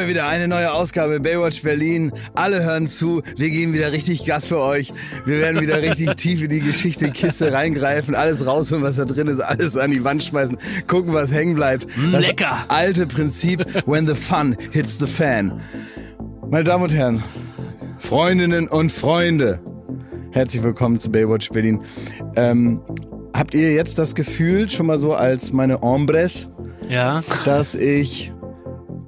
Wir wieder, eine neue Ausgabe Baywatch Berlin. Alle hören zu, wir geben wieder richtig Gas für euch. Wir werden wieder richtig tief in die Geschichte-Kiste reingreifen, alles rausholen, was da drin ist, alles an die Wand schmeißen, gucken, was hängen bleibt. Das Lecker. alte Prinzip, when the fun hits the fan. Meine Damen und Herren, Freundinnen und Freunde, herzlich willkommen zu Baywatch Berlin. Ähm, habt ihr jetzt das Gefühl, schon mal so als meine Hombres, Ja. dass ich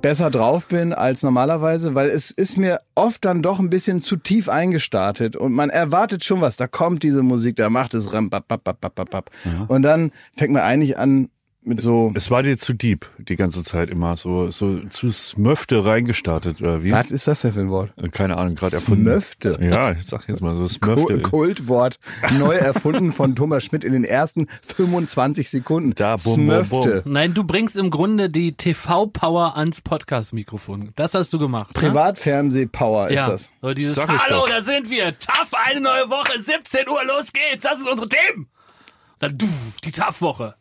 besser drauf bin als normalerweise, weil es ist mir oft dann doch ein bisschen zu tief eingestartet und man erwartet schon was. Da kommt diese Musik, da macht es ram, bap, bap, bap, bap, bap, bap. und dann fängt man eigentlich an mit so Es war dir zu deep die ganze Zeit immer so so zu Smöfte reingestartet oder wie? was ist das denn für ein Wort? Keine Ahnung, gerade erfunden. Smöfte. Ja, ich sag jetzt mal so Smöfte. Kultwort, neu erfunden von Thomas Schmidt in den ersten 25 Sekunden. Da, bum, Smöfte. bum. Nein, du bringst im Grunde die TV-Power ans Podcast-Mikrofon. Das hast du gemacht. Ne? Privatfernseh-Power ist ja. das. So dieses Sag Hallo, doch. da sind wir. TAF, eine neue Woche, 17 Uhr, los geht's. Das sind unsere Themen. Dann du, die TAF-Woche.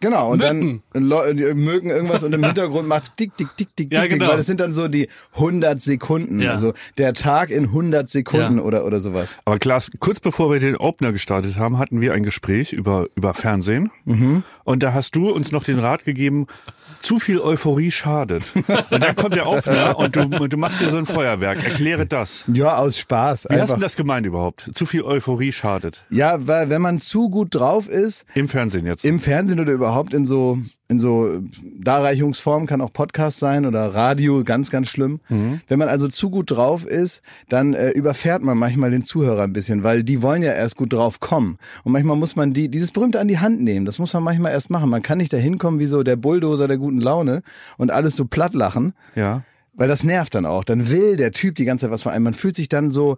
Genau, und Mücken. dann die mögen irgendwas und im Hintergrund macht's tick, tick, tick, tick, Ja, tick, genau. weil das sind dann so die 100 Sekunden, Ja. also der Tag in 100 Sekunden Ja. oder, oder sowas. Aber Klaas, kurz bevor wir den Opener gestartet haben, hatten wir ein Gespräch über über Fernsehen. Mhm. Und da hast du uns noch den Rat gegeben, zu viel Euphorie schadet. Und dann kommt der Opener und du, du machst hier so ein Feuerwerk. Erkläre das. Ja, aus Spaß. Wie hast du das gemeint überhaupt? Zu viel Euphorie schadet. Ja, weil wenn man zu gut drauf ist, Im Fernsehen jetzt. im Fernsehen oder überhaupt in so in so Darreichungsformen, kann auch Podcast sein oder Radio, ganz, ganz schlimm. Mhm. Wenn man also zu gut drauf ist, dann äh, überfährt man manchmal den Zuhörer ein bisschen, weil die wollen ja erst gut drauf kommen. Und manchmal muss man die, dieses berühmte an die Hand nehmen. Das muss man manchmal erst machen. Man kann nicht da hinkommen wie so der Bulldozer der guten Laune und alles so platt lachen. ja. Weil das nervt dann auch. Dann will der Typ die ganze Zeit was von einem. Man fühlt sich dann so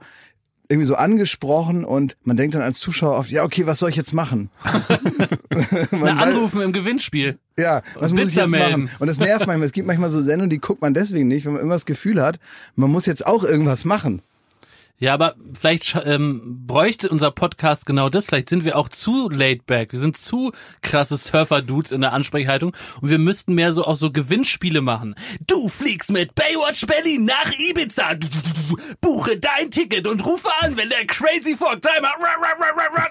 irgendwie so angesprochen und man denkt dann als Zuschauer oft, ja, okay, was soll ich jetzt machen? Na, anrufen im Gewinnspiel. Ja, was muss ich jetzt melden. machen? Und das nervt manchmal. Es gibt manchmal so Sendungen, die guckt man deswegen nicht, wenn man immer das Gefühl hat, man muss jetzt auch irgendwas machen. Ja, aber vielleicht ähm, bräuchte unser Podcast genau das. Vielleicht sind wir auch zu laid back. Wir sind zu krasse Surfer-Dudes in der Ansprechhaltung und wir müssten mehr so auch so Gewinnspiele machen. Du fliegst mit Baywatch Berlin nach Ibiza. Buche dein Ticket und rufe an, wenn der Crazy Frog Timer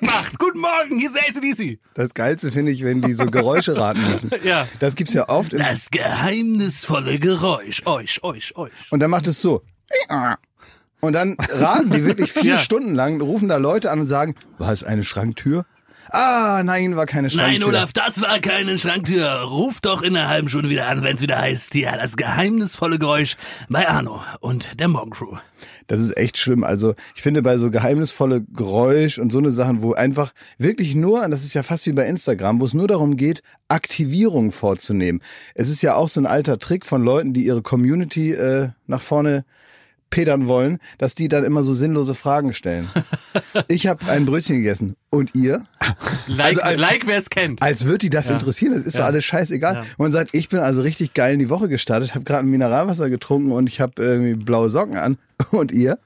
macht. Guten Morgen, hier ist ACDC. Das Geilste finde ich, wenn die so Geräusche raten müssen. Ja. Das gibt's ja oft. Im, Das geheimnisvolle Geräusch. Euch, euch, euch. und dann macht es so. Und dann raten die wirklich vier Ja. Stunden lang, rufen da Leute an und sagen, war es eine Schranktür? Ah, nein, war keine Schranktür. Nein, Olaf, das war keine Schranktür. Ruf doch in einer halben Stunde wieder an, wenn's wieder heißt, ja, das geheimnisvolle Geräusch bei Arno und der Morgencrew. Das ist echt schlimm. Also ich finde bei so geheimnisvolle Geräusch und so eine Sachen, wo einfach wirklich nur, und das ist ja fast wie bei Instagram, wo es nur darum geht, Aktivierung vorzunehmen. Es ist ja auch so ein alter Trick von Leuten, die ihre Community äh, nach vorne pedern wollen, dass die dann immer so sinnlose Fragen stellen. Ich habe ein Brötchen gegessen. Und ihr? Like, Also als- like wer es kennt. Als wird die das interessieren, das ist doch alles scheißegal. Ja. Und man sagt, ich bin also richtig geil in die Woche gestartet, habe gerade ein Mineralwasser getrunken und ich habe irgendwie blaue Socken an. Und ihr?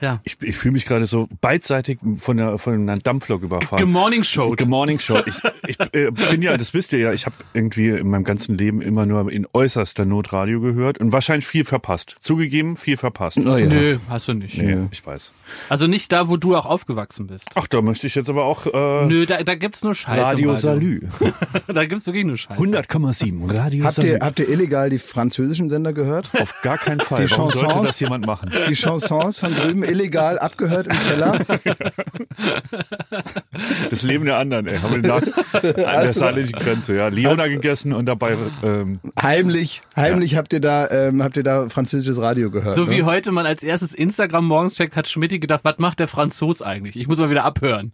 Ja. Ich, ich fühle mich gerade so beidseitig von, der, von einer Dampflok überfahren. Good Morning Show. Good Morning Show. Ich, ich äh, bin ja, das wisst ihr ja, ich habe irgendwie in meinem ganzen Leben immer nur in äußerster Not Radio gehört und wahrscheinlich viel verpasst. Zugegeben, viel verpasst. Oh ja. Nö, hast du nicht. Nee, ich weiß. Also nicht da, wo du auch aufgewachsen bist. Ach, da möchte ich jetzt aber auch äh, Nö, da, da gibt's nur Scheiße. Radio Salü. da gibt's wirklich nur Scheiße. 100,7 Radio Habt Salü. ihr, habt ihr illegal die französischen Sender gehört? Auf gar keinen Fall. Die Warum sollte Chansons? das jemand machen? Die Chansons von drüben illegal abgehört im Keller? Das Leben der anderen, ey. Haben wir nach an der saarländischen Grenze, ja. Leona gegessen und dabei ähm, Heimlich, heimlich habt ihr da, ähm, habt ihr da französisches Radio gehört? So ne? wie heute man als erstes Instagram morgens checkt, hat Schmidt gedacht, was macht der Franzos eigentlich? Ich muss mal wieder abhören.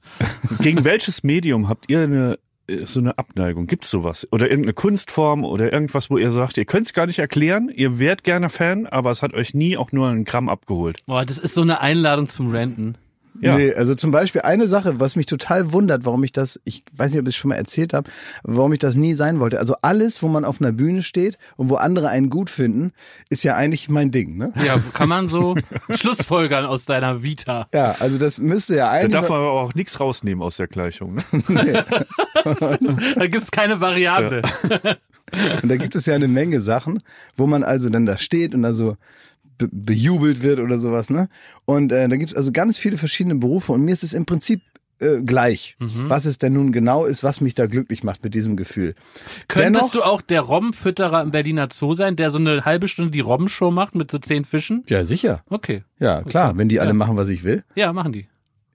Gegen welches Medium habt ihr eine so eine Abneigung? Gibt's sowas? Oder irgendeine Kunstform oder irgendwas, wo ihr sagt, ihr könnt's gar nicht erklären, ihr wärt gerne Fan, aber es hat euch nie auch nur einen Gramm abgeholt. Boah, das ist so eine Einladung zum Ranten. Ja. Nee, also zum Beispiel eine Sache, was mich total wundert, warum ich das, ich weiß nicht, ob ich es schon mal erzählt habe, warum ich das nie sein wollte. Also alles, wo man auf einer Bühne steht und wo andere einen gut finden, ist ja eigentlich mein Ding, ne? Ja, kann man so Schlussfolgern aus deiner Vita. Ja, also das müsste ja Da eigentlich. darf man aber auch nichts rausnehmen aus der Gleichung. Ne? Da gibt's keine Variable. Und da gibt es ja eine Menge Sachen, wo man also dann da steht und da so be bejubelt wird oder sowas, ne? Und äh, da gibt es also ganz viele verschiedene Berufe und mir ist es im Prinzip äh, gleich, Mhm. was es denn nun genau ist, was mich da glücklich macht mit diesem Gefühl. Könntest Dennoch- du auch der Robbenfütterer im Berliner Zoo sein, der so eine halbe Stunde die Robbenshow macht mit so zehn Fischen? Ja, sicher. Okay. Ja, klar, wenn die alle Ja. machen, was ich will. Ja, machen die.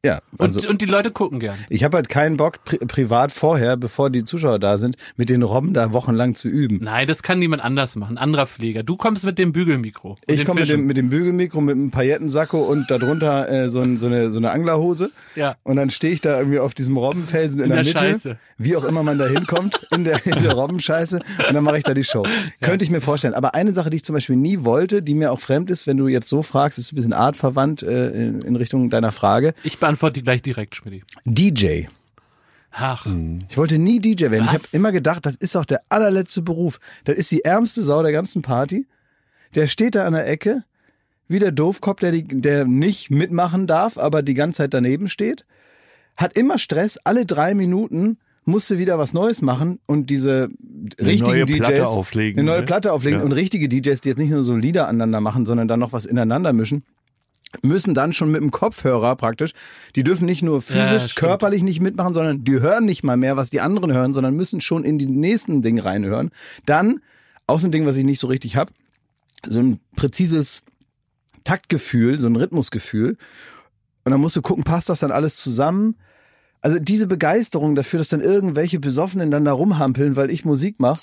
Ja, also Und, und die Leute gucken gern. ich habe halt keinen Bock, pri privat vorher, bevor die Zuschauer da sind, mit den Robben da wochenlang zu üben. Nein, das kann niemand anders machen. Anderer Pfleger. Du kommst mit dem Bügelmikro. Ich komme mit dem, mit dem Bügelmikro, mit einem Paillettensacko und darunter äh, so, ein, so, eine, so eine Anglerhose. Ja. Und dann stehe ich da irgendwie auf diesem Robbenfelsen in, In der, der Mitte, Scheiße. wie auch immer man da hinkommt, in der, in der Robbenscheiße. Und dann mache ich da die Show. Könnte ich mir vorstellen. Aber eine Sache, die ich zum Beispiel nie wollte, die mir auch fremd ist, wenn du jetzt so fragst, ist ein bisschen artverwandt äh, in, in Richtung deiner Frage. Ich beantworte die gleich direkt, Schmidt. DJ. Ach, Ich wollte nie DJ werden. Ich Was? habe immer gedacht, das ist auch der allerletzte Beruf. Das ist die ärmste Sau der ganzen Party. Der steht da an der Ecke, wie der Doofkopf, der, die, der nicht mitmachen darf, aber die ganze Zeit daneben steht. Hat immer Stress, alle drei Minuten musste wieder was Neues machen und diese richtigen neue DJs Platte auflegen, eine neue ne? Platte auflegen Ja. und richtige DJs, die jetzt nicht nur so Lieder aneinander machen, sondern dann noch was ineinander mischen, müssen dann schon mit dem Kopfhörer praktisch, die dürfen nicht nur Ja, physisch, stimmt. körperlich nicht mitmachen, sondern die hören nicht mal mehr, was die anderen hören, sondern müssen schon in die nächsten Dinge reinhören. Dann, auch so ein Ding, was ich nicht so richtig hab, so ein präzises Taktgefühl, so ein Rhythmusgefühl. Und dann musst du gucken, passt das dann alles zusammen? Also diese Begeisterung dafür, dass dann irgendwelche Besoffenen dann da rumhampeln, weil ich Musik mache.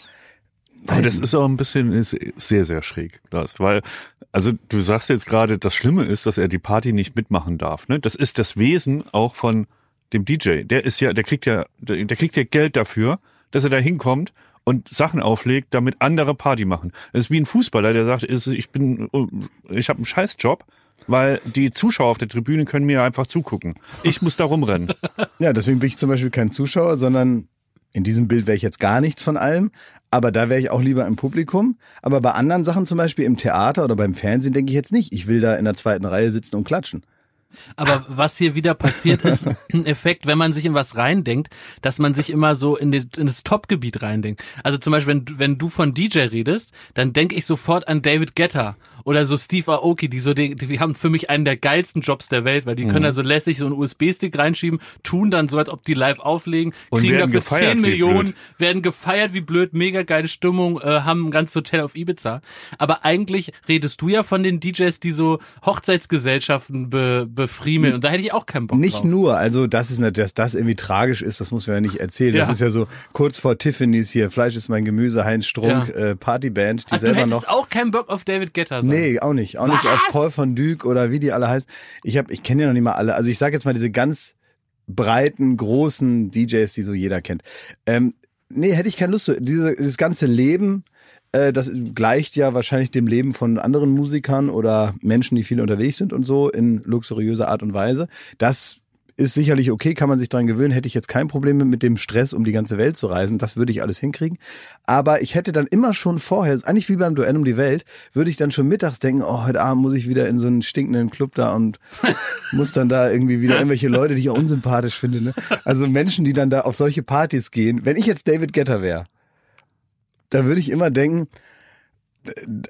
Aber das ist auch ein bisschen ist sehr, sehr schräg, Lars, weil, also du sagst jetzt gerade, das Schlimme ist, dass er die Party nicht mitmachen darf. Ne? Das ist das Wesen auch von dem DJ. Der ist ja, der kriegt ja, der, der kriegt ja Geld dafür, dass er da hinkommt und Sachen auflegt, damit andere Party machen. Das ist wie ein Fußballer, der sagt, ich bin, ich habe einen Scheißjob, weil die Zuschauer auf der Tribüne können mir einfach zugucken. Ich muss da rumrennen. Ja, deswegen bin ich zum Beispiel kein Zuschauer, sondern in diesem Bild wäre ich jetzt gar nichts von allem. Aber da wäre ich auch lieber im Publikum. Aber bei anderen Sachen, zum Beispiel im Theater oder beim Fernsehen, denke ich jetzt nicht. Ich will da in der zweiten Reihe sitzen und klatschen. Aber was hier wieder passiert, ist ein Effekt, wenn man sich in was reindenkt, dass man sich immer so in, den, in das Top-Gebiet reindenkt. Also zum Beispiel, wenn, du- wenn du von DJ redest, dann denke ich sofort an David Guetta oder so Steve Aoki, die so, die, die haben für mich einen der geilsten Jobs der Welt, weil die Mhm. können da so lässig so einen USB-Stick reinschieben, tun dann so, als ob die live auflegen, Und kriegen werden dafür gefeiert 10 wie Millionen, blöd. werden gefeiert wie blöd, mega geile Stimmung, äh, haben ein ganzes Hotel auf Ibiza. Aber eigentlich redest du ja von den DJs, die so Hochzeitsgesellschaften be, befriemeln und da hätte ich auch keinen Bock Nicht drauf. nur, also das ist dass das irgendwie tragisch ist, das muss man ja nicht erzählen. Das Ja. ist ja so kurz vor Tiffany's hier, Fleisch ist mein Gemüse, Heinz Strunk, Ja. äh, Partyband, die Ach, du selber hättest noch. auch keinen Bock auf David Guetta sein. Nee, auch nicht. Auch nicht auf Paul von Dyk oder wie die alle heißen. Ich hab, ich kenne ja noch nicht mal alle. Also ich sage jetzt mal diese ganz breiten, großen DJs, die so jeder kennt. Ähm, nee, hätte ich keine Lust zu. Diese, dieses ganze Leben, äh, das gleicht ja wahrscheinlich dem Leben von anderen Musikern oder Menschen, die viel unterwegs sind und so in luxuriöser Art und Weise. Das ist sicherlich okay, kann man sich dran gewöhnen. Hätte ich jetzt kein Problem mit, mit dem Stress, um die ganze Welt zu reisen. Das würde ich alles hinkriegen. Aber ich hätte dann immer schon vorher, eigentlich wie beim Duell um die Welt, würde ich dann schon mittags denken, oh, heute Abend muss ich wieder in so einen stinkenden Club da und muss dann da irgendwie wieder irgendwelche Leute, die ich auch unsympathisch finde. Ne? Also Menschen, die dann da auf solche Partys gehen. Wenn ich jetzt David Getter wäre, da würde ich immer denken,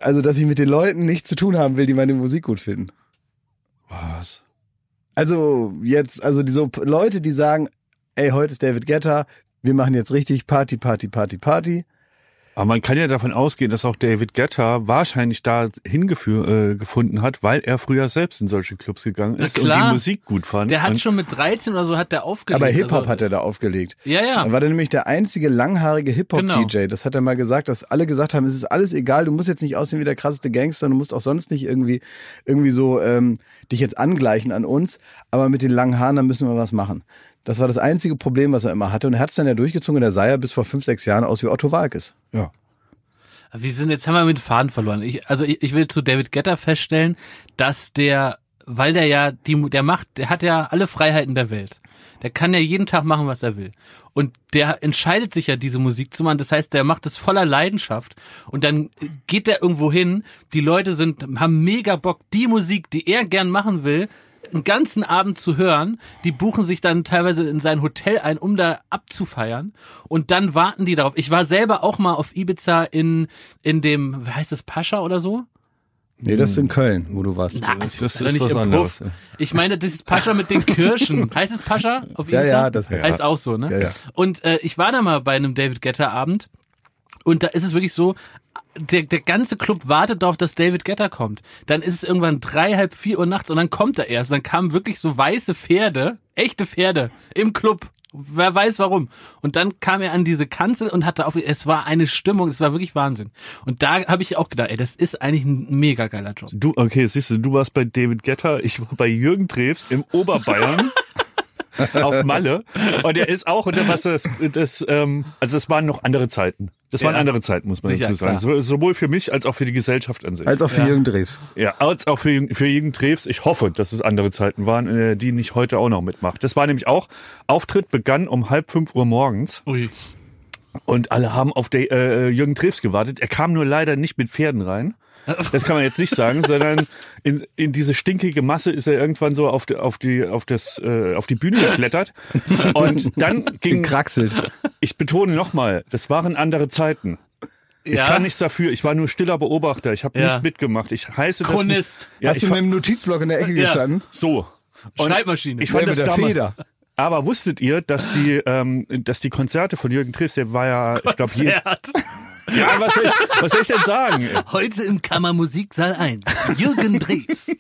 also dass ich mit den Leuten nichts zu tun haben will, die meine Musik gut finden. Was? Also jetzt, also die so Leute, die sagen, ey, heute ist David Guetta, wir machen jetzt richtig Party, Party, Party, Party. Aber man kann ja davon ausgehen, dass auch David Guetta wahrscheinlich da hingeführt äh, gefunden hat, weil er früher selbst in solche Clubs gegangen ist und die Musik gut fand. Der hat und schon mit 13 oder so hat der aufgelegt. Aber Hip-Hop also, hat er da aufgelegt. Ja, ja. Dann war der nämlich der einzige langhaarige Hip-Hop-DJ. Genau. Das hat er mal gesagt, dass alle gesagt haben, es ist alles egal, du musst jetzt nicht aussehen wie der krasseste Gangster, du musst auch sonst nicht irgendwie, irgendwie so ähm, dich jetzt angleichen an uns, aber mit den langen Haaren, da müssen wir was machen. Das war das einzige Problem, was er immer hatte. Und er hat es dann ja durchgezogen, der sah ja bis vor fünf, sechs Jahren aus wie Otto Walkes. Ja. Wir sind jetzt haben wir mit den Faden verloren. Ich, also ich, ich will zu David Guetta feststellen, dass der, weil der ja die, der macht, der hat ja alle Freiheiten der Welt. Der kann ja jeden Tag machen, was er will. Und der entscheidet sich ja, diese Musik zu machen. Das heißt, der macht es voller Leidenschaft. Und dann geht der irgendwo hin. Die Leute sind, haben mega Bock, die Musik, die er gern machen will, einen ganzen Abend zu hören. Die buchen sich dann teilweise in sein Hotel ein, um da abzufeiern. Und dann warten die darauf. Ich war selber auch mal auf Ibiza in, in dem, wie heißt das, Pascha oder so? Nee, das ist in Köln, wo du warst. Na, das das ist nicht was im anderes. Puff. Ich meine, das ist Pascha mit den Kirschen. heißt es Pascha auf Ibiza? Ja, ja, das heißt- heißt auch so, ne? Ja, ja. Und äh, ich war da mal bei einem David Getter Abend und da ist es wirklich so, der, der ganze Club wartet darauf, dass David Getter kommt. Dann ist es irgendwann drei, halb vier Uhr nachts und dann kommt er erst. Dann kamen wirklich so weiße Pferde, echte Pferde im Club. Wer weiß warum. Und dann kam er an diese Kanzel und hatte auf, es war eine Stimmung, es war wirklich Wahnsinn. Und da habe ich auch gedacht, ey, das ist eigentlich ein mega geiler Job. Du, okay, siehst du, du warst bei David Getter, ich war bei Jürgen Drews im Oberbayern. auf Malle und er ist auch unter was das, das ähm, also es waren noch andere Zeiten. Das waren andere Zeiten, muss man Sicher, dazu sagen. So, sowohl für mich als auch für die Gesellschaft an sich. Als auch für Ja. Jürgen Drews. Ja, als auch für, für Jürgen Drews. Ich hoffe, dass es andere Zeiten waren, äh, die nicht heute auch noch mitmacht. Das war nämlich auch, Auftritt begann um halb fünf Uhr morgens Ui. und alle haben auf der, äh, Jürgen Drews gewartet. Er kam nur leider nicht mit Pferden rein. Das kann man jetzt nicht sagen, sondern in, in diese stinkige Masse ist er irgendwann so auf die, auf die, auf das, äh, auf die Bühne geklettert. Und dann ging, Gekraxelt. ich betone nochmal, das waren andere Zeiten. Ich Ja. kann nichts dafür. Ich war nur stiller Beobachter. Ich habe Ja. nicht mitgemacht. Ich heiße das Chronist. nicht. Ja, Hast ich du mit dem Notizblock in der Ecke Ja. gestanden? so. Und Schreibmaschine. Ich Ja, fand mit das der damals, Feder. Aber wusstet ihr, dass die, ähm, dass die Konzerte von Jürgen Drews, der war ja, ich glaube, Konzert. ja, was soll, ich, was soll ich denn sagen? Heute im Kammermusiksaal 1. Jürgen Drews.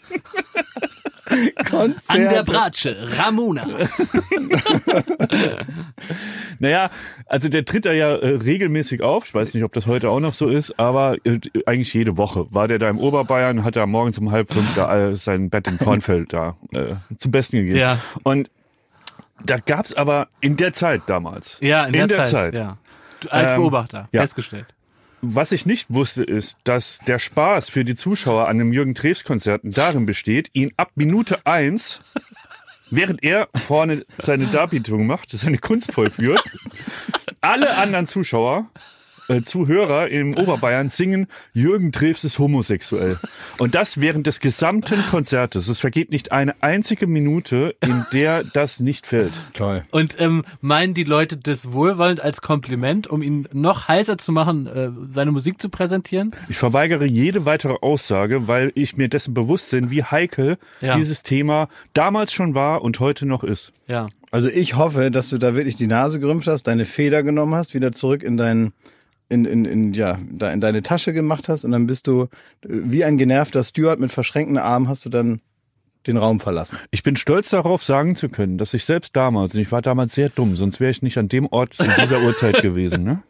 Konzert. An der Bratsche. Ramona. Naja, also der tritt da ja äh, regelmäßig auf. Ich weiß nicht, ob das heute auch noch so ist, aber äh, eigentlich jede Woche war der da im Oberbayern, hat er morgens um halb fünf da äh, sein Bett in Kornfeld da äh, zum Besten gegeben. Ja. Und da gab's aber in der Zeit damals, Ja, in, der, Zeit. Zeit Ja. Als Ähm, Beobachter. ja. Festgestellt. Was ich nicht wusste, ist, dass der Spaß für die Zuschauer an einem Jürgen Drews Konzerten darin besteht, ihn ab Minute eins, während er vorne seine Darbietung macht, seine Kunst vollführt, alle anderen Zuschauer, äh, Zuhörer im Oberbayern singen, Jürgen Drews ist homosexuell. Und das während des gesamten Konzertes. Es vergeht nicht eine einzige Minute, in der das nicht fällt. Toll. Und ähm, meinen die Leute das wohlwollend als Kompliment, um ihn noch heißer zu machen, äh, seine Musik zu präsentieren? Ich verweigere jede weitere Aussage, weil ich mir dessen bewusst bin, wie heikel Ja. dieses Thema damals schon war und heute noch ist. Ja. Also ich hoffe, dass du da wirklich die Nase gerümpft hast, deine Feder genommen hast, wieder zurück in deinen in, in, in, ja, da in deine Tasche gemacht hast und dann bist du äh, wie ein genervter Steward mit verschränkten Armen hast du dann den Raum verlassen. Ich bin stolz darauf, sagen zu können, dass ich selbst damals, und ich war damals sehr dumm, sonst wäre ich nicht an dem Ort zu dieser Uhrzeit gewesen, ne?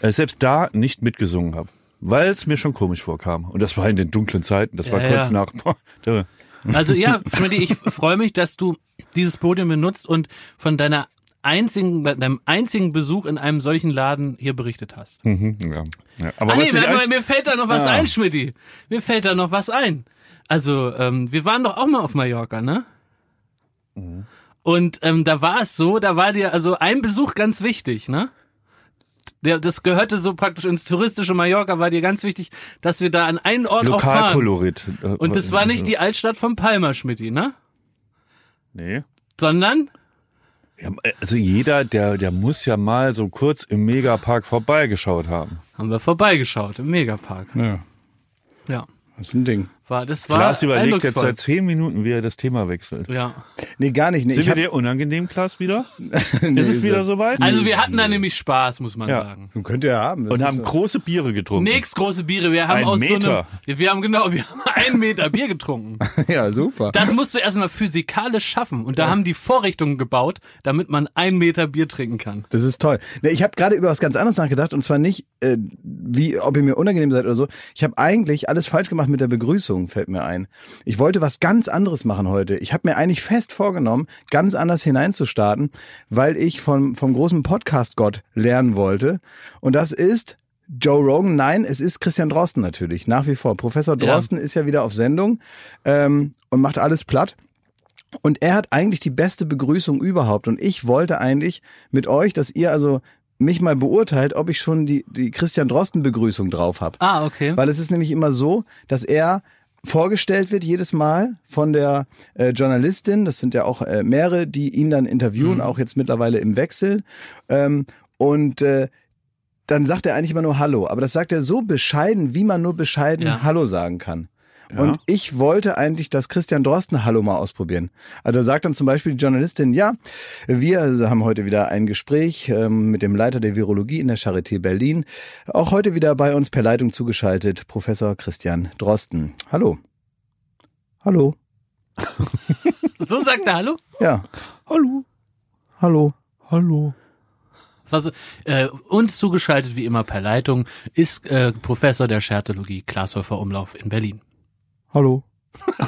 äh, selbst da nicht mitgesungen habe. Weil es mir schon komisch vorkam. Und das war in den dunklen Zeiten. Das war Ja, kurz ja. nach. Boah, Also ja, Schmidti, ich freue mich, dass du dieses Podium benutzt und von deiner einzigen, deinem einzigen Besuch in einem solchen Laden hier berichtet hast. Mhm, ja. Ja. Aber Ah, nee, mir, mir fällt da noch was Ah. ein, Schmidti. Mir fällt da noch was ein. Also, ähm, wir waren doch auch mal auf Mallorca, ne? Mhm. Und ähm, da war es so, da war dir also ein Besuch ganz wichtig, ne? Der, das gehörte so praktisch ins touristische Mallorca, war dir ganz wichtig, dass wir da an einen Ort auch fahren. Lokalkolorit. äh, Und das war nicht die Altstadt von Palma, Schmidti, ne? Nee. Sondern Ja, also jeder, der, der muss ja mal so kurz im Megapark vorbeigeschaut haben. haben wir vorbeigeschaut im Megapark. Ja, Ja, das ist ein Ding. War das war Klaas überlegt jetzt seit zehn Minuten, wie er das Thema wechselt. ja. Nee, gar nicht. Nee, Sind ich wir hab, dir unangenehm, Klaas, wieder? nee, Ist es wieder soweit? Also wir hatten da nämlich Spaß, muss man Ja. sagen. Könnt ihr ja haben. Und haben so. große Biere getrunken. Nix große Biere, wir haben Ein aus so Meter. einem, wir, haben genau, wir haben einen Meter Bier getrunken. Ja, super. Das musst du erstmal physikalisch schaffen und da haben die Vorrichtungen gebaut, damit man einen Meter Bier trinken kann. Das ist toll. Ich habe gerade über was ganz anderes nachgedacht und zwar nicht, äh, wie ob ihr mir unangenehm seid oder so. Ich habe eigentlich alles falsch gemacht mit der Begrüßung, fällt mir ein. Ich wollte was ganz anderes machen heute. Ich habe mir eigentlich fest vorgenommen, ganz anders hineinzustarten, weil ich vom, vom großen Podcast-Gott lernen wollte. Und das ist Joe Rogan. Nein, es ist Christian Drosten natürlich, nach wie vor. Professor Ja. Drosten ist ja wieder auf Sendung ähm, und macht alles platt. Und er hat eigentlich die beste Begrüßung überhaupt. Und ich wollte eigentlich mit euch, dass ihr also mich mal beurteilt, ob ich schon die, die Christian Drosten Begrüßung drauf habe. Ah, okay. Weil es ist nämlich immer so, dass er vorgestellt wird jedes Mal von der äh, Journalistin. Das sind ja auch äh, mehrere, die ihn dann interviewen, auch jetzt mittlerweile im Wechsel. Ähm, und äh, dann sagt er eigentlich immer nur Hallo. Aber das sagt er so bescheiden, wie man nur bescheiden Ja. Hallo sagen kann. Und ich wollte eigentlich, dass Christian Drosten Hallo mal ausprobieren. Also da sagt dann zum Beispiel die Journalistin, ja, wir haben heute wieder ein Gespräch ähm, mit dem Leiter der Virologie in der Charité Berlin. Auch heute wieder bei uns per Leitung zugeschaltet, Professor Christian Drosten. Hallo. Hallo. So sagt er Hallo. Ja. Hallo. Hallo. Hallo. Also, äh, uns zugeschaltet wie immer per Leitung ist äh, Professor der Schertologie Glashäufer Umlauf in Berlin. Hallo. Das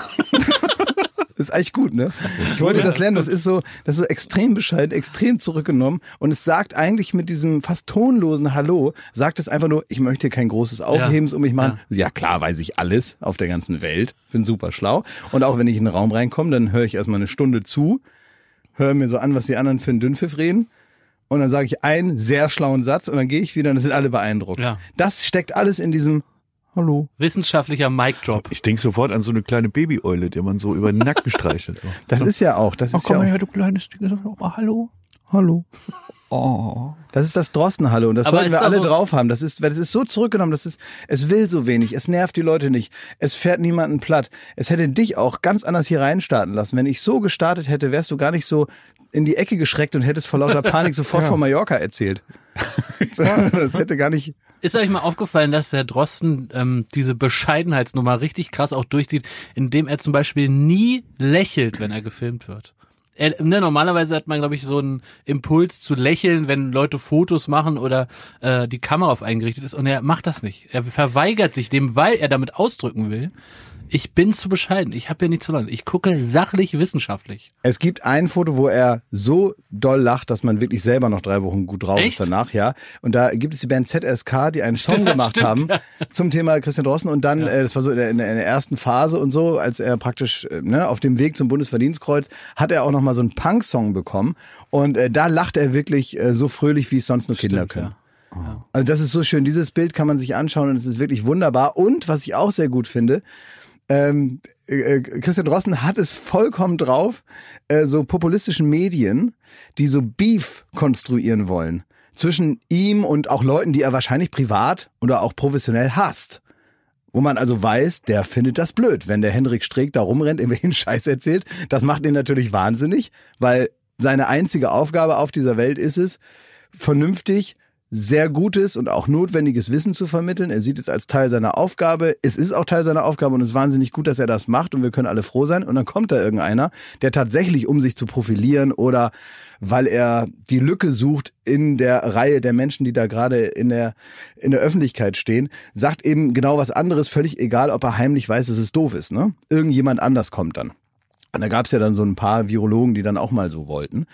ist eigentlich gut, ne? Ich wollte das lernen. Das ist so, das ist so extrem bescheiden, extrem zurückgenommen. Und es sagt eigentlich mit diesem fast tonlosen Hallo, sagt es einfach nur, ich möchte kein großes Aufhebens um mich machen. Ja. klar, weiß ich alles auf der ganzen Welt. Bin super schlau. Und auch wenn ich in den Raum reinkomme, dann höre ich erstmal eine Stunde zu, höre mir so an, was die anderen für einen Dünnpfiff reden. Und dann sage ich einen sehr schlauen Satz und dann gehe ich wieder und dann sind alle beeindruckt. Ja. Das steckt alles in diesem Hallo. Wissenschaftlicher Mic Drop. Ich denke sofort an so eine kleine Babyeule, die man so über den Nacken streichelt. So. Das ist ja auch, das Oh, ist komm ja mal auch, her, du kleines Ding. Sag doch mal Hallo. Hallo. Oh. Das ist das Drossenhalle und das Aber sollten wir alle so- drauf haben. Das ist, weil das ist so zurückgenommen, das ist, es will so wenig, es nervt die Leute nicht, es fährt niemanden platt. Es hätte dich auch ganz anders hier reinstarten lassen. Wenn ich so gestartet hätte, wärst du gar nicht so in die Ecke geschreckt und hättest vor lauter Panik sofort von Mallorca erzählt. das hätte gar nicht. Ist euch mal aufgefallen, dass der Drosten ähm, diese Bescheidenheitsnummer richtig krass auch durchzieht, indem er zum Beispiel nie lächelt, wenn er gefilmt wird? Er, ne, normalerweise hat man, glaube ich, so einen Impuls zu lächeln, wenn Leute Fotos machen oder äh, die Kamera auf einen gerichtet ist. Und er macht das nicht. Er verweigert sich dem, weil er damit ausdrücken will. Ich bin zu bescheiden. Ich habe ja nichts zu lernen. Ich gucke sachlich, wissenschaftlich. Es gibt ein Foto, wo er so doll lacht, dass man wirklich selber noch drei Wochen gut drauf Echt? ist danach, ja. Und da gibt es die Band ZSK, die einen Song Stimmt, gemacht stimmt, haben ja. zum Thema Christian Drosten. Und dann, äh, das war so in der, in der ersten Phase und so, als er praktisch äh, ne, auf dem Weg zum Bundesverdienstkreuz, hat er auch noch mal so einen Punk-Song bekommen. Und äh, da lacht er wirklich äh, so fröhlich, wie es sonst nur Kinder Stimmt, können. ja. Also das ist so schön. Dieses Bild kann man sich anschauen und es ist wirklich wunderbar. Und was ich auch sehr gut finde, ähm, äh, Christian Drosten hat es vollkommen drauf, äh, so populistischen Medien, die so Beef konstruieren wollen zwischen ihm und auch Leuten, die er wahrscheinlich privat oder auch professionell hasst. Wo man also weiß, der findet das blöd, wenn der Henrik Streeck da rumrennt, irgendwelchen Scheiß erzählt. Das macht ihn natürlich wahnsinnig, weil seine einzige Aufgabe auf dieser Welt ist es, vernünftig sehr gutes und auch notwendiges Wissen zu vermitteln. Er sieht es als Teil seiner Aufgabe. Es ist auch Teil seiner Aufgabe und es ist wahnsinnig gut, dass er das macht und wir können alle froh sein. Und dann kommt da irgendeiner, der tatsächlich, um sich zu profilieren oder weil er die Lücke sucht in der Reihe der Menschen, die da gerade in der, in der Öffentlichkeit stehen, sagt eben genau was anderes, völlig egal, ob er heimlich weiß, dass es doof ist. Ne? Irgendjemand anders kommt dann. Und da gab es ja dann so ein paar Virologen, die dann auch mal so wollten.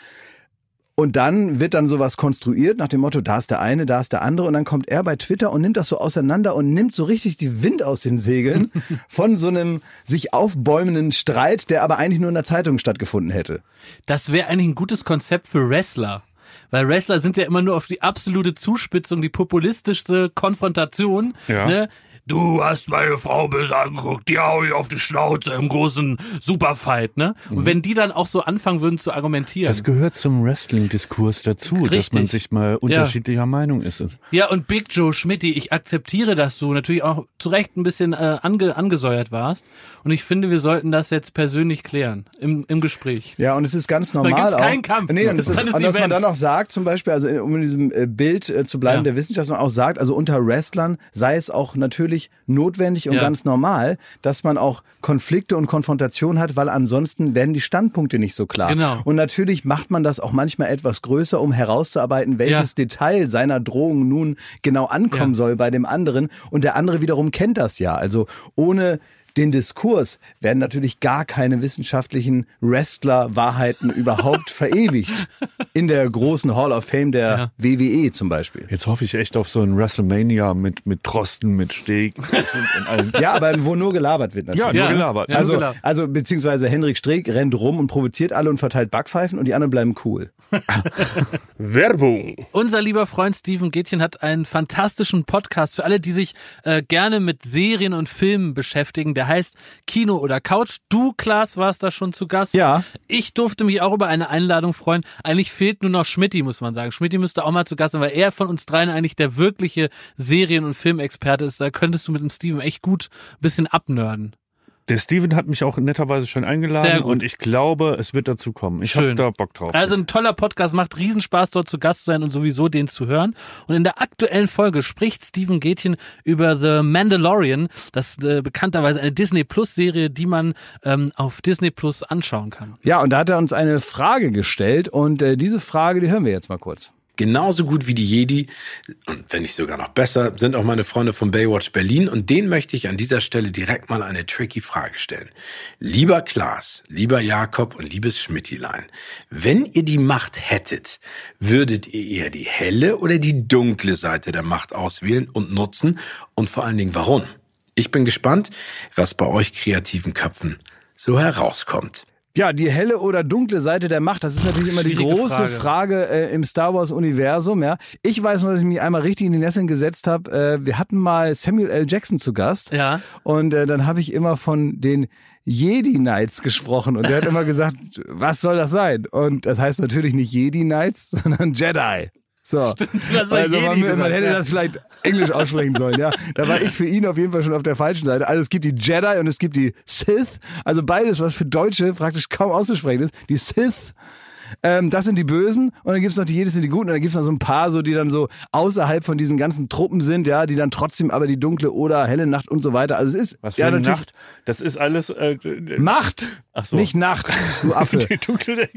Und dann wird dann sowas konstruiert nach dem Motto, da ist der eine, da ist der andere. Und dann kommt er bei Twitter und nimmt das so auseinander und nimmt so richtig die Wind aus den Segeln von so einem sich aufbäumenden Streit, der aber eigentlich nur in der Zeitung stattgefunden hätte. Das wäre eigentlich ein gutes Konzept für Wrestler. Weil Wrestler sind ja immer nur auf die absolute Zuspitzung, die populistischste Konfrontation. Ja. Ne? Du hast meine Frau böse angeguckt, die hau ich auf die Schnauze im großen Superfight, ne? Und wenn die dann auch so anfangen würden zu argumentieren. Das gehört zum Wrestling-Diskurs dazu, dass Richtig. man sich mal unterschiedlicher Meinung ist. ja, und Big Joe Schmidti, ich akzeptiere, dass du natürlich auch zu Recht ein bisschen äh, ange, angesäuert warst. Und ich finde, wir sollten das jetzt persönlich klären im, im Gespräch. Ja, und es ist ganz normal gibt's auch. keinen Kampf. Nee, und, es ist, und dass man dann auch sagt, zum Beispiel, also um in diesem äh, Bild äh, zu bleiben Ja. der Wissenschaft, dass man auch sagt, also unter Wrestlern sei es auch natürlich notwendig und Ja. ganz normal, dass man auch Konflikte und Konfrontation hat, weil ansonsten werden die Standpunkte nicht so klar. Genau. Und natürlich macht man das auch manchmal etwas größer, um herauszuarbeiten, welches Detail seiner Drohung nun genau ankommen Ja. soll bei dem anderen. Und der andere wiederum kennt das ja. Also ohne den Diskurs werden natürlich gar keine wissenschaftlichen Wrestler-Wahrheiten überhaupt verewigt. In der großen Hall of Fame der WWE zum Beispiel. Jetzt hoffe ich echt auf so ein WrestleMania mit, mit Trosten, mit Steg und allem. Ja, aber wo nur gelabert wird natürlich. Ja, nur Ja. gelabert. Ja. Also, gelabert. also beziehungsweise Henrik Streeck rennt rum und provoziert alle und verteilt Backpfeifen und die anderen bleiben cool. Werbung. Unser lieber Freund Steven Gätchen hat einen fantastischen Podcast für alle, die sich äh, gerne mit Serien und Filmen beschäftigen. Der Der heißt Kino oder Couch. Du, Klaas, warst da schon zu Gast. Ja. Ich durfte mich auch über eine Einladung freuen. Eigentlich fehlt nur noch Schmidti, muss man sagen. Schmidti müsste auch mal zu Gast sein, weil er von uns dreien eigentlich der wirkliche Serien- und Filmexperte ist. Da könntest du mit dem Steven echt gut ein bisschen abnörden. Der Steven hat mich auch netterweise schon Sehr eingeladen und ich glaube, es wird dazu kommen. Ich habe Schön. da Bock drauf. Also ein toller Podcast, macht Riesenspaß dort zu Gast zu sein und sowieso den zu hören. Und in der aktuellen Folge spricht Steven Gätchen über The Mandalorian, das äh, bekannterweise eine Disney Plus Serie, die man ähm, auf Disney Plus anschauen kann. Ja, und da hat er uns eine Frage gestellt und äh, diese Frage, die hören wir jetzt mal kurz. Genauso gut wie die Jedi und wenn nicht sogar noch besser, sind auch meine Freunde von Baywatch Berlin und denen möchte ich an dieser Stelle direkt mal eine tricky Frage stellen. Lieber Klaas, lieber Jakob und liebes Schmittilein, wenn ihr die Macht hättet, würdet ihr eher die helle oder die dunkle Seite der Macht auswählen und nutzen und vor allen Dingen warum? Ich bin gespannt, was bei euch kreativen Köpfen so herauskommt. Ja, die helle oder dunkle Seite der Macht, das ist natürlich immer die große Frage. Frage, äh, im Star Wars Universum. Ja, ich weiß nur, dass ich mich einmal richtig in die Nesseln gesetzt habe. Äh, wir hatten mal Samuel L. Jackson zu Gast. Ja. Und äh, dann habe ich immer von den Jedi Knights gesprochen und der hat immer gesagt, was soll das sein? Und das heißt natürlich nicht Jedi Knights, sondern Jedi. So. das war also man, man hätte das vielleicht Englisch aussprechen sollen, ja. Da war ich für ihn auf jeden Fall schon auf der falschen Seite. Also es gibt die Jedi und es gibt die Sith. Also beides, was für Deutsche praktisch kaum auszusprechen ist. Die Sith. Ähm, das sind die Bösen und dann gibt's noch die, jedes sind die Guten und dann gibt's noch so ein paar, so die dann so außerhalb von diesen ganzen Truppen sind, ja, die dann trotzdem aber die dunkle oder helle Nacht und so weiter. Also es ist Was für ja eine natürlich Nacht. Das ist alles äh, Macht, Ach so. nicht Nacht, du Affe. die dunkle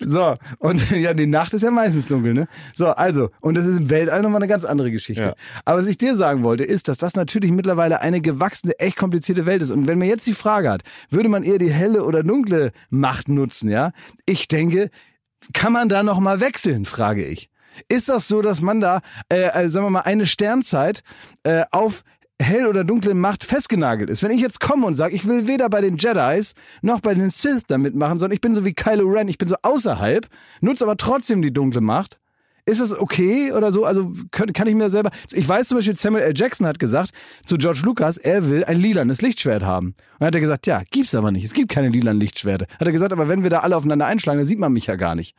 So, und ja, die Nacht ist ja meistens dunkel, ne? So, also, und das ist im Weltall nochmal eine ganz andere Geschichte. Ja. Aber was ich dir sagen wollte, ist, dass das natürlich mittlerweile eine gewachsene, echt komplizierte Welt ist. Und wenn man jetzt die Frage hat, würde man eher die helle oder dunkle Macht nutzen, ja? Ich denke, kann man da nochmal wechseln, frage ich. Ist das so, dass man da, äh, äh, sagen wir mal, eine Sternzeit äh, auf hell oder dunkle Macht festgenagelt ist. Wenn ich jetzt komme und sage, ich will weder bei den Jedis noch bei den Sith da mitmachen, sondern ich bin so wie Kylo Ren, ich bin so außerhalb, nutze aber trotzdem die dunkle Macht. Ist das okay oder so? Also kann, kann ich mir selber. Ich weiß zum Beispiel, Samuel L. Jackson hat gesagt zu George Lucas, er will ein lilanes Lichtschwert haben. Und dann hat er gesagt, ja, gibt's aber nicht. Es gibt keine lilanen Lichtschwerte. Hat er gesagt, aber wenn wir da alle aufeinander einschlagen, dann sieht man mich ja gar nicht.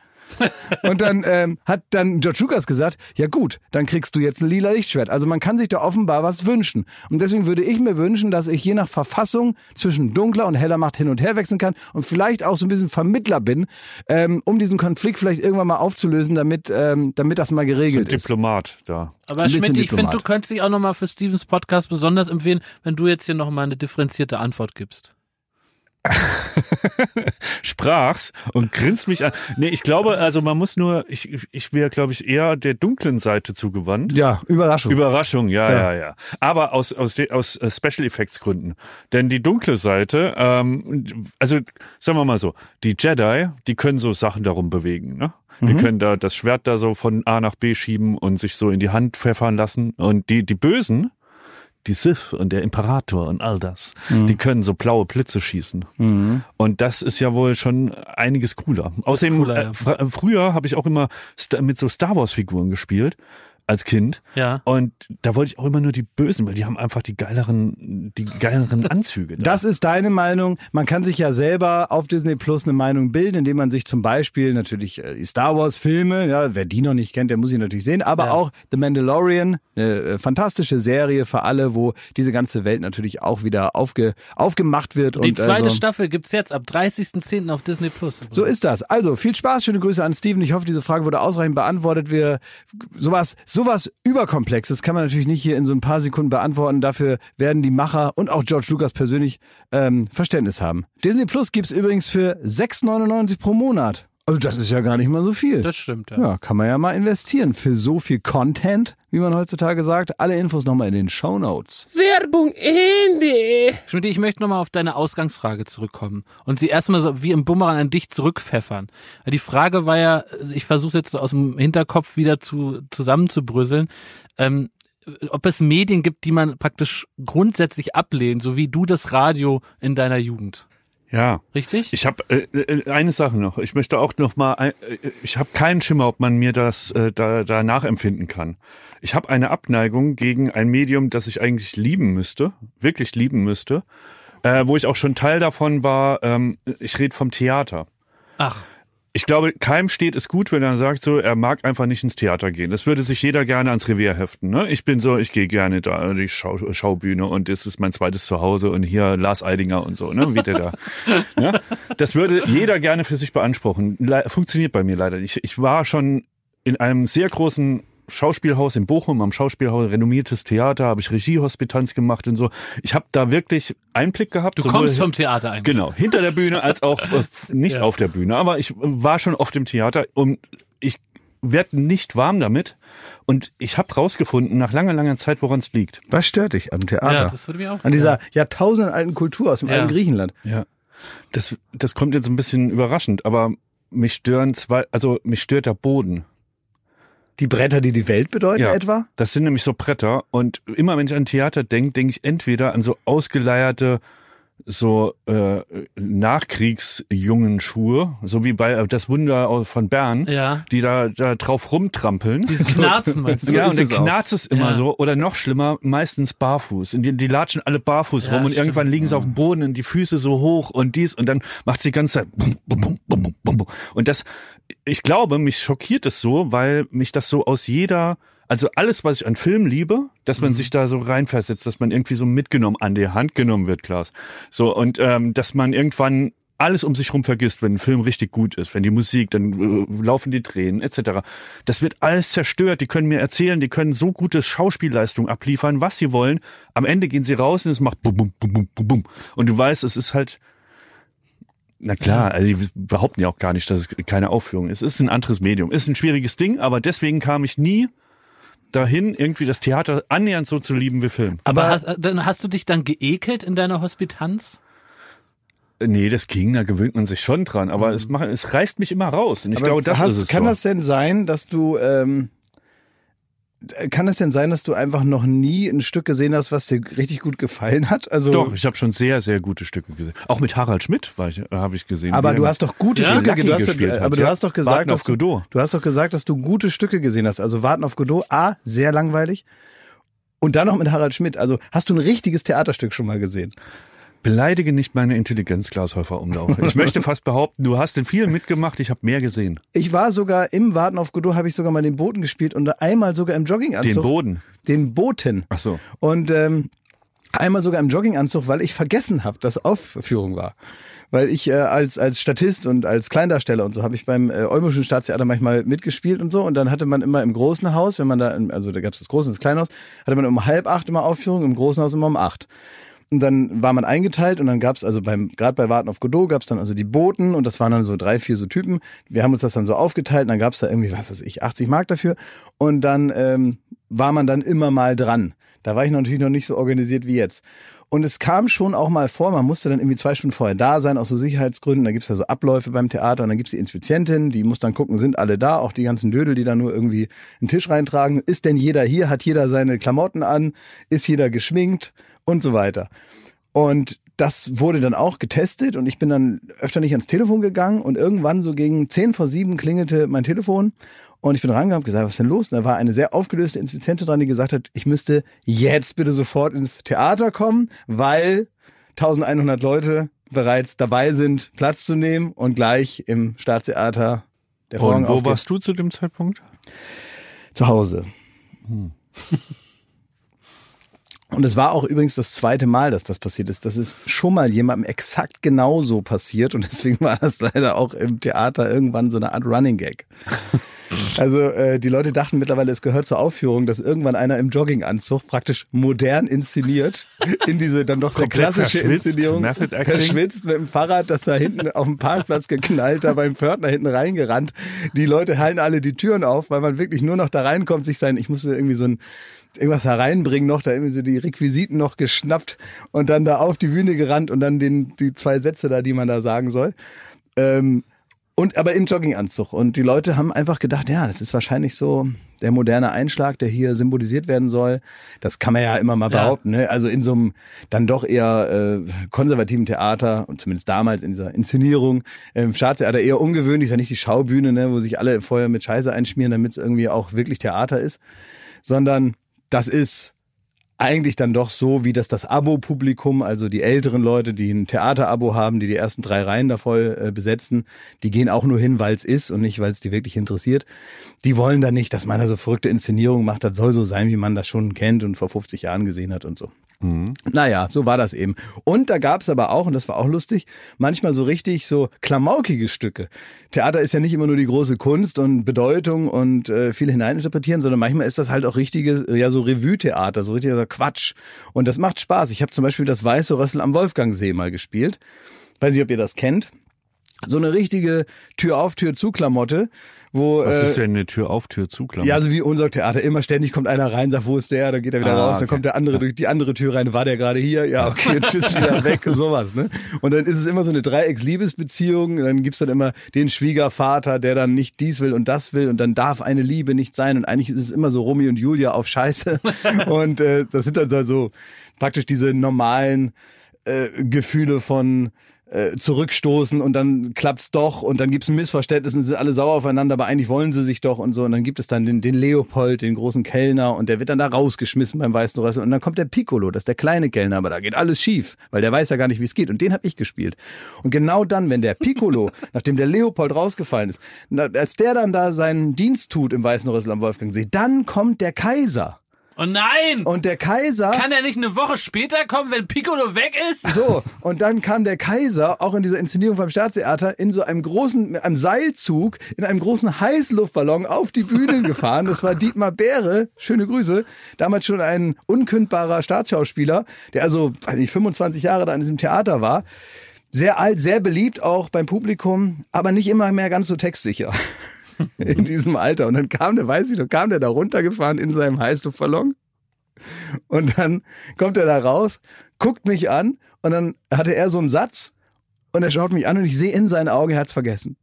Und dann ähm, hat dann George Lucas gesagt, ja gut, dann kriegst du jetzt ein lila Lichtschwert. Also man kann sich da offenbar was wünschen. Und deswegen würde ich mir wünschen, dass ich je nach Verfassung zwischen dunkler und heller Macht hin und her wechseln kann und vielleicht auch so ein bisschen Vermittler bin, ähm, um diesen Konflikt vielleicht irgendwann mal aufzulösen, damit, ähm, damit das mal ein geregelt ist. Diplomat da. Aber Ein Schmidt, ich finde, du könntest dich auch nochmal für Stevens Podcast besonders empfehlen, wenn du jetzt hier nochmal eine differenzierte Antwort gibst. sprach's und grinst mich an. Nee, ich glaube, also man muss nur, ich, ich wäre, glaube ich, eher der dunklen Seite zugewandt. Ja, Überraschung. Überraschung, ja, Ja. ja, ja. Aber aus, aus, aus äh, Special Effects Gründen. Denn die dunkle Seite, ähm, also sagen wir mal so, die Jedi, die können so Sachen darum bewegen, ne? Die können da das Schwert da so von A nach B schieben und sich so in die Hand pfeffern lassen. Und die, die Bösen, die Sith und der Imperator und all das, die können so blaue Blitze schießen. Und das ist ja wohl schon einiges cooler. Außerdem, cooler, äh, ja. fr- früher habe ich auch immer mit so Star Wars Figuren gespielt als Kind. Ja. Und da wollte ich auch immer nur die Bösen, weil die haben einfach die geileren, die geileren Anzüge. Da. Das ist deine Meinung. Man kann sich ja selber auf Disney Plus eine Meinung bilden, indem man sich zum Beispiel natürlich äh, die Star Wars Filme, ja, wer die noch nicht kennt, der muss sie natürlich sehen, aber auch The Mandalorian, eine äh, fantastische Serie für alle, wo diese ganze Welt natürlich auch wieder aufge, aufgemacht wird. Die und zweite also, Staffel gibt's jetzt ab 30.10. auf Disney Plus. So ist das. Also viel Spaß, schöne Grüße an Steven. Ich hoffe, diese Frage wurde ausreichend beantwortet. Wir sowas, sowas überkomplexes kann man natürlich nicht hier in so ein paar Sekunden beantworten. Dafür werden die Macher und auch George Lucas persönlich ähm, Verständnis haben. Disney Plus gibt's übrigens für 6,99 pro Monat. Also das ist ja gar nicht mal so viel. Das stimmt, ja. ja, kann man ja mal investieren für so viel Content, wie man heutzutage sagt. Alle Infos nochmal in den Show Notes. Werbung Ende. Schmidt, ich möchte nochmal auf deine Ausgangsfrage zurückkommen und sie erstmal so wie im Bumerang an dich zurückpfeffern. Die Frage war ja, ich versuche jetzt so aus dem Hinterkopf wieder zu, zusammenzubröseln, ähm, ob es Medien gibt, die man praktisch grundsätzlich ablehnt, so wie du das Radio in deiner Jugend. Ja. Richtig? Ich habe äh, äh, eine Sache noch. Ich möchte auch noch mal. Äh, ich habe keinen Schimmer, ob man mir das äh, da, da nachempfinden kann. Ich habe eine Abneigung gegen ein Medium, das ich eigentlich lieben müsste, wirklich lieben müsste. äh, wo ich auch schon Teil davon war. Ähm, ich rede vom Theater. Ach, Ich glaube, keinem steht es gut, wenn er sagt so, er mag einfach nicht ins Theater gehen. Das würde sich jeder gerne ans Revier heften. Ne? Ich bin so, ich gehe gerne da an die Schau Schaubühne und das ist mein zweites Zuhause und hier Lars Eidinger und so, ne? Wie der da. ja? Das würde jeder gerne für sich beanspruchen. Le funktioniert bei mir leider nicht. Ich war schon in einem sehr großen Schauspielhaus in Bochum, am Schauspielhaus, renommiertes Theater, habe ich Regiehospitanz gemacht und so. Ich habe da wirklich Einblick gehabt. du kommst vom Theater eigentlich. Genau, hinter der Bühne als auch äh, nicht Ja. auf der Bühne. Aber ich war schon oft im Theater und ich werde nicht warm damit. Und ich habe rausgefunden, nach langer, langer Zeit, woran es liegt. Was stört dich am Theater? Ja, das würde mich auch. An dieser jahrtausendenalten Kultur aus dem Ja. alten Griechenland. Ja. Das, das kommt jetzt ein bisschen überraschend, aber mich stören zwei, also mich stört der Boden. Die Bretter, die die Welt bedeuten Ja. etwa? Das sind nämlich so Bretter und immer wenn ich an Theater denke, denke ich entweder an so ausgeleierte so äh, Nachkriegsjungen Schuhe, so wie bei äh, das Wunder von Bern, Ja. die da, da drauf rumtrampeln. Dieses Knarzen, meinst du? ja, und dann es auch. knarzt es immer Ja. so. Oder noch schlimmer, meistens barfuß. Und die, die latschen alle barfuß Ja, rum und stimmt. irgendwann liegen sie auf dem Boden und die Füße so hoch und dies und dann macht sie die ganze Zeit bum, bum, bum, bum, bum. Und das, ich glaube, mich schockiert es so, weil mich das so aus jeder, also alles, was ich an Film liebe, dass Mhm. man sich da so reinversetzt, dass man irgendwie so mitgenommen, an die Hand genommen wird, Klaas. So, und ähm, dass man irgendwann alles um sich rum vergisst, wenn ein Film richtig gut ist, wenn die Musik, dann äh, laufen die Tränen etc. Das wird alles zerstört. Die können mir erzählen, die können so gute Schauspielleistung abliefern, was sie wollen. Am Ende gehen sie raus und es macht bum bum bum bum bum bum. Und du weißt, es ist halt na klar, also die behaupten ja auch gar nicht, dass es keine Aufführung ist. Es ist ein anderes Medium. Es ist ein schwieriges Ding, aber deswegen kam ich nie dahin, irgendwie das Theater annähernd so zu lieben wie Film. Aber Aber hast, dann hast du dich dann geekelt in deiner Hospitanz? Nee, das ging, da gewöhnt man sich schon dran, aber es, macht, es reißt mich immer raus. Und ich aber glaube, das hast, ist es kann so. das denn sein, dass du ähm, kann es denn sein, dass du einfach noch nie ein Stück gesehen hast, was dir richtig gut gefallen hat? Also Doch, ich habe schon sehr, sehr gute Stücke gesehen. Auch mit Harald Schmidt äh, habe ich gesehen. aber du hast doch gute Ja? Stücke du hast gespielt hat, aber du ja. hast doch gesagt, Warten dass du, du hast doch gesagt, dass du gute Stücke gesehen hast. Also Warten auf Godot, A, sehr langweilig. Und dann noch mit Harald Schmidt. Also hast du ein richtiges Theaterstück schon mal gesehen? Beleidige nicht meine Intelligenz, Klaus Häufer Umlauf. Ich möchte fast behaupten, du hast in vielen mitgemacht, ich habe mehr gesehen. Ich war sogar im Warten auf Godot, habe ich sogar mal den Boten gespielt und einmal sogar im Jogginganzug. Den Boden. Den Boten. Ach so. Und ähm, einmal sogar im Jogginganzug, weil ich vergessen habe, dass Aufführung war. Weil ich äh, als als Statist und als Kleindarsteller und so habe ich beim äh, Olmischen Staatstheater manchmal mitgespielt und so und dann hatte man immer im großen Haus, wenn man da, im- also da gab es das große und das kleine Haus, hatte man um halb acht immer Aufführung, im großen Haus immer um acht. Und dann war man eingeteilt und dann gab's also beim gerade bei Warten auf Godot gab's dann also die Boten und das waren dann so drei, vier so Typen. Wir haben uns das dann so aufgeteilt und dann gab's da irgendwie, was weiß ich, 80 Mark dafür. Und dann ähm, war man dann immer mal dran. Da war ich natürlich noch nicht so organisiert wie jetzt. Und es kam schon auch mal vor, man musste dann irgendwie zwei Stunden vorher da sein, aus so Sicherheitsgründen. Da gibt's ja so Abläufe beim Theater und dann gibt's die Inspizientin, die muss dann gucken, sind alle da, auch die ganzen Dödel, die da nur irgendwie einen Tisch reintragen. Ist denn jeder hier? Hat jeder seine Klamotten an? Ist jeder geschminkt? Und so weiter. Und das wurde dann auch getestet und ich bin dann öfter nicht ans Telefon gegangen und irgendwann so gegen 10 vor 7 klingelte mein Telefon und ich bin rangegangen und gesagt, was ist denn los? Und da war eine sehr aufgelöste Inspizientin dran, die gesagt hat, ich müsste jetzt bitte sofort ins Theater kommen, weil 1100 Leute bereits dabei sind, Platz zu nehmen und gleich im Staatstheater der Vorhang Und wo aufgeht. warst du zu dem Zeitpunkt? Zu Hause. Und es war auch übrigens das zweite Mal, dass das passiert ist. Das ist schon mal jemandem exakt genauso passiert und deswegen war das leider auch im Theater irgendwann so eine Art Running Gag. Also äh, die Leute dachten mittlerweile, es gehört zur Aufführung, dass irgendwann einer im Jogginganzug praktisch modern inszeniert in diese dann doch sehr klassische Inszenierung verschwitzt mit dem Fahrrad, das da hinten auf dem Parkplatz geknallt, da beim Pförtner hinten reingerannt. Die Leute halten alle die Türen auf, weil man wirklich nur noch da reinkommt, sich sein, ich musste irgendwie so ein irgendwas hereinbringen noch, da irgendwie so die Requisiten noch geschnappt und dann da auf die Bühne gerannt und dann den, die zwei Sätze da, die man da sagen soll. Ähm, und aber im Jogginganzug. Und die Leute haben einfach gedacht, ja, das ist wahrscheinlich so der moderne Einschlag, der hier symbolisiert werden soll. Das kann man ja immer mal Ja. behaupten. Ne? Also in so einem dann doch eher äh, konservativen Theater und zumindest damals in dieser Inszenierung im Staatstheater eher ungewöhnlich, ist ja nicht die Schaubühne, ne, wo sich alle vorher mit Scheiße einschmieren, damit es irgendwie auch wirklich Theater ist, sondern das ist eigentlich dann doch so, wie das das Abo-Publikum, also die älteren Leute, die ein Theaterabo haben, die die ersten drei Reihen da voll äh, besetzen, die gehen auch nur hin, weil es ist und nicht, weil es die wirklich interessiert. Die wollen da nicht, dass man da so verrückte Inszenierungen macht. Das soll so sein, wie man das schon kennt und vor 50 Jahren gesehen hat und so. Naja, so war das eben. Und da gab's aber auch, und das war auch lustig, manchmal so richtig so klamaukige Stücke. Theater ist ja nicht immer nur die große Kunst und Bedeutung und äh, viel hineininterpretieren, sondern manchmal ist das halt auch richtiges, ja so Revue-Theater, so richtiger Quatsch. Und das macht Spaß. Ich habe zum Beispiel das Weiße Rössel am Wolfgangsee mal gespielt. Weiß nicht, ob ihr das kennt. So eine richtige Tür auf, Tür zu Klamotte, wo Was äh, ist denn eine Tür auf, Tür zu, Klammer? ja, also wie unser Theater. Immer ständig kommt einer rein, sagt, wo ist der? Dann geht er wieder Ah, raus, dann okay. kommt der andere durch die andere Tür rein. War der gerade hier? Ja, okay, tschüss, wieder weg und sowas. Ne? Und dann ist es immer so eine Dreiecks-Liebesbeziehung. Dann gibt's dann immer den Schwiegervater, der dann nicht dies will und das will. Und dann darf eine Liebe nicht sein. Und eigentlich ist es immer so Romy und Julia auf Scheiße. und äh, das sind dann so praktisch diese normalen äh, Gefühle von äh, zurückstoßen und dann klappt's doch und dann gibt's ein Missverständnis und sind alle sauer aufeinander, aber eigentlich wollen sie sich doch und so und dann gibt es dann den, den Leopold, den großen Kellner und der wird dann da rausgeschmissen beim Weißen Rössel und dann kommt der Piccolo, das ist der kleine Kellner, aber da geht alles schief, weil der weiß ja gar nicht, wie es geht und den habe ich gespielt. Und genau dann, wenn der Piccolo, nachdem der Leopold rausgefallen ist, als der dann da seinen Dienst tut im Weißen Rössel am Wolfgangsee, dann kommt der Kaiser. Oh nein! Und der Kaiser Kann er nicht eine Woche später kommen, wenn Piccolo weg ist? So, und dann kam der Kaiser, auch in dieser Inszenierung vom Staatstheater, in so einem großen, mit einem Seilzug, in einem großen Heißluftballon auf die Bühne gefahren. Das war Dietmar Bäre, schöne Grüße, damals schon ein unkündbarer Staatsschauspieler, der also, weiß nicht, 25 Jahre da in diesem Theater war. Sehr alt, sehr beliebt auch beim Publikum, aber nicht immer mehr ganz so textsicher. In diesem Alter. Und dann kam der, weiß ich noch, kam der da runtergefahren in seinem Heißluftballon. Und dann kommt er da raus, guckt mich an und dann hatte er so einen Satz und er schaut mich an und ich sehe in seinen Augen, er hat's vergessen.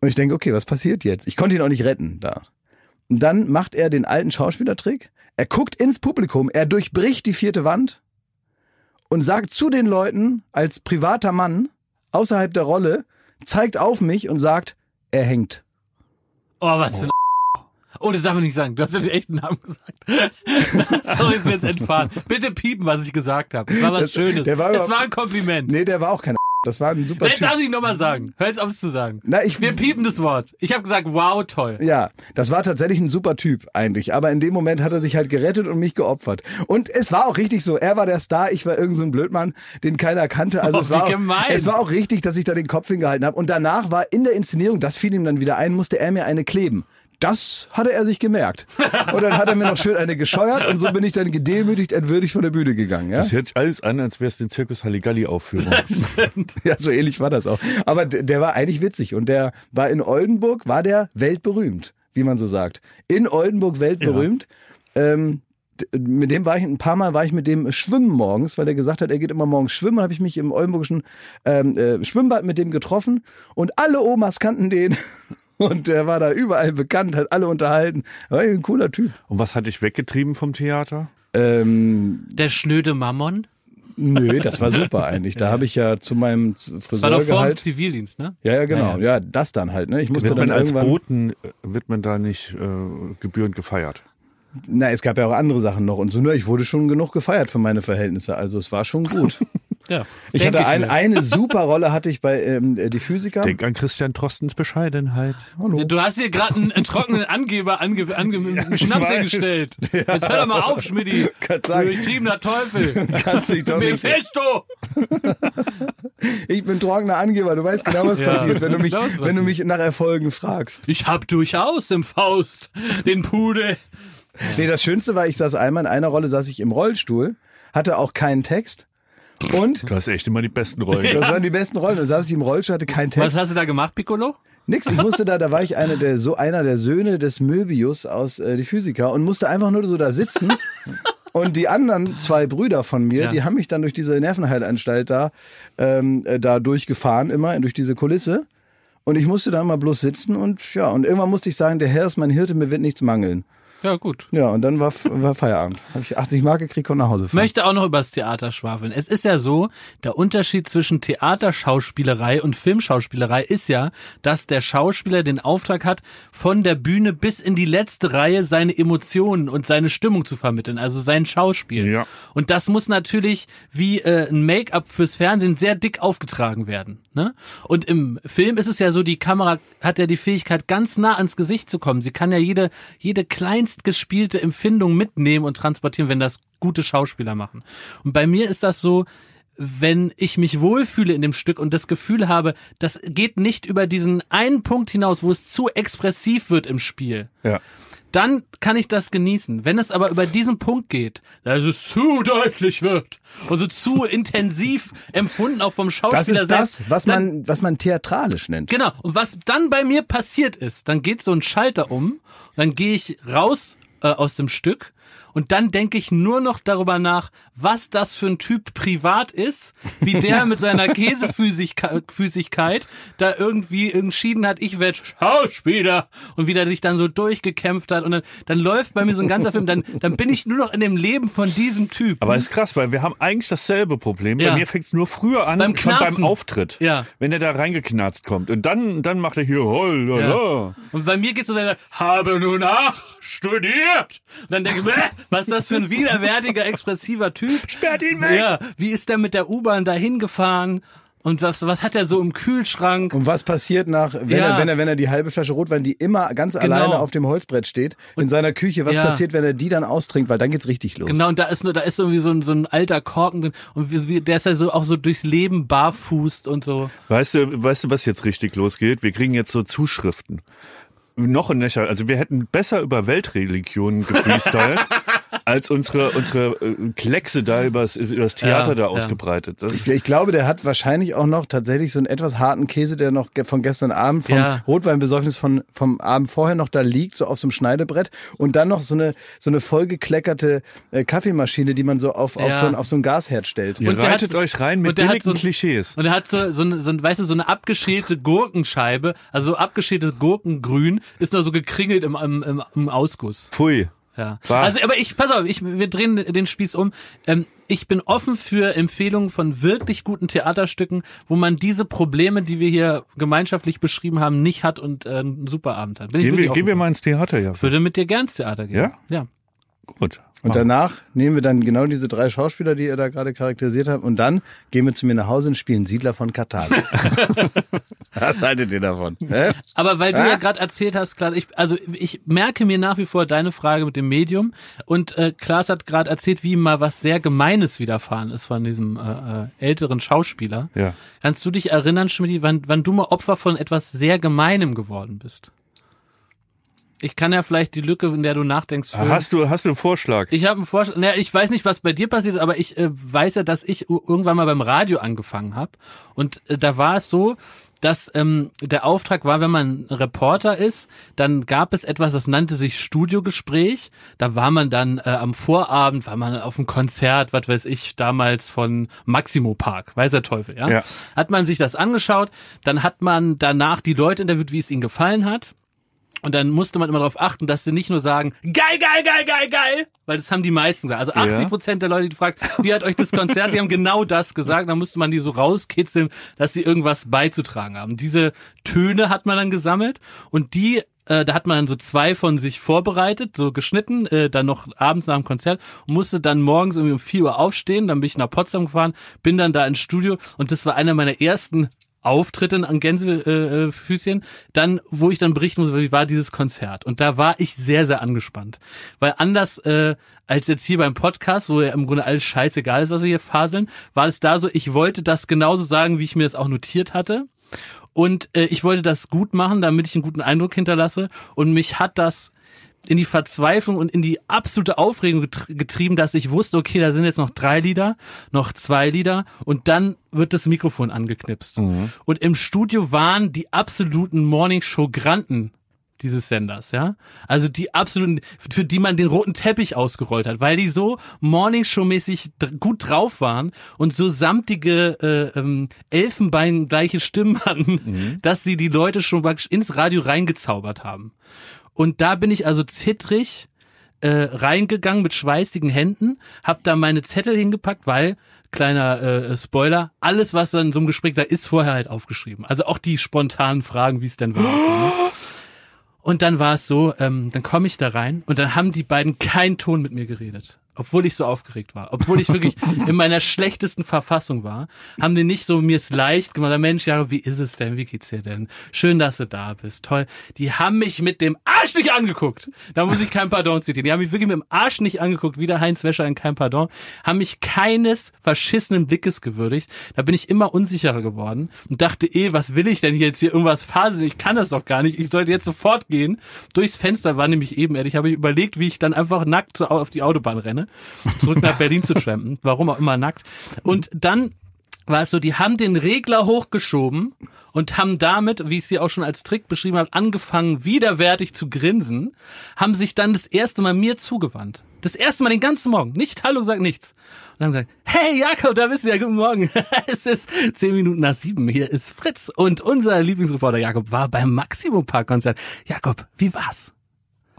Und ich denke, okay, was passiert jetzt? Ich konnte ihn auch nicht retten da. Und dann macht er den alten Schauspielertrick. Er guckt ins Publikum, er durchbricht die vierte Wand und sagt zu den Leuten als privater Mann außerhalb der Rolle, zeigt auf mich und sagt, er hängt. Oh, was für ein Oh, das darf man nicht sagen. Du hast ja den echten Namen gesagt. Sorry, ist mir jetzt entfahren. Bitte piepen, was ich gesagt habe. Es war was Das- Schönes. war es war ein Kompliment. Nee, der war auch kein Das war ein super Das darf ich nochmal sagen. Hör jetzt auf es zu sagen. Na, ich, Wir piepen das Wort. Ich habe gesagt, wow, toll. Ja, das war tatsächlich ein super Typ eigentlich. Aber in dem Moment hat er sich halt gerettet und mich geopfert. Und es war auch richtig so. Er war der Star, ich war irgend so ein Blödmann, den keiner kannte. Also Oh, es, war auch, es war auch richtig, dass ich da den Kopf hingehalten habe. Und danach war in der Inszenierung, das fiel ihm dann wieder ein, musste er mir eine kleben. Das hatte er sich gemerkt. Und dann hat er mir noch schön eine gescheuert und so bin ich dann gedemütigt, entwürdigt von der Bühne gegangen. Ja? Das hört sich alles an, als wär's den Zirkus Halligalli Aufführung. Ja, so ähnlich war das auch. Aber der, war eigentlich witzig und der war in Oldenburg, war der weltberühmt, wie man so sagt. In Oldenburg weltberühmt. Ähm, d- mit dem war ich ein paar Mal war ich mit dem schwimmen morgens, weil er gesagt hat, er geht immer morgens schwimmen. Habe ich mich im oldenburgischen ähm, äh, Schwimmbad mit dem getroffen und alle Omas kannten den und der war da überall bekannt, hat alle unterhalten. War ein cooler Typ. Und was hat dich weggetrieben vom Theater? Ähm, Der schnöde Mammon. nö, das war super eigentlich. Da habe ich ja zu meinem Das war doch Friseur vor dem. Zivildienst, ne? Ja, ja, genau. Ja, das dann halt. Ne? Ich musste Wird dann man als irgendwann. Boten, äh, wird man da nicht äh, gebührend gefeiert? Na, es gab ja auch andere Sachen noch und so. Nur ich wurde schon genug gefeiert für meine Verhältnisse. Also es war schon gut. Ja. Ich hatte ein, mir. eine super Rolle hatte ich bei ähm, die Physiker. Denk an Christian Trostens Bescheidenheit. Du hast hier gerade einen, einen trockenen Angeber ange, ange, einen Schnaps hingestellt. Jetzt hör doch mal auf, Schmidti. Kann Du sagen. durchtriebener Teufel. Kannst dich doch nicht. Mephisto! Ich bin trockener Angeber. Du weißt genau, was Ja, passiert, wenn du ich mich, was wenn du du- mich nach Erfolgen fragst. Ich hab durchaus im Faust den Pudel. Nee, das Schönste war, ich saß einmal in einer Rolle, saß ich im Rollstuhl, hatte auch keinen Text. Und Du hast echt immer die besten Rollen. das waren die besten Rollen. Und saß ich im Rollstuhl, hatte keinen Text. Was hast du da gemacht, Piccolo? Nix, ich musste da, da war ich einer der, so einer der Söhne des Möbius aus äh, die Physiker und musste einfach nur so da sitzen. Und die anderen zwei Brüder von mir, Ja. die haben mich dann durch diese Nervenheilanstalt da, ähm, äh, da durchgefahren, immer durch diese Kulisse. Und ich musste da immer bloß sitzen und ja, und irgendwann musste ich sagen, der Herr ist mein Hirte, mir wird nichts mangeln. Ja, gut. Ja, und dann war, war Feierabend. Habe ich 80 Mark gekriegt und nach Hause fahren. Möchte auch noch über das Theater schwafeln. Es ist ja so, der Unterschied zwischen Theaterschauspielerei und Filmschauspielerei ist ja, dass der Schauspieler den Auftrag hat, von der Bühne bis in die letzte Reihe seine Emotionen und seine Stimmung zu vermitteln, also sein Schauspiel. Ja. Und das muss natürlich wie äh, ein Make-up fürs Fernsehen sehr dick aufgetragen werden. Ne? Und im Film ist es ja so, die Kamera hat ja die Fähigkeit, ganz nah ans Gesicht zu kommen. Sie kann ja jede, jede kleinst gespielte Empfindung mitnehmen und transportieren, wenn das gute Schauspieler machen. Und bei mir ist das so, wenn ich mich wohlfühle in dem Stück und das Gefühl habe, das geht nicht über diesen einen Punkt hinaus, wo es zu expressiv wird im Spiel Ja. Dann kann ich das genießen. Wenn es aber über diesen Punkt geht, dass es zu deutlich wird und so zu intensiv empfunden auch vom Das Schauspieler ist das, selbst, was dann, man, was man theatralisch nennt. Genau. Und was dann bei mir passiert ist, dann geht so ein Schalter um, dann gehe ich raus äh, aus dem Stück und dann denke ich nur noch darüber nach, was das für ein Typ privat ist, wie der mit seiner Käsefüßigkeit da irgendwie entschieden hat, ich werde Schauspieler und wie der sich dann so durchgekämpft hat und dann, dann läuft bei mir so ein ganzer Film, dann, dann bin ich nur noch in dem Leben von diesem Typ. Aber ist krass, weil wir haben eigentlich dasselbe Problem. Ja. Bei mir fängt es nur früher an, Beim schon beim. Auftritt. Ja. Wenn er da reingeknarzt kommt. Und dann, dann macht er hier, holla, Ja. Und bei mir geht's so, wenn er, habe nun ach studiert. Und dann denke ich, mir, was ist das für ein widerwärtiger, expressiver Typ? Sperrt ihn weg! Ja, wie ist der mit der U-Bahn dahin gefahren? Und was, was hat er so im Kühlschrank? Und was passiert nach, wenn, Ja. er, wenn er, wenn er die halbe Flasche Rotwein, die immer ganz Genau. alleine auf dem Holzbrett steht, in seiner Küche, was Ja. passiert, wenn er die dann austrinkt, weil dann geht's richtig los. Genau, und da ist nur, da ist irgendwie so ein, so ein alter Korken drin. Und wie, wie- der ist ja so auch so durchs Leben barfußt und so. Weißt du, weißt du, was jetzt richtig losgeht? Wir kriegen jetzt so Zuschriften. Noch ein Nächer. Also wir hätten besser über Weltreligionen gefreestylt, als unsere, unsere äh, Kleckse da übers, übers Theater Ja, da ja. ausgebreitet. Das, Ich, ich glaube, der hat wahrscheinlich auch noch tatsächlich so einen etwas harten Käse, der noch von gestern Abend vom Ja. Rotweinbesäufnis von, vom Abend vorher noch da liegt, so auf so einem Schneidebrett. Und dann noch so eine, so eine vollgekleckerte äh, Kaffeemaschine, die man so auf, auf, Ja. so, ein, auf so ein Gasherd stellt. ihr Und der reitet hat- euch rein mit billigen so ein- Klischees. Und er hat so, so, eine, so, ein, weißt du, so eine abgeschälte Gurkenscheibe, also abgeschälte Gurkengrün, ist nur so gekringelt im, im, im, im Ausguss. Pfui. Ja. Bah. Also, aber ich, pass auf, ich, wir drehen den Spieß um. Ähm, ich bin offen für Empfehlungen von wirklich guten Theaterstücken, wo man diese Probleme, die wir hier gemeinschaftlich beschrieben haben, nicht hat und äh, einen super Abend hat. Bin ich Gehen wir, gehen wir mal ins Theater, ja. Würde mit dir gern ins Theater gehen. Ja? Ja. Gut. Und danach nehmen wir dann genau diese drei Schauspieler, die ihr da gerade charakterisiert habt, und dann gehen wir zu mir nach Hause und spielen Siedler von Katar. Was haltet ihr davon? Hä? Aber weil du ja gerade erzählt hast, Klaas, ich, also ich merke mir nach wie vor deine Frage mit dem Medium und äh, Klaas hat gerade erzählt, wie ihm mal was sehr Gemeines widerfahren ist von diesem äh, äh, älteren Schauspieler. Ja. Kannst du dich erinnern, Schmidt, wann, wann du mal Opfer von etwas sehr Gemeinem geworden bist? Ich kann ja vielleicht die Lücke, in der du nachdenkst, füllen. Hast du, hast du einen Vorschlag? Ich habe einen Vorschlag. Naja, ich weiß nicht, was bei dir passiert ist, aber ich äh, weiß ja, dass ich irgendwann mal beim Radio angefangen habe. Und äh, da war es so, dass ähm, der Auftrag war, wenn man Reporter ist, dann gab es etwas, das nannte sich Studiogespräch. Da war man dann äh, am Vorabend, war man auf einem Konzert, was weiß ich, damals von Maximo Park, weiß der Teufel, ja? Ja. Hat man sich das angeschaut, dann hat man danach die Leute interviewt, wie es ihnen gefallen hat. Und dann musste man immer darauf achten, dass sie nicht nur sagen, geil, geil, geil, geil, geil, weil das haben die meisten gesagt. Also 80 Prozent der Leute, die du fragst, wie hat euch das Konzert, die haben genau das gesagt. Dann musste man die so rauskitzeln, dass sie irgendwas beizutragen haben. Diese Töne hat man dann gesammelt und die äh, da hat man dann so zwei von sich vorbereitet, so geschnitten, äh, dann noch abends nach dem Konzert und musste dann morgens irgendwie um 4 Uhr aufstehen, dann bin ich nach Potsdam gefahren, bin dann da ins Studio und das war einer meiner ersten Auftritten an Gänsefüßchen, äh, Füßchen, dann, wo ich dann berichten muss, wie war dieses Konzert. Und da war ich sehr, sehr angespannt. Weil anders äh, als jetzt hier beim Podcast, wo ja im Grunde alles scheißegal ist, was wir hier faseln, war es da so, ich wollte das genauso sagen, wie ich mir das auch notiert hatte. Und äh, ich wollte das gut machen, damit ich einen guten Eindruck hinterlasse. Und mich hat das in die Verzweiflung und in die absolute Aufregung getr- getrieben, dass ich wusste, okay, da sind jetzt noch drei Lieder, noch zwei Lieder und dann wird das Mikrofon angeknipst. Und im Studio waren die absoluten Morningshow-Granten dieses Senders, ja. Also die absoluten, für die man den roten Teppich ausgerollt hat, weil die so Morningshow-mäßig gut drauf waren und so samtige, äh, ähm, Elfenbein-gleiche Stimmen hatten, dass sie die Leute schon praktisch ins Radio reingezaubert haben. Und da bin ich also zittrig äh, reingegangen mit schweißigen Händen, hab da meine Zettel hingepackt, weil kleiner äh, Spoiler, alles was dann in so einem Gespräch sagt, ist vorher halt aufgeschrieben. Also auch die spontanen Fragen, wie es denn war. ne? Und dann war es so, ähm, dann komme ich da rein und dann haben die beiden keinen Ton mit mir geredet. Obwohl ich so aufgeregt war, obwohl ich wirklich in meiner schlechtesten Verfassung war, haben die nicht so mir es leicht gemacht. Mensch, ja, wie ist es denn? Wie geht's dir denn? Schön, dass du da bist. Toll. Die haben mich mit dem Arsch nicht angeguckt. Da muss ich kein Pardon zitieren. Die haben mich wirklich mit dem Arsch nicht angeguckt, wie der Heinz Wäscher in kein Pardon. Haben mich keines verschissenen Blickes gewürdigt. Da bin ich immer unsicherer geworden und dachte, eh, was will ich denn jetzt hier irgendwas faseln? Ich kann das doch gar nicht. Ich sollte jetzt sofort gehen. Durchs Fenster war nämlich eben ehrlich, habe ich überlegt, wie ich dann einfach nackt auf die Autobahn renne, zurück nach Berlin zu trampen. Warum auch immer nackt. Und dann war es so, die haben den Regler hochgeschoben und haben damit, wie ich sie auch schon als Trick beschrieben habe, angefangen, widerwärtig zu grinsen, haben sich dann das erste Mal mir zugewandt. Das erste Mal den ganzen Morgen. Nicht Hallo sagt nichts. Und dann gesagt, hey Jakob, da bist du ja, guten Morgen. es ist zehn Minuten nach sieben. Hier ist Fritz und unser Lieblingsreporter Jakob war beim Maximum Park Konzert. Jakob, wie war's?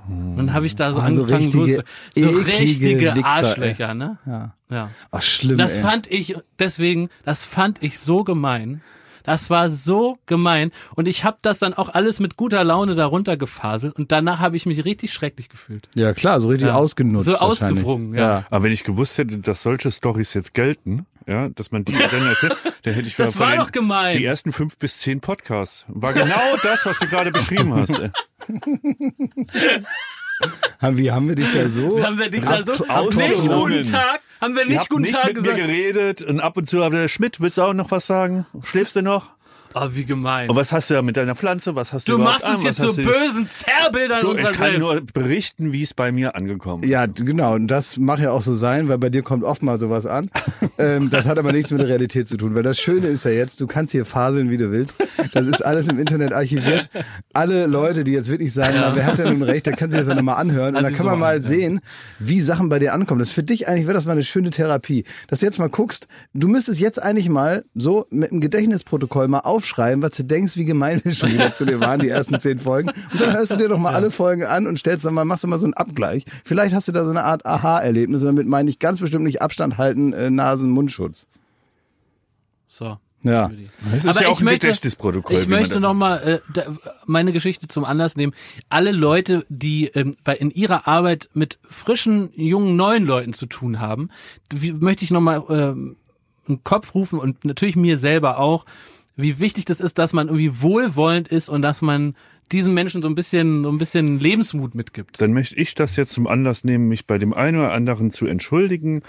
Und dann habe ich da so Ah, so angefangen, richtige, so eklige richtige Wichser. Arschlöcher, ne? Ja. Ja. Ach, schlimm, Das ey. fand ich, deswegen, das fand ich so gemein. Das war so gemein. Und ich habe das dann auch alles mit guter Laune darunter gefaselt. Und danach habe ich mich richtig schrecklich gefühlt. Ja, klar, so richtig Ja. ausgenutzt. So ausgewrungen, ja. Aber wenn ich gewusst hätte, dass solche Stories jetzt gelten, ja, dass man die dann erzählt, dann hätte ich Das war doch gemein. Die ersten fünf bis zehn Podcasts. War genau das, was du gerade beschrieben hast. Haben, wie haben wir dich da so? Haben wir dich da so, nicht ausgerungen. guten Tag, haben wir nicht guten nicht Tag mit gesagt. mir geredet und ab und zu hat der Schmidt, willst du auch noch was sagen? Schläfst du noch? Oh, wie gemein. Und was hast du da mit deiner Pflanze? Was hast du Du überhaupt machst uns an? jetzt du- bösen Zerrbildern Du, unserer ich kann selbst. nur berichten, wie es bei mir angekommen ist. Ja, genau. Und das mag ja auch so sein, weil bei dir kommt oft mal sowas an. ähm, das hat aber nichts mit der Realität zu tun, weil das Schöne ist ja jetzt, du kannst hier faseln, wie du willst. Das ist alles im Internet archiviert. Alle Leute, die jetzt wirklich sagen, na, wer hat denn nun recht, der kann sich das ja nochmal anhören. Und Hat dann sich kann so man mal ja. sehen, wie Sachen bei dir ankommen. Das ist für dich eigentlich, wäre das mal eine schöne Therapie. Dass du jetzt mal guckst, du müsstest jetzt eigentlich mal so mit einem Gedächtnisprotokoll mal aufschreiben, was du denkst, wie gemein wir schon wieder zu dir waren, die ersten zehn Folgen. Und dann hörst du dir doch mal alle Folgen an und stellst dann mal, machst du mal so einen Abgleich. Vielleicht hast du da so eine Art Aha-Erlebnis. Und damit meine ich ganz bestimmt nicht Abstand halten, äh, Nasen, Mundschutz. So. Ja. Das ist ja auch ein. Ich man möchte das- noch mal äh, da, meine Geschichte zum Anlass nehmen. Alle Leute, die ähm, bei in ihrer Arbeit mit frischen, jungen, neuen Leuten zu tun haben, wie, möchte ich noch mal ähm, einen Kopf rufen und natürlich mir selber auch, wie wichtig das ist, dass man irgendwie wohlwollend ist und dass man diesen Menschen so ein bisschen, so ein bisschen Lebensmut mitgibt. Dann möchte ich das jetzt zum Anlass nehmen, mich bei dem einen oder anderen zu entschuldigen,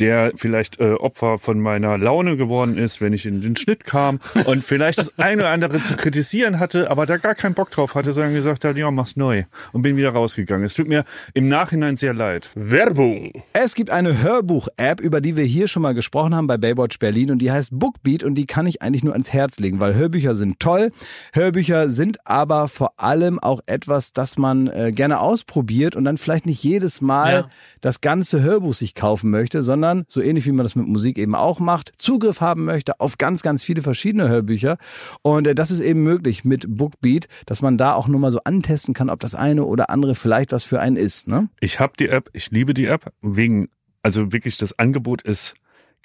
der vielleicht äh, Opfer von meiner Laune geworden ist, wenn ich in den Schnitt kam und vielleicht das eine oder andere zu kritisieren hatte, aber da gar keinen Bock drauf hatte, sondern gesagt hat, ja, mach's neu und bin wieder rausgegangen. Es tut mir im Nachhinein sehr leid. Werbung. Es gibt eine Hörbuch-App, über die wir hier schon mal gesprochen haben bei Baywatch Berlin und die heißt Bookbeat und die kann ich eigentlich nur ans Herz legen, weil Hörbücher sind toll. Hörbücher sind aber vor allem auch etwas, das man äh, gerne ausprobiert und dann vielleicht nicht jedes Mal Ja. das ganze Hörbuch sich kaufen möchte, sondern so ähnlich wie man das mit Musik eben auch macht, Zugriff haben möchte auf ganz, ganz viele verschiedene Hörbücher. Und äh, das ist eben möglich mit Bookbeat, dass man da auch nur mal so antesten kann, ob das eine oder andere vielleicht was für einen ist. Ne? Ich habe die App, ich liebe die App, wegen, also wirklich das Angebot ist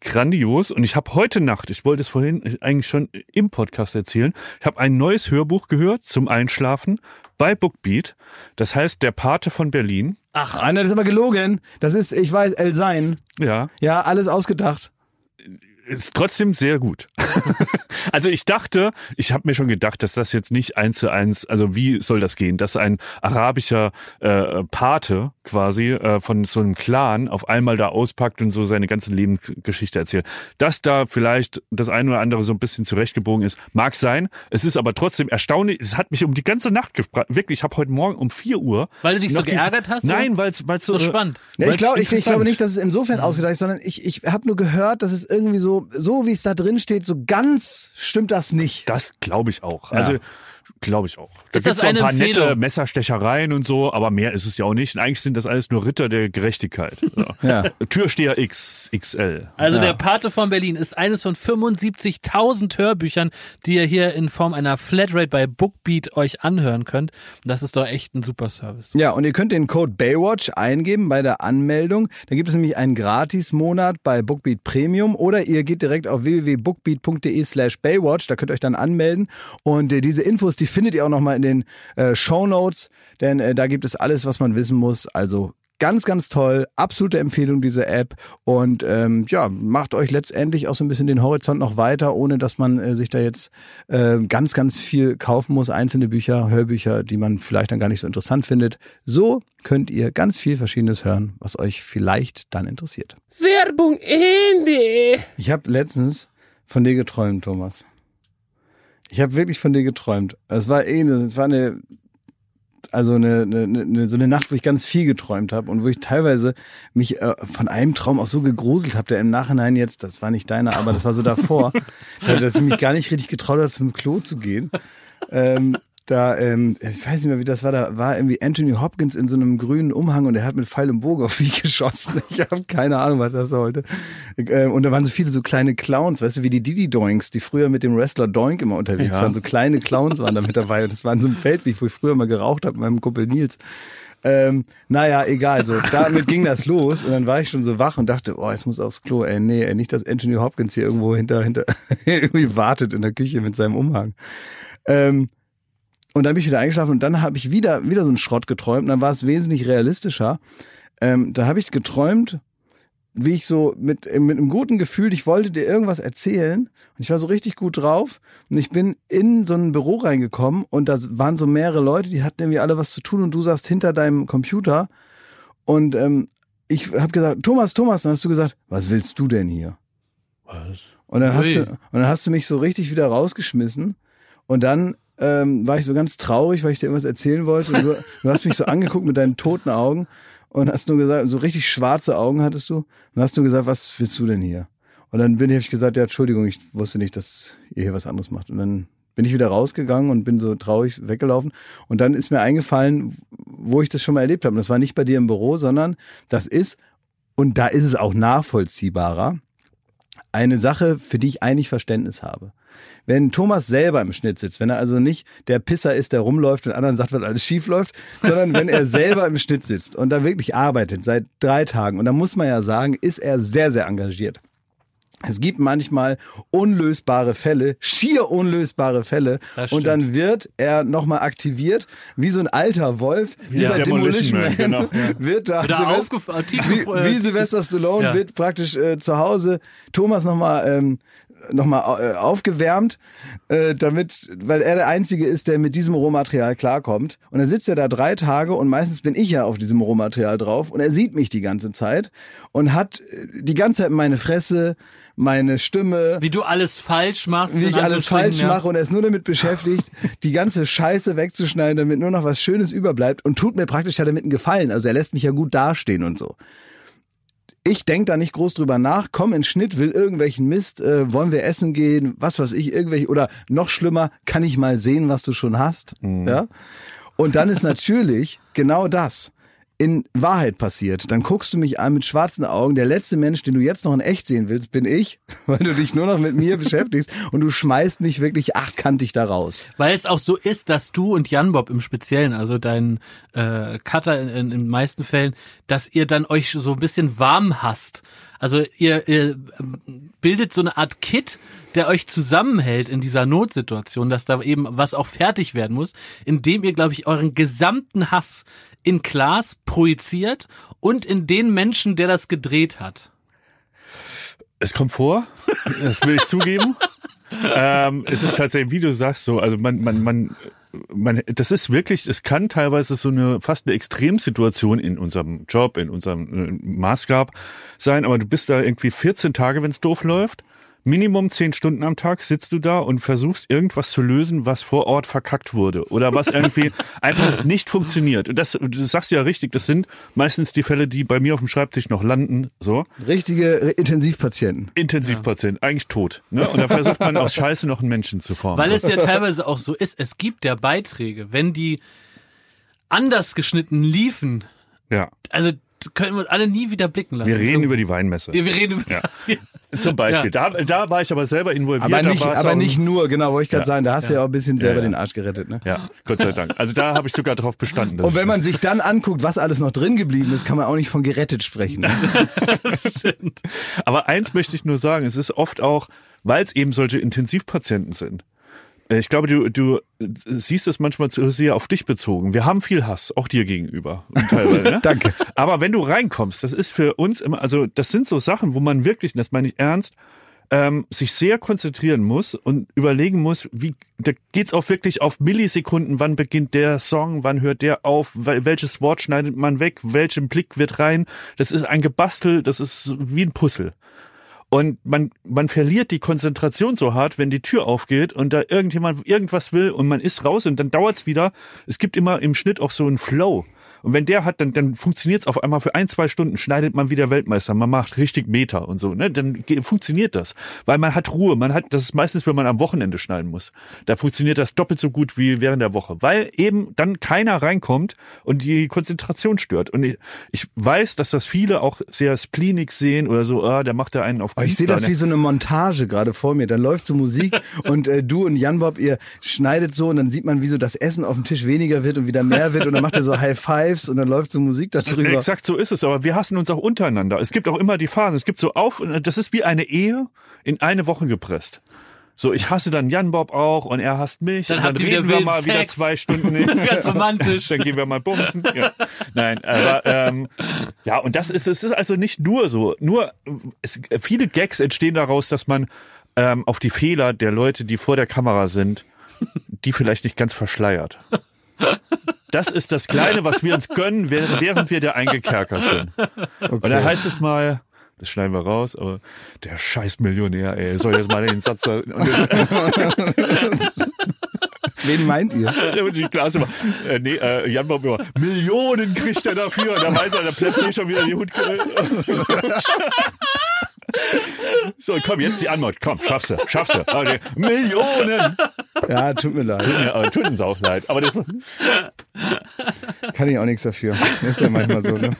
grandios und ich habe heute Nacht, ich wollte es vorhin eigentlich schon im Podcast erzählen, ich habe ein neues Hörbuch gehört zum Einschlafen bei Bookbeat. Das heißt Der Pate von Berlin. Ach, nein, das ist aber gelogen. Das ist, ich weiß, El Sein. Ja, Ja, alles ausgedacht. Ist trotzdem sehr gut. also ich dachte, ich habe mir schon gedacht, dass das jetzt nicht eins zu eins, also wie soll das gehen, dass ein arabischer äh, Pate quasi äh, von so einem Clan auf einmal da auspackt und so seine ganze Lebensgeschichte erzählt. Dass da vielleicht das eine oder andere so ein bisschen zurechtgebogen ist, mag sein. Es ist aber trotzdem erstaunlich. Es hat mich um die ganze Nacht gefragt. Wirklich, ich habe heute Morgen um 4 Uhr. Weil du dich so geärgert hast, Nein, weil es so so, spannend. Ja, ich, glaube, ich, glaube nicht, dass es insofern ausgedacht ist, sondern ich, ich habe nur gehört, dass es irgendwie so, so wie es da drin steht, so ganz stimmt das nicht. Das glaube ich auch. Ja. Glaube ich auch. Da gibt's so ein paar nette Empfehlung? Messerstechereien und so, aber mehr ist es ja auch nicht. Und eigentlich sind das alles nur Ritter der Gerechtigkeit. So. Ja. Türsteher XXL. Also Ja. der Pate von Berlin ist eines von 75.000 Hörbüchern, die ihr hier in Form einer Flatrate bei Bookbeat euch anhören könnt. Das ist doch echt ein super Service. Ja, und ihr könnt den Code Baywatch eingeben bei der Anmeldung. Da gibt es nämlich einen Gratis-Monat bei Bookbeat Premium oder ihr geht direkt auf www.bookbeat.de slash Baywatch. Da könnt ihr euch dann anmelden. Und äh, diese Infos, die findet ihr auch nochmal in den äh, Show Notes, denn äh, da gibt es alles, was man wissen muss. Also Ganz, ganz toll. Absolute Empfehlung, diese App. Und ähm, ja, macht euch letztendlich auch so ein bisschen den Horizont noch weiter, ohne dass man äh, sich da jetzt äh, ganz, ganz viel kaufen muss. Einzelne Bücher, Hörbücher, die man vielleicht dann gar nicht so interessant findet. So könnt ihr ganz viel Verschiedenes hören, was euch vielleicht dann interessiert. Werbung Ende. Ich habe letztens von dir geträumt, Thomas. Ich habe wirklich von dir geträumt. Es war eh eine, es war eine, also eine, eine, eine, so eine Nacht, wo ich ganz viel geträumt habe und wo ich teilweise mich äh, von einem Traum auch so gegruselt habe, der im Nachhinein jetzt, das war nicht deiner, aber das war so davor, dass ich mich gar nicht richtig getraut habe, zum Klo zu gehen. Ähm, da, ähm, ich weiß nicht mehr, wie das war, da war irgendwie Anthony Hopkins in so einem grünen Umhang und er hat mit Pfeil und Bogen auf mich geschossen. Ich habe keine Ahnung, was das sollte. Ähm, und da waren so viele so kleine Clowns, weißt du, wie die Didi Doinks, die früher mit dem Wrestler Doink immer unterwegs Ja. waren. So kleine Clowns waren da mit dabei und das war in so einem Feldweg, wo ich früher mal geraucht habe mit meinem Kumpel Nils. Ähm, naja, egal, so damit ging das los und dann war ich schon so wach und dachte, oh, jetzt muss aufs Klo, ey, nee, ey, nicht, dass Anthony Hopkins hier irgendwo hinter, hinter irgendwie wartet in der Küche mit seinem Umhang. Ähm, und dann bin ich wieder eingeschlafen und dann habe ich wieder, wieder so einen Schrott geträumt. Und dann war es wesentlich realistischer. Ähm, da habe ich geträumt, wie ich so mit, mit einem guten Gefühl, ich wollte dir irgendwas erzählen und ich war so richtig gut drauf und ich bin in so ein Büro reingekommen und da waren so mehrere Leute, die hatten irgendwie alle was zu tun und du saßt hinter deinem Computer und ähm, ich habe gesagt, Thomas, Thomas, dann hast du gesagt, was willst du denn hier? Was? Und dann, hast du, und dann hast du mich so richtig wieder rausgeschmissen. Und dann ähm, war ich so ganz traurig, weil ich dir irgendwas erzählen wollte. Du, du hast mich so angeguckt mit deinen toten Augen und hast nur gesagt, so richtig schwarze Augen hattest du. Und hast du gesagt, was willst du denn hier? Und dann bin ich, hab ich gesagt, ja, Entschuldigung, ich wusste nicht, dass ihr hier was anderes macht. Und dann bin ich wieder rausgegangen und bin so traurig weggelaufen. Und dann ist mir eingefallen, wo ich das schon mal erlebt habe. Und das war nicht bei dir im Büro, sondern das ist, und da ist es auch nachvollziehbarer, eine Sache, für die ich eigentlich Verständnis habe. Wenn Thomas selber im Schnitt sitzt, wenn er also nicht der Pisser ist, der rumläuft und anderen sagt, was alles schief läuft, sondern wenn er selber im Schnitt sitzt und da wirklich arbeitet seit drei Tagen, und da muss man ja sagen, ist er sehr, sehr engagiert. Es gibt manchmal unlösbare Fälle, schier unlösbare Fälle. Und dann wird er nochmal aktiviert, wie so ein alter Wolf, wie Ja. bei Demolition Demolition Man, genau. wird da tief wie, wie Sylvester Stallone Ja. wird praktisch äh, zu Hause Thomas nochmal ähm, noch mal, äh, aufgewärmt, äh, damit, weil er der Einzige ist, der mit diesem Rohmaterial klarkommt. Und dann sitzt er da drei Tage und meistens bin ich ja auf diesem Rohmaterial drauf und er sieht mich die ganze Zeit und hat äh, die ganze Zeit meine Fresse, meine Stimme, Wie du alles falsch machst. wie ich alles falsch ja. mache und er ist nur damit beschäftigt, die ganze Scheiße wegzuschneiden, damit nur noch was Schönes überbleibt und tut mir praktisch ja damit einen Gefallen. Also er lässt mich ja gut dastehen und so. Ich denk da nicht groß drüber nach, komm in Schnitt, will irgendwelchen Mist, äh, wollen wir essen gehen, was weiß ich, irgendwelche, oder noch schlimmer, kann ich mal sehen, was du schon hast. Ja? Und dann ist natürlich genau das in Wahrheit passiert. Dann guckst du mich an mit schwarzen Augen. Der letzte Mensch, den du jetzt noch in echt sehen willst, bin ich, weil du dich nur noch mit mir beschäftigst und du schmeißt mich wirklich achtkantig da raus. Weil es auch so ist, dass du und Jan Bob im Speziellen, also dein äh, Cutter in, in, in meisten Fällen, dass ihr dann euch so ein bisschen warm hasst. Also ihr, ihr ähm, bildet so eine Art Kit, der euch zusammenhält in dieser Notsituation, dass da eben was auch fertig werden muss, indem ihr, glaube ich, euren gesamten Hass in Klaas projiziert und in den Menschen, der das gedreht hat. Es kommt vor, das will ich zugeben. ähm, es ist tatsächlich, wie du sagst, so, also man, man, man, man, das ist wirklich, es kann teilweise so eine fast eine Extremsituation in unserem Job, in unserem äh, Maßgab sein, aber du bist da irgendwie 14 Tage, wenn es doof läuft, Minimum zehn Stunden am Tag sitzt du da und versuchst irgendwas zu lösen, was vor Ort verkackt wurde oder was irgendwie einfach nicht funktioniert. Und das, das sagst du ja richtig, das sind meistens die Fälle, die bei mir auf dem Schreibtisch noch landen, so. Richtige äh, Intensivpatienten. Intensivpatient, eigentlich tot. Ne? Und da versucht man aus Scheiße noch einen Menschen zu formen. Weil es ja teilweise auch so ist, es gibt ja Beiträge, wenn die anders geschnitten liefen, ja. also können wir uns alle nie wieder blicken lassen. Wir reden über die Weinmesse. Ja, wir reden über Ja. Zum Beispiel. Da, da war ich aber selber involviert. Aber nicht, aber auch- nicht nur, genau, wollte ich gerade Ja. sagen, da hast du ja auch ein bisschen selber Ja, ja. den Arsch gerettet. Ne? Ja, Gott sei Dank. Also da habe ich sogar drauf bestanden. Und wenn man sich dann anguckt, was alles noch drin geblieben ist, kann man auch nicht von gerettet sprechen. Ne? Aber eins möchte ich nur sagen, es ist oft auch, weil es eben solche Intensivpatienten sind. Äh, Ich glaube, du, du siehst es manchmal zu sehr auf dich bezogen. Wir haben viel Hass, auch dir gegenüber. Ne? Danke. Aber wenn du reinkommst, das ist für uns immer, also das sind so Sachen, wo man wirklich, das meine ich ernst, ähm, sich sehr konzentrieren muss und überlegen muss, wie da geht's auch wirklich auf Millisekunden, wann beginnt der Song, wann hört der auf, wel- welches Wort schneidet man weg, welchen Blick wird rein. Das ist ein Gebastel, das ist wie ein Puzzle. Und man, man verliert die Konzentration so hart, wenn die Tür aufgeht und da irgendjemand irgendwas will und man ist raus und dann dauert's wieder. Es gibt immer im Schnitt auch so einen Flow. Und wenn der hat, dann, dann funktioniert's auf einmal für ein, zwei Stunden, schneidet man wieder Weltmeister, man macht richtig Meter und so, ne? Dann funktioniert das. Weil man hat Ruhe, man hat, das ist meistens, wenn man am Wochenende schneiden muss. Da funktioniert das doppelt so gut wie während der Woche. Weil eben dann keiner reinkommt und die Konzentration stört. Und ich, ich weiß, dass das viele auch sehr spleenig sehen oder so, ah, der macht da einen auf Aber ich sehe das Künstler, wie so eine Montage gerade vor mir. Dann läuft so Musik und äh, du und Jan Bob, ihr schneidet so und dann sieht man, wie so das Essen auf dem Tisch weniger wird und wieder mehr wird und dann macht er so High Fives und dann läuft so Musik darüber. Exakt so ist es, aber wir hassen uns auch untereinander. Es gibt auch immer die Phasen. Es gibt so auf, das ist wie eine Ehe in eine Woche gepresst. So, ich hasse dann Jan Bob auch und er hasst mich. Dann und dann wieder reden wir mal wieder Sex. zwei Stunden. Ganz romantisch. dann gehen wir mal bumsen. Ja. Nein, aber ähm, ja, und das ist, es ist also nicht nur so. Nur es, viele Gags entstehen daraus, dass man ähm, auf die Fehler der Leute, die vor der Kamera sind, die vielleicht nicht ganz verschleiert. Das ist das Kleine, was wir uns gönnen, während während wir da eingekerkert sind. Und dann heißt es mal, das schneiden wir raus, aber der scheiß Millionär, ey, soll jetzt mal den Satz da, Wen meint ihr? die Klasse immer, äh, nee, äh, Jan Bob immer, Millionen kriegt er dafür, und dann weiß er, dann plötzlich schon wieder die Hut. So, komm, jetzt die Antwort. Komm, schaffst du, schaffst du. Okay. Millionen! Ja, tut mir leid. Ja, aber tut uns auch leid. Aber das, Kann ich auch nichts dafür. Das ist ja manchmal so, ne?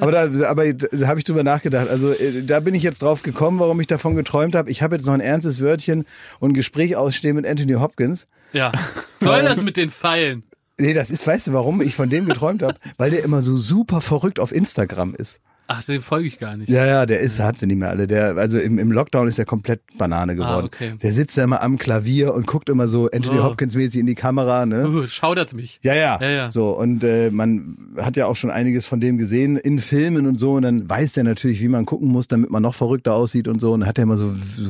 Aber da, aber da habe ich drüber nachgedacht. Also äh, da bin ich jetzt drauf gekommen, warum ich davon geträumt habe. Ich habe jetzt noch ein ernstes Wörtchen und ein Gespräch ausstehen mit Anthony Hopkins. Ja. Soll das mit den Pfeilen? Nee, das ist, weißt du, warum ich von dem geträumt habe? Weil der immer so super verrückt auf Instagram ist. Ach, den folge ich gar nicht. Ja, ja, der ist, hat sie nicht mehr alle. Der, also im, im Lockdown ist er komplett Banane geworden. Ah, okay. Der sitzt da immer am Klavier und guckt immer so Anthony Oh. Hopkins mäßig in die Kamera, ne? Uh, schaudert mich. Ja, ja. Ja, ja. So, und äh, man hat ja auch schon einiges von dem gesehen in Filmen und so. Und dann weiß der natürlich, wie man gucken muss, damit man noch verrückter aussieht und so. Und dann hat er immer so, so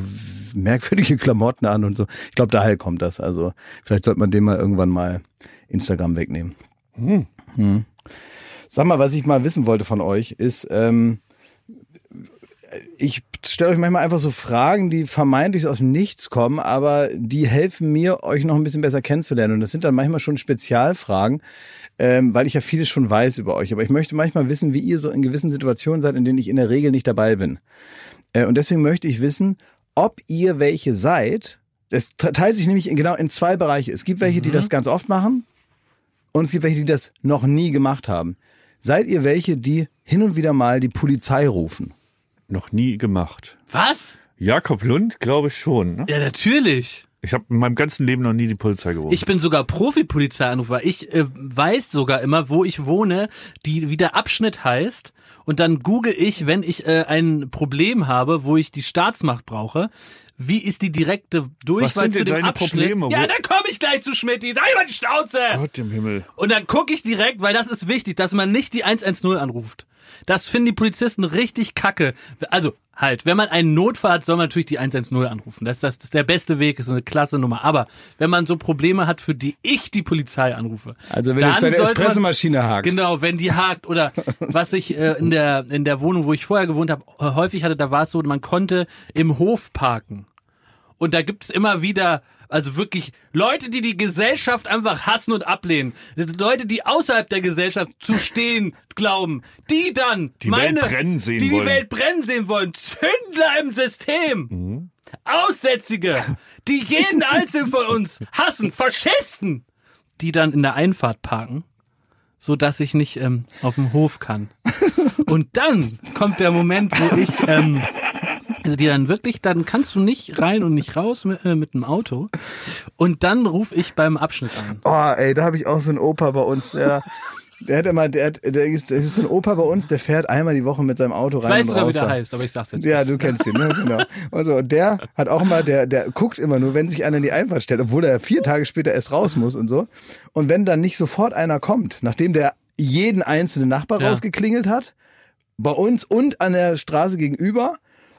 merkwürdige Klamotten an und so. Ich glaube, daher kommt das. Also vielleicht sollte man dem mal irgendwann mal Instagram wegnehmen. Hm. Sag mal, was ich mal wissen wollte von euch, ist, ähm, ich stelle euch manchmal einfach so Fragen, die vermeintlich aus dem Nichts kommen, aber die helfen mir, euch noch ein bisschen besser kennenzulernen. Und das sind dann manchmal schon Spezialfragen, ähm, weil ich ja vieles schon weiß über euch. Aber ich möchte manchmal wissen, wie ihr so in gewissen Situationen seid, in denen ich in der Regel nicht dabei bin. Äh, und deswegen möchte ich wissen, ob ihr welche seid. Es teilt sich nämlich in, genau in zwei Bereiche. Es gibt welche, die das ganz oft machen und es gibt welche, die das noch nie gemacht haben. Seid ihr welche, die hin und wieder mal die Polizei rufen? noch nie gemacht. Was? Jakob Lund, glaube ich schon. Ne? Ja, natürlich. Ich habe in meinem ganzen Leben noch nie die Polizei gerufen. Ich bin sogar Profi-Polizeianrufer. Ich äh, weiß sogar immer, wo ich wohne, die, wie der Abschnitt heißt. Und dann google ich, wenn ich äh, ein Problem habe, wo ich die Staatsmacht brauche, wie ist die direkte Durchwahl zu dem Abschnitt? Probleme? Ja, dann komme ich gleich zu Schmidt. Sei mal die Schnauze! Gott im Himmel. Und dann gucke ich direkt, weil das ist wichtig, dass man nicht die 110 anruft. Das finden die Polizisten richtig kacke. Also halt, wenn man einen Notfall hat, soll man natürlich die 110 anrufen. Das, das, das ist der beste Weg, das ist eine klasse Nummer. Aber wenn man so Probleme hat, für die ich die Polizei anrufe. Also wenn dann jetzt deine sollte man- hakt. Genau, wenn die hakt oder was ich äh, in der in der Wohnung, wo ich vorher gewohnt habe, äh, häufig hatte, da war es so, man konnte im Hof parken. Und da gibt's immer wieder, also wirklich Leute, die die Gesellschaft einfach hassen und ablehnen. Das sind Leute, die außerhalb der Gesellschaft zu stehen glauben. Die dann Die meine, Welt brennen sehen die wollen. die Welt brennen sehen wollen. Zündler im System. Aussätzige, die jeden Einzelnen von uns hassen. Faschisten. Die dann in der Einfahrt parken so dass ich nicht ähm, auf dem Hof kann. Und dann kommt der Moment, wo ich ähm, also die dann wirklich, dann kannst du nicht rein und nicht raus mit, äh, mit dem Auto. Und dann rufe ich beim Abschnitt an. Oh, ey, da habe ich auch so einen Opa bei uns, der, der hat immer, der, hat, der, ist, der ist so ein Opa bei uns, der fährt einmal die Woche mit seinem Auto Ich rein weiß und sogar, wie der da. heißt, aber ich sag's jetzt. Ja, du kennst ihn, ne? Genau. Also, und der hat auch mal, der, der guckt immer nur, wenn sich einer in die Einfahrt stellt, obwohl er vier Tage später erst raus muss und so. Und wenn dann nicht sofort einer kommt, nachdem der jeden einzelnen Nachbar Ja. rausgeklingelt hat, bei uns und an der Straße gegenüber,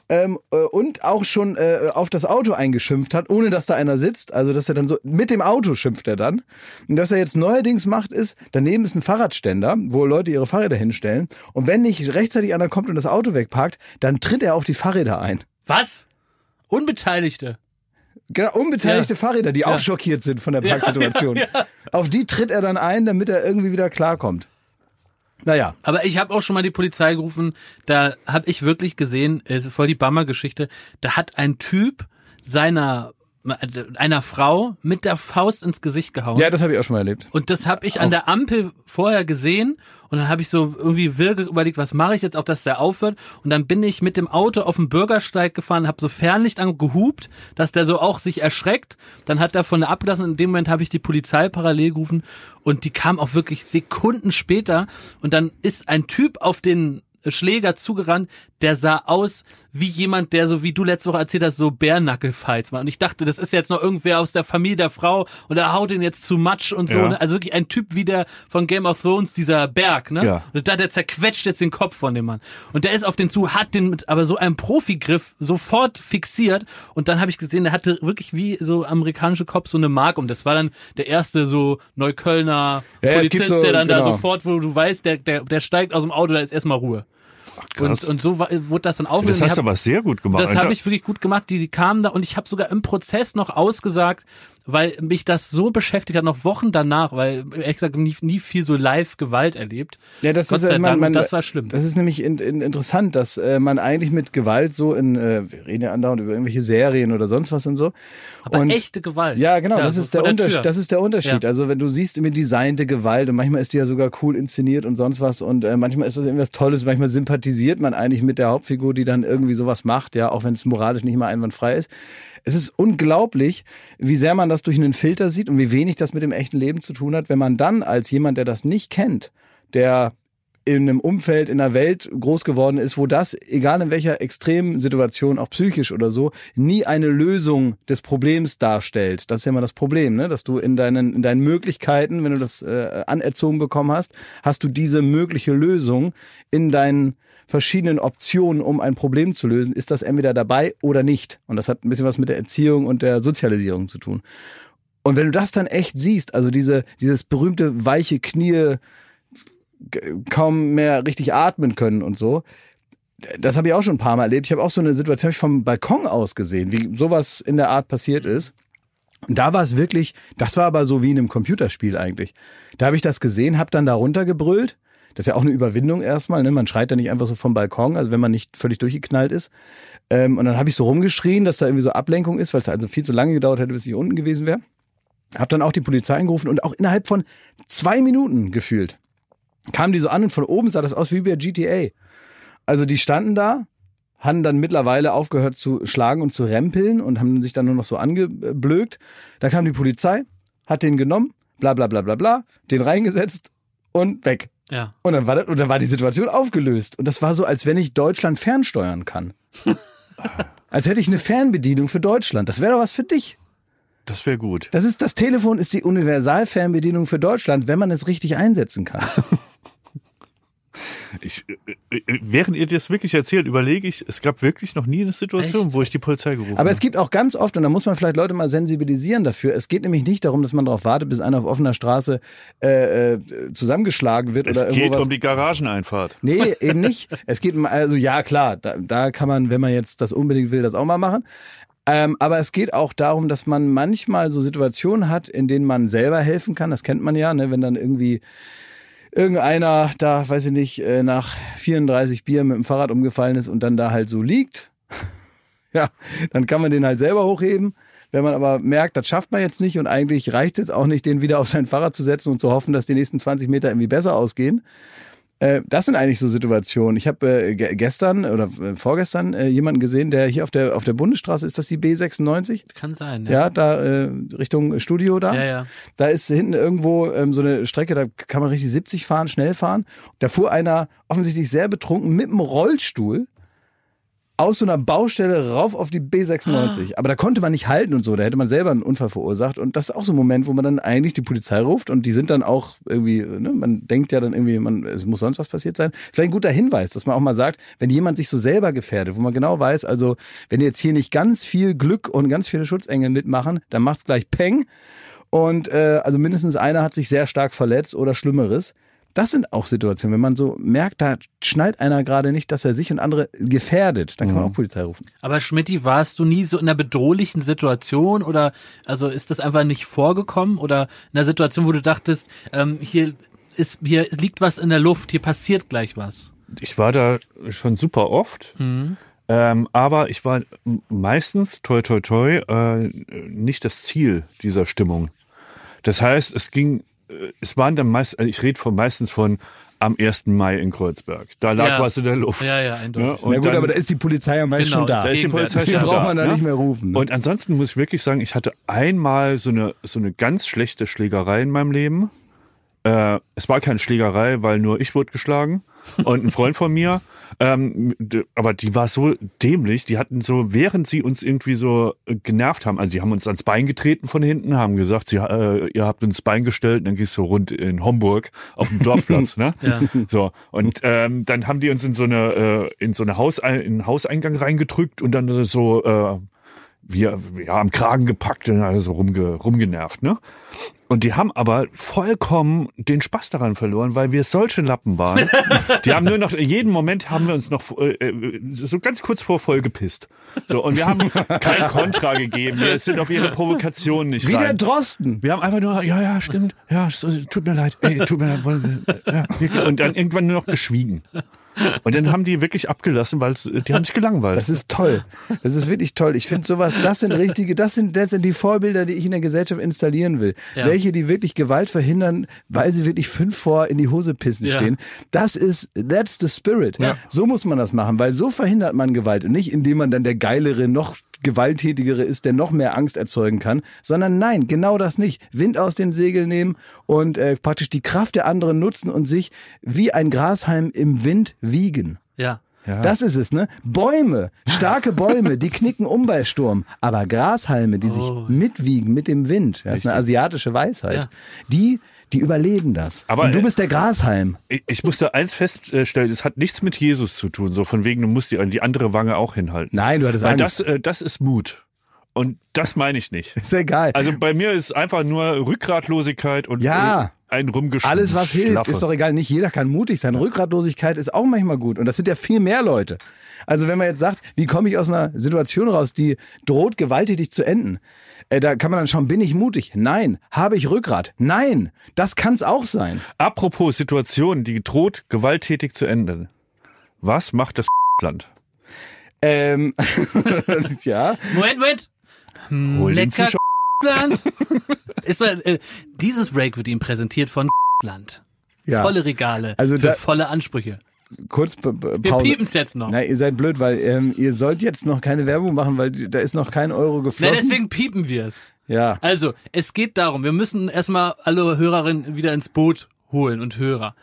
ähm, äh, und auch schon äh, auf das Auto eingeschimpft hat, ohne dass da einer sitzt. Also dass er dann so mit dem Auto schimpft er dann. Und was er jetzt neuerdings macht, ist, daneben ist ein Fahrradständer, wo Leute ihre Fahrräder hinstellen. Und wenn nicht rechtzeitig einer kommt und das Auto wegparkt, dann tritt er auf die Fahrräder ein. Was? Unbeteiligte. Genau, unbeteiligte Ja. Fahrräder, die auch Ja. schockiert sind von der Parksituation. Auf die tritt er dann ein, damit er irgendwie wieder klarkommt. Naja, Aber ich habe auch schon mal die Polizei gerufen. Da habe ich wirklich gesehen, es ist voll die Bammer-Geschichte. Da hat ein Typ seiner einer Frau mit der Faust ins Gesicht gehauen. ja, das habe ich auch schon mal erlebt. Und das habe ich an der Ampel vorher gesehen und dann habe ich so irgendwie wirke überlegt, was mache ich jetzt auch, dass der aufhört. Und dann bin ich mit dem Auto auf den Bürgersteig gefahren, habe so Fernlicht angehupt, dass der so auch sich erschreckt. Dann hat er von der abgelassen. In dem Moment habe ich die Polizei parallel gerufen und die kam auch wirklich Sekunden später. Und dann ist ein Typ auf den Schläger zugerannt, der sah aus wie jemand, der so wie du letzte Woche erzählt hast, so Bärnackelfights macht. Und ich dachte, das ist jetzt noch irgendwer aus der Familie der Frau und er haut ihn jetzt zu Matsch und so. Ja. Ne? Also wirklich ein Typ wie der von Game of Thrones, dieser Berg, ne? Ja. Und da der zerquetscht jetzt den Kopf von dem Mann. Und der ist auf den zu, hat den mit aber so einem Profigriff sofort fixiert. Und dann habe ich gesehen, der hatte wirklich wie so amerikanische Kopf so eine Mark. Und das war dann der erste so Neuköllner Ja, Polizist, so- der dann da genau. sofort, wo du weißt, der, der, der steigt aus dem Auto, da ist erstmal Ruhe. Krass. Und, und so war, wurde das dann aufgenommen. das hast du aber sehr gut gemacht. das habe ich wirklich gut gemacht. Die, die kamen da und ich habe sogar im Prozess noch ausgesagt, weil mich das so beschäftigt hat, noch Wochen danach, weil ehrlich gesagt nie, nie viel so Live-Gewalt erlebt. Ja, das Gott ist äh, man, Dank, man, das war schlimm. Das ist nämlich in, in, interessant, dass äh, man eigentlich mit Gewalt so in, äh, wir reden ja andauernd über irgendwelche Serien oder sonst was und so. Aber und, echte Gewalt. Ja, genau, das so ist der vor Unterschied. Tür. Das ist der Unterschied. Ja. Also wenn du siehst immer designte Gewalt und manchmal ist die ja sogar cool inszeniert und sonst was und äh, manchmal ist das irgendwas Tolles, manchmal sympathisiert man eigentlich mit der Hauptfigur, die dann irgendwie sowas macht, ja, auch wenn es moralisch nicht mal einwandfrei ist. Es ist unglaublich, wie sehr man das durch einen Filter sieht und wie wenig das mit dem echten Leben zu tun hat, wenn man dann als jemand, der das nicht kennt, der in einem Umfeld, in einer Welt groß geworden ist, wo das, egal in welcher extremen Situation, auch psychisch oder so, nie eine Lösung des Problems darstellt. Das ist ja immer das Problem, ne? dass du in deinen, in deinen Möglichkeiten, wenn du das äh, anerzogen bekommen hast, hast du diese mögliche Lösung in deinen verschiedenen Optionen, um ein Problem zu lösen, ist das entweder dabei oder nicht. Und das hat ein bisschen was mit der Erziehung und der Sozialisierung zu tun. Und wenn du das dann echt siehst, also diese, dieses berühmte weiche Knie, kaum mehr richtig atmen können und so. Das habe ich auch schon ein paar Mal erlebt. Ich habe auch so eine Situation vom Balkon aus gesehen, wie sowas in der Art passiert ist. Und da war es wirklich, das war aber so wie in einem Computerspiel eigentlich. Da habe ich das gesehen, habe dann da runtergebrüllt. Das ist ja auch eine Überwindung erstmal, ne? Man schreit da nicht einfach so vom Balkon, also wenn man nicht völlig durchgeknallt ist. Ähm, und dann habe ich so rumgeschrien, dass da irgendwie so Ablenkung ist, weil es also viel zu lange gedauert hätte, bis ich unten gewesen wäre. Hab dann auch die Polizei angerufen und auch innerhalb von zwei Minuten gefühlt kamen die so an und von oben sah das aus wie bei GTA. Also die standen da, haben dann mittlerweile aufgehört zu schlagen und zu rempeln und haben sich dann nur noch so angeblökt. Da kam die Polizei, hat den genommen, bla bla bla bla bla, den reingesetzt und weg. Ja. Und dann war das, und dann war die Situation aufgelöst. Und das war so, als wenn ich Deutschland fernsteuern kann. als hätte ich eine Fernbedienung für Deutschland. Das wäre doch was für dich. Das wäre gut. Das ist, das Telefon ist die Universalfernbedienung für Deutschland, wenn man es richtig einsetzen kann. Ich, äh, äh, während ihr das wirklich erzählt, überlege ich, es gab wirklich noch nie eine Situation, Echt? wo ich die Polizei gerufen Aber habe. es gibt auch ganz oft, und da muss man vielleicht Leute mal sensibilisieren dafür, es geht nämlich nicht darum, dass man darauf wartet, bis einer auf offener Straße äh, äh, zusammengeschlagen wird Es oder geht was. um die Garageneinfahrt. Nee, eben nicht. Es geht, um- also ja klar, da, da kann man, wenn man jetzt das unbedingt will, das auch mal machen. Ähm, aber es geht auch darum, dass man manchmal so Situationen hat, in denen man selber helfen kann. Das kennt man ja, ne? wenn dann irgendwie irgendeiner da, weiß ich nicht, äh, nach 34 Bier mit dem Fahrrad umgefallen ist und dann da halt so liegt. ja, dann kann man den halt selber hochheben. Wenn man aber merkt, das schafft man jetzt nicht und eigentlich reicht es jetzt auch nicht, den wieder auf sein Fahrrad zu setzen und zu hoffen, dass die nächsten 20 Meter irgendwie besser ausgehen. Äh, das sind eigentlich so Situationen. Ich habe äh, ge- gestern oder äh, vorgestern äh, jemanden gesehen, der hier auf der auf der Bundesstraße ist das die B96? Kann sein, Ja, da äh, Richtung Studio da. Ja, ja. Da ist hinten irgendwo ähm, so eine Strecke, da kann man richtig 70 fahren, schnell fahren. Da fuhr einer offensichtlich sehr betrunken mit dem Rollstuhl aus so einer Baustelle rauf auf die B96. Aber da konnte man nicht halten und so. Da hätte man selber einen Unfall verursacht. Und das ist auch so ein Moment, wo man dann eigentlich die Polizei ruft und die sind dann auch irgendwie, ne, man denkt ja dann irgendwie, man, es muss sonst was passiert sein. Vielleicht ein guter Hinweis, dass man auch mal sagt, wenn jemand sich so selber gefährdet, wo man genau weiß, also wenn jetzt hier nicht ganz viel Glück und ganz viele Schutzengel mitmachen, dann macht's gleich Peng. Und äh, also mindestens einer hat sich sehr stark verletzt oder Schlimmeres. Das sind auch Situationen, wenn man so merkt, da schnallt einer gerade nicht, dass er sich und andere gefährdet, dann kann man auch Polizei rufen. Aber Schmidti, warst du nie so in einer bedrohlichen Situation oder also ist das einfach nicht vorgekommen oder in einer Situation, wo du dachtest, ähm, hier ist hier liegt was in der Luft, hier passiert gleich was. Ich war da schon super oft. Ähm, aber ich war meistens, toi toi toi, äh, nicht das Ziel dieser Stimmung. Das heißt, es ging, es waren dann meist, also ich rede von meistens von am 1. Mai in Kreuzberg. Da lag Ja. was in der Luft. Ja, ja, Ne? eindeutig. Na gut, dann- aber da ist die Polizei ja meist Genau, schon da. da ist die. Polizei schon braucht da, man da ne? nicht mehr rufen. ne? Und ansonsten muss ich wirklich sagen, ich hatte einmal so eine, so eine ganz schlechte Schlägerei in meinem Leben. Äh, es war keine Schlägerei, weil nur ich wurde geschlagen und ein Freund von mir. Ähm, aber die war so dämlich, die hatten so, während sie uns irgendwie so äh, genervt haben, also die haben uns ans Bein getreten von hinten, haben gesagt, sie, äh, ihr habt uns Bein gestellt und dann gehst du rund in Homburg auf dem Dorfplatz, ne? Ja. So, und ähm, dann haben die uns in so eine, äh, in so eine Haus, in einen Hauseingang reingedrückt und dann so, äh, wir, ja, am Kragen gepackt und also rumge, rumgenervt, ne? Und die haben aber vollkommen den Spaß daran verloren, weil wir solche Lappen waren. Die haben nur noch, jeden Moment haben wir uns noch äh, äh, so ganz kurz vor voll gepisst. So, und wir haben kein Kontra gegeben. Wir sind auf ihre Provokation nicht Wie der rein. Drosten. Wir haben einfach nur, ja, ja, stimmt, ja, so, tut mir leid, ey, tut mir leid, wir, ja, und dann irgendwann nur noch geschwiegen. Und dann haben die wirklich abgelassen, weil es- die haben sich gelangweilt. Das ist toll. Das ist wirklich toll. Ich finde sowas, das sind richtige, das sind, das sind die Vorbilder, die ich in der Gesellschaft installieren will. Ja. Welche, die wirklich Gewalt verhindern, weil sie wirklich fünf vor in die Hose pissen Ja. stehen. Das ist, that's the spirit. Ja. So muss man das machen, weil so verhindert man Gewalt und nicht, indem man dann der geilere, noch gewalttätigere ist, der noch mehr Angst erzeugen kann, sondern nein, genau das nicht. Wind aus den Segeln nehmen und äh, praktisch die Kraft der anderen nutzen und sich wie ein Grashalm im Wind wiegen. Ja. Das ist es, ne? Bäume, starke Bäume, die knicken um bei Sturm. Aber Grashalme, die sich Oh. mitwiegen mit dem Wind, das ist eine asiatische Weisheit, Ja. die, die überleben das. Aber, Und du äh, bist der Grashalm. Ich, ich musste eins feststellen, es hat nichts mit Jesus zu tun, so von wegen, du musst die, die andere Wange auch hinhalten. Nein, du hattest Weil Angst. das, äh, das ist Mut. Und das meine ich nicht. ist egal. Also bei mir ist einfach nur Rückgratlosigkeit und Ja. äh, ein Rumgeschlafe. Alles, was hilft, ist doch egal. Nicht jeder kann mutig sein. Rückgratlosigkeit ist auch manchmal gut. Und das sind ja viel mehr Leute. Also wenn man jetzt sagt, wie komme ich aus einer Situation raus, die droht gewalttätig zu enden? Äh, da kann man dann schauen, bin ich mutig? Nein. Habe ich Rückgrat? Nein. Das kann es auch sein. Apropos Situation, die droht gewalttätig zu enden. Was macht das Land? Ähm, ja. Moment, Moment. Hol den Lecker Land. ist, äh, dieses Break wird ihm präsentiert von Land. Ja. Volle Regale Also für da- volle Ansprüche. Kurz p- p- Wir Pause. piepen's jetzt noch. Nein, ihr seid blöd, weil ähm, ihr sollt jetzt noch keine Werbung machen, weil da ist noch kein Euro geflossen. deswegen piepen wir es. ja. Also, es geht darum, wir müssen erstmal alle Hörerinnen wieder ins Boot holen und Hörer.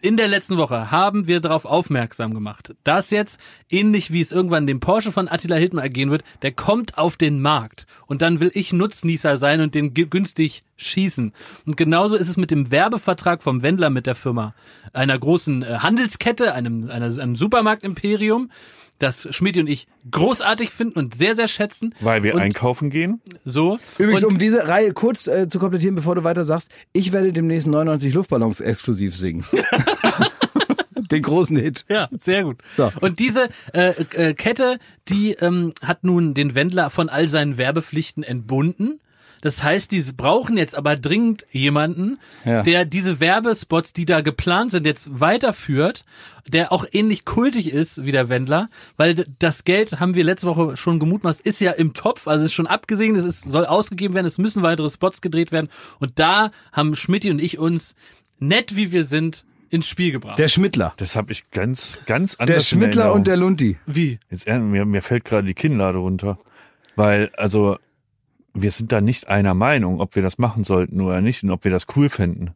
In der letzten Woche haben wir darauf aufmerksam gemacht, dass jetzt, ähnlich wie es irgendwann dem Porsche von Attila Hildmann ergehen wird, der kommt auf den Markt. Und dann will ich Nutznießer sein und den günstig schießen. Und genauso ist es mit dem Werbevertrag vom Wendler mit der Firma, einer großen äh, Handelskette, einem, einem Supermarktimperium, das Schmidt und ich großartig finden und sehr, sehr schätzen. Weil wir und einkaufen gehen. So. Übrigens, und, um diese Reihe kurz äh, zu komplettieren, bevor du weiter sagst, ich werde demnächst 99 Luftballons exklusiv singen. Den großen Hit. Ja, sehr gut. So. Und diese äh, äh, Kette, die ähm, hat nun den Wendler von all seinen Werbepflichten entbunden. Das heißt, die brauchen jetzt aber dringend jemanden, Ja. der diese Werbespots, die da geplant sind, jetzt weiterführt, der auch ähnlich kultig ist wie der Wendler, weil das Geld, haben wir letzte Woche schon gemutmaßt, ist ja im Topf, also ist schon abgesehen, es ist, soll ausgegeben werden, es müssen weitere Spots gedreht werden und da haben Schmidti und ich uns, nett wie wir sind, ins Spiel gebracht. Der Schmittler. Das habe ich ganz, ganz anders Der Schmittler und der Lunti. wie? Jetzt, äh, mir, mir fällt gerade die Kinnlade runter. Weil, also, wir sind da nicht einer Meinung, ob wir das machen sollten oder nicht und ob wir das cool fänden.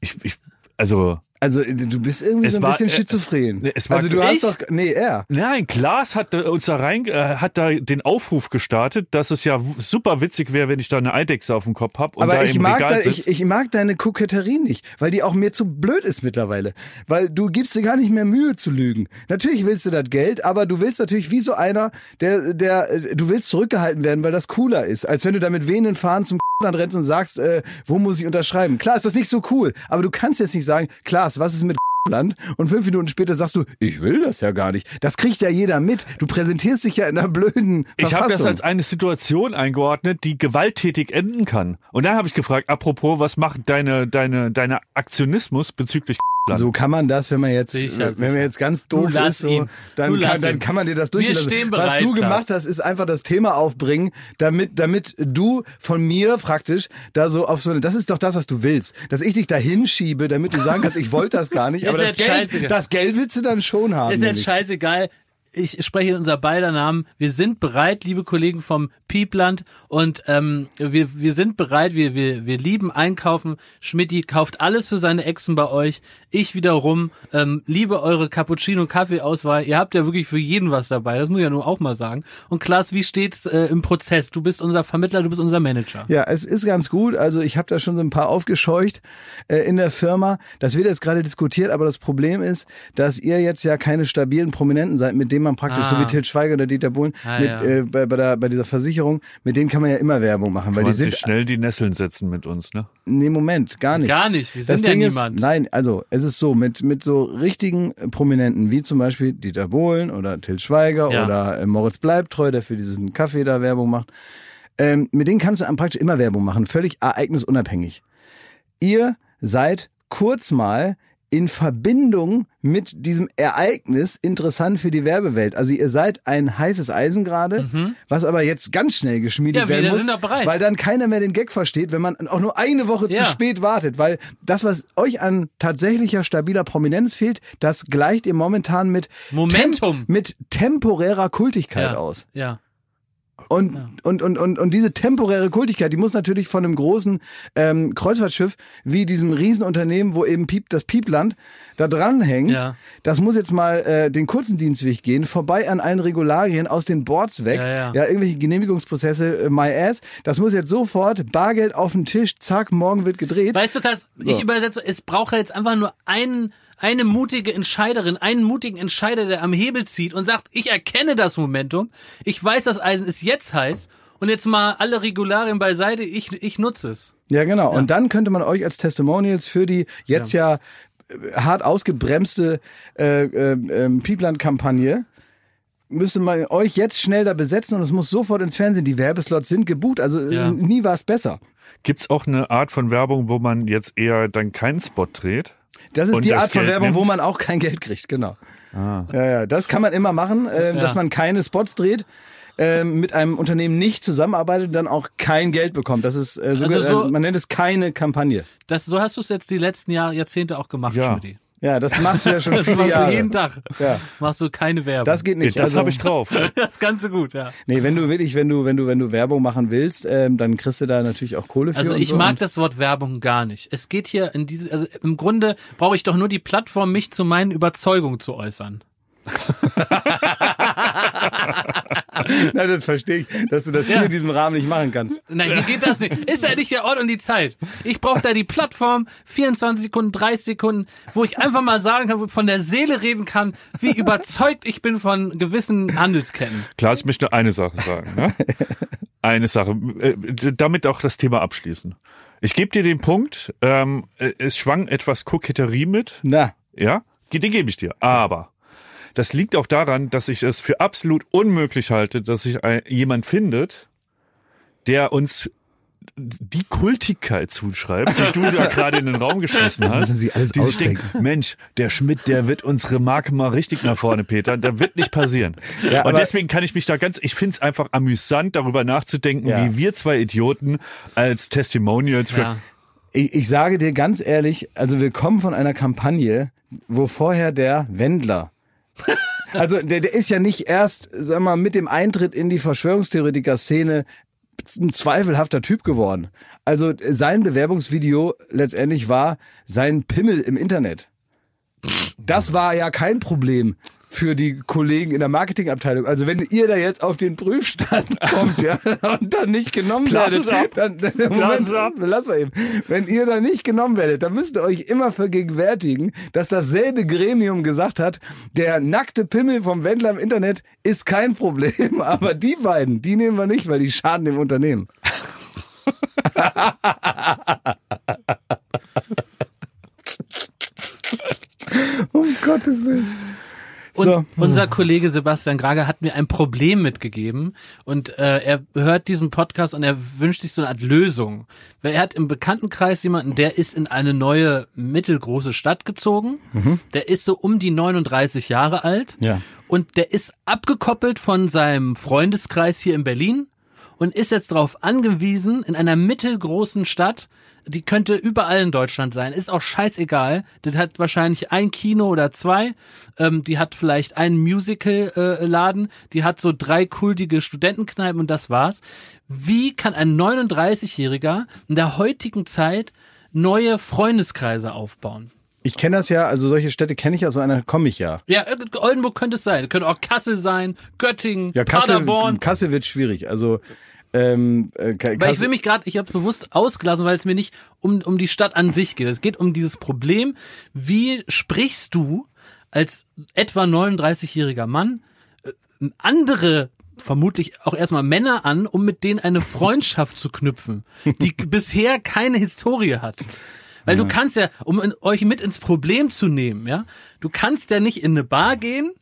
Ich, ich, also, Also äh, du bist irgendwie Es so ein war, bisschen äh, schizophren. nee, es war also du hast doch, nee, er. nein, Klaas hat äh, uns da rein, äh, hat da den Aufruf gestartet, dass es ja super witzig wäre, wenn ich da eine Eidechse auf dem Kopf hab und Aber ich mag, da, ich, ich mag deine Koketterie nicht, weil die auch mir zu blöd ist mittlerweile. Weil du gibst dir gar nicht mehr Mühe zu lügen. Natürlich willst du das Geld, aber du willst natürlich wie so einer, der, der, äh, du willst zurückgehalten werden, weil das cooler ist, als wenn du da mit wehenden Fahnen zum dann rennst und sagst, äh, wo muss ich unterschreiben? Klar ist das nicht so cool, aber du kannst jetzt nicht sagen, Klaas, was ist mit Land und fünf Minuten später sagst du, ich will das ja gar nicht. Das kriegt ja jeder mit. Du präsentierst dich ja in einer blöden Ich habe das als eine Situation eingeordnet, die gewalttätig enden kann. Und dann habe ich gefragt, apropos, was macht deine, deine, deine Aktionismus bezüglich? So kann man das, wenn man jetzt, Sicher, wenn man jetzt ganz doof Du ist, so, dann, kann, dann kann man dir das Wir durchlassen. Was du gemacht hast, ist einfach das Thema aufbringen, damit, damit du von mir praktisch da so auf so eine, das ist doch das, was du willst, dass ich dich da hinschiebe, damit du sagen kannst, ich wollte das gar nicht, aber das scheißegal. Geld, das Geld willst du dann schon haben. Ist jetzt scheißegal. Ich spreche in unser beider Namen. Wir sind bereit, liebe Kollegen vom Piepland, und ähm, wir, wir sind bereit, wir, wir, wir lieben Einkaufen. Schmidti kauft alles für seine Exen bei euch. Ich wiederum ähm, liebe eure Cappuccino-Kaffee-Auswahl. Ihr habt ja wirklich für jeden was dabei, das muss ich ja nur auch mal sagen. Und Klaas, wie steht's äh, im Prozess? Du bist unser Vermittler, du bist unser Manager. Ja, es ist ganz gut. Also ich habe da schon so ein paar aufgescheucht äh, in der Firma. Das wird jetzt gerade diskutiert, aber das Problem ist, dass ihr jetzt ja keine stabilen Prominenten seid, mit denen man praktisch, Ah. so wie Til Schweiger oder Dieter Bohlen, Ah, mit, ja. äh, bei, bei, der, bei dieser Versicherung, mit denen kann man ja immer Werbung machen, weil Kann man die sind. sich schnell die Nesseln setzen mit uns, ne? Nee, Moment, gar nicht. Gar nicht, wir Das sind ja Ding ist, niemand. nein, also es ist so, mit, mit so richtigen äh, Prominenten, wie zum Beispiel Dieter Bohlen oder Til Schweiger Ja. oder äh, Moritz Bleibtreu, der für diesen Kaffee da Werbung macht, ähm, mit denen kannst du am praktisch immer Werbung machen, völlig ereignisunabhängig. Ihr seid kurz mal in Verbindung mit diesem Ereignis interessant für die Werbewelt. Also ihr seid ein heißes Eisen gerade, was aber jetzt ganz schnell geschmiedet Mhm. Ja, wir werden muss, sind auch bereit. weil dann keiner mehr den Gag versteht, wenn man auch nur eine Woche zu Ja. spät wartet, weil das, was euch an tatsächlicher stabiler Prominenz fehlt, das gleicht ihr momentan mit Momentum. Tem mit temporärer Kultigkeit ja. aus. Ja. Und, und, und, und, und diese temporäre Kultigkeit, die muss natürlich von einem großen ähm, Kreuzfahrtschiff wie diesem Riesenunternehmen, wo eben Piep, das Piepland da dranhängt, Ja. das muss jetzt mal äh, den kurzen Dienstweg gehen, vorbei an allen Regularien, aus den Boards weg, Ja, ja. irgendwelche Genehmigungsprozesse, äh, my ass, das muss jetzt sofort, Bargeld auf den Tisch, zack, morgen wird gedreht. Weißt du das? Ich So. übersetze, es braucht ja jetzt einfach nur einen, eine mutige Entscheiderin, einen mutigen Entscheider, der am Hebel zieht und sagt, ich erkenne das Momentum, ich weiß, das Eisen ist jetzt heiß und jetzt mal alle Regularien beiseite, ich, ich nutze es. Ja, genau. Und dann könnte man euch als Testimonials für die jetzt ja, äh, hart ausgebremste äh, äh, ähm, Piepland-Kampagne müsste man euch jetzt schnell da besetzen und es muss sofort ins Fernsehen. Die Werbeslots sind gebucht, also äh, Ja. nie war es besser. Gibt's auch eine Art von Werbung, wo man jetzt eher dann keinen Spot dreht? Das ist Und die das Art von Geld Werbung, wo nimmt? man auch kein Geld kriegt, genau. Ja, ja, das kann man immer machen, äh, dass man keine Spots dreht. ähm, mit einem Unternehmen nicht zusammenarbeitet und dann auch kein Geld bekommt. Das ist äh, sogar, Also so- also man nennt es keine Kampagne. Das, so hast du es jetzt die letzten Jahr, Jahrzehnte auch gemacht, Ja. Schmidti. Ja, das machst du ja schon Das viele machst Jahre. du jeden Tag. Ja. Machst du keine Werbung. Das geht nicht. das also, habe ich drauf. das Ganze gut, ja. Nee, wenn du wirklich, wenn du, wenn du, wenn du Werbung machen willst, ähm, dann kriegst du da natürlich auch Kohle für. Also ich so. mag das Wort Werbung gar nicht. Es geht hier in diese, also im Grunde brauche ich doch nur die Plattform, mich zu meinen Überzeugungen zu äußern. Na, das verstehe ich, dass du das Ja. hier in diesem Rahmen nicht machen kannst. Nein, hier geht das nicht. Ist ja nicht der Ort und die Zeit. Ich brauche da die Plattform, 24 Sekunden, 30 Sekunden, wo ich einfach mal sagen kann, von der Seele reden kann, wie überzeugt ich bin von gewissen Handelsketten. Klar, ich möchte eine Sache sagen. Ne? Eine Sache, äh, damit auch das Thema abschließen. Ich gebe dir den Punkt, ähm, äh, es schwang etwas Koketterie mit, Na, ja, den gebe ich dir. Aber das liegt auch daran, dass ich es für absolut unmöglich halte, dass sich jemand findet, der uns die Kultigkeit zuschreibt, die du da gerade in den Raum geschmissen hast. Müssen Sie alles die ausdenken. Mensch, der Schmidt, der wird unsere Marke mal richtig nach vorne, Peter. Der wird nicht passieren. Ja, Und deswegen kann ich mich da ganz, ich finde es einfach amüsant, darüber nachzudenken, Ja. wie wir zwei Idioten als Testimonials für Ja. ich, ich sage dir ganz ehrlich, also wir kommen von einer Kampagne, wo vorher der Wendler also der, der ist ja nicht erst, sag mal, mit dem Eintritt in die Verschwörungstheoretiker-Szene ein zweifelhafter Typ geworden. Also sein Bewerbungsvideo letztendlich war sein Pimmel im Internet. Das war ja kein Problem für die Kollegen in der Marketingabteilung. Also wenn ihr da jetzt auf den Prüfstand kommt, ja, und dann nicht genommen Lass werdet, es ab. dann, dann Lass Moment, es ab. lass mal eben. Wenn ihr da nicht genommen werdet, dann müsst ihr euch immer vergegenwärtigen, dass dasselbe Gremium gesagt hat, der nackte Pimmel vom Wendler im Internet ist kein Problem, aber die beiden, die nehmen wir nicht, weil die schaden dem Unternehmen. um Gottes Willen. Und So. unser Kollege Sebastian Grage hat mir ein Problem mitgegeben und äh, er hört diesen Podcast und er wünscht sich so eine Art Lösung. Weil er hat im Bekanntenkreis jemanden, der ist in eine neue mittelgroße Stadt gezogen. Der ist so um die 39 Jahre alt. Ja. Und der ist abgekoppelt von seinem Freundeskreis hier in Berlin und ist jetzt darauf angewiesen, in einer mittelgroßen Stadt, die könnte überall in Deutschland sein, ist auch scheißegal. Das hat wahrscheinlich ein Kino oder zwei, ähm, die hat vielleicht einen Musical-Laden, die hat so drei kultige Studentenkneipen und das war's. Wie kann ein 39-Jähriger in der heutigen Zeit neue Freundeskreise aufbauen? Ich kenne das ja, also solche Städte kenne ich, aus so einer komme ich ja. Ja, äh, Oldenburg könnte es sein. Könnte auch Kassel sein, Göttingen, Ja, Kassel, Paderborn. Kassel wird schwierig. Also ähm, äh, Weil ich will mich gerade, ich habe bewusst ausgelassen, weil es mir nicht um, um die Stadt an sich geht. Es geht um dieses Problem, wie sprichst du als etwa 39-jähriger Mann äh, andere vermutlich auch erstmal Männer an, um mit denen eine Freundschaft zu knüpfen, die bisher keine Historie hat. Weil du kannst ja, um euch mit ins Problem zu nehmen, ja, du kannst ja nicht in eine Bar gehen,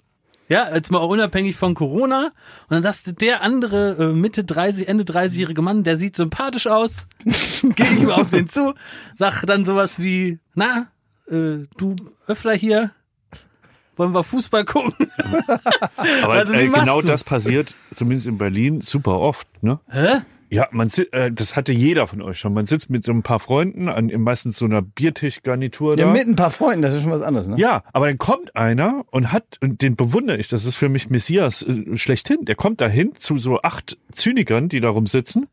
ja, jetzt mal auch unabhängig von Corona. Und dann sagst du, der andere äh, Mitte 30, Ende 30-jährige Mann, der sieht sympathisch aus. Geh ich mal auf den zu. Sag dann sowas wie, na, äh, du Öffler hier, wollen wir Fußball gucken? Aber Also, äh, genau du's? das passiert, zumindest in Berlin, super oft. Ne? Hä? Ja, man si- äh, das hatte jeder von euch schon. Man sitzt mit so ein paar Freunden an meistens so einer Biertischgarnitur ja, da. mit ein paar Freunden, das ist schon was anderes, ne? Ja, aber dann kommt einer und hat, und den bewundere ich, das ist für mich Messias äh, schlechthin. Der kommt dahin zu so acht Zynikern, die da rumsitzen.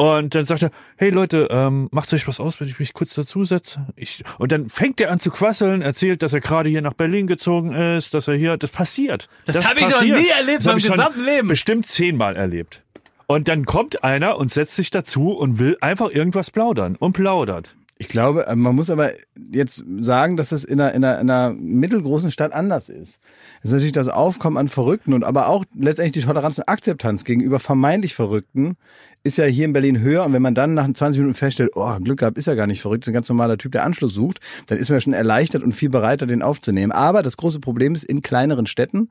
Und dann sagt er, hey Leute, ähm, macht euch was aus, wenn ich mich kurz dazusetze? Ich, und dann fängt er an zu quasseln, erzählt, dass er gerade hier nach Berlin gezogen ist, dass er hier, das passiert. Das hab ich noch nie erlebt Das hab in ich meinem schon gesamten Leben. Bestimmt zehnmal erlebt. Und dann kommt einer und setzt sich dazu und will einfach irgendwas plaudern und plaudert. Ich glaube, äh, man muss aber jetzt sagen, dass es in einer, in einer, in einer mittelgroßen Stadt anders ist. Es ist natürlich das Aufkommen an Verrückten und aber auch letztendlich die Toleranz und Akzeptanz gegenüber vermeintlich Verrückten ist ja hier in Berlin höher und wenn man dann nach 20 Minuten feststellt, oh, Glück gehabt, ist ja gar nicht verrückt, ist ein ganz normaler Typ, der Anschluss sucht, dann ist man ja schon erleichtert und viel bereiter, den aufzunehmen. Aber das große Problem ist, in kleineren Städten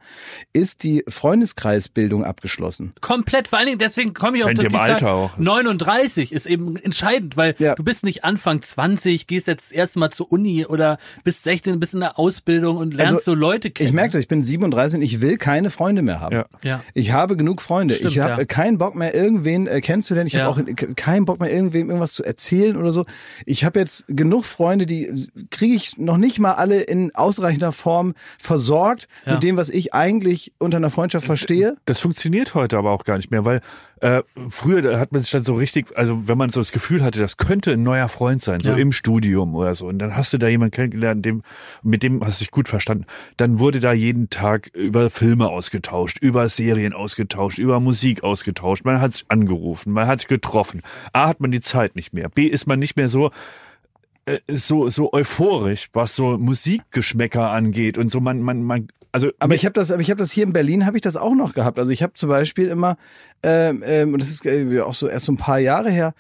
ist die Freundeskreisbildung abgeschlossen. Komplett, vor allen Dingen, deswegen komme ich auf das. Alter auch. 39 ist eben entscheidend, weil Ja. du bist nicht Anfang 20, gehst jetzt erstmal zur Uni oder bist 16, bist in der Ausbildung und lernst Also, so Leute kennen. Ich merke das, ich bin 37 und ich will keine Freunde mehr haben. Ja. Ja. Ich habe genug Freunde. Stimmt, ich habe ja. keinen Bock mehr, irgendwen äh, kennenzulernen. Ich Ja. habe auch ke- keinen Bock mehr, irgendwem irgendwas zu erzählen oder so. Ich habe jetzt genug Freunde, die kriege ich noch nicht mal alle in ausreichender Form versorgt Ja. mit dem, was ich eigentlich unter einer Freundschaft verstehe. Das funktioniert heute aber auch gar nicht mehr, weil Äh, früher hat man sich dann so richtig, also wenn man so das Gefühl hatte, das könnte ein neuer Freund sein, so Ja. im Studium oder so. Und dann hast du da jemanden kennengelernt, dem, mit dem hast du dich gut verstanden. Dann wurde da jeden Tag über Filme ausgetauscht, über Serien ausgetauscht, über Musik ausgetauscht. Man hat sich angerufen, man hat sich getroffen. A hat man die Zeit nicht mehr. B ist man nicht mehr so äh, so so euphorisch, was so Musikgeschmäcker angeht und so man man man also Aber ich habe das, aber ich habe das hier in Berlin habe ich das auch noch gehabt. Also ich habe zum Beispiel immer ähm, ähm, und das ist äh, auch so erst so ein paar Jahre her.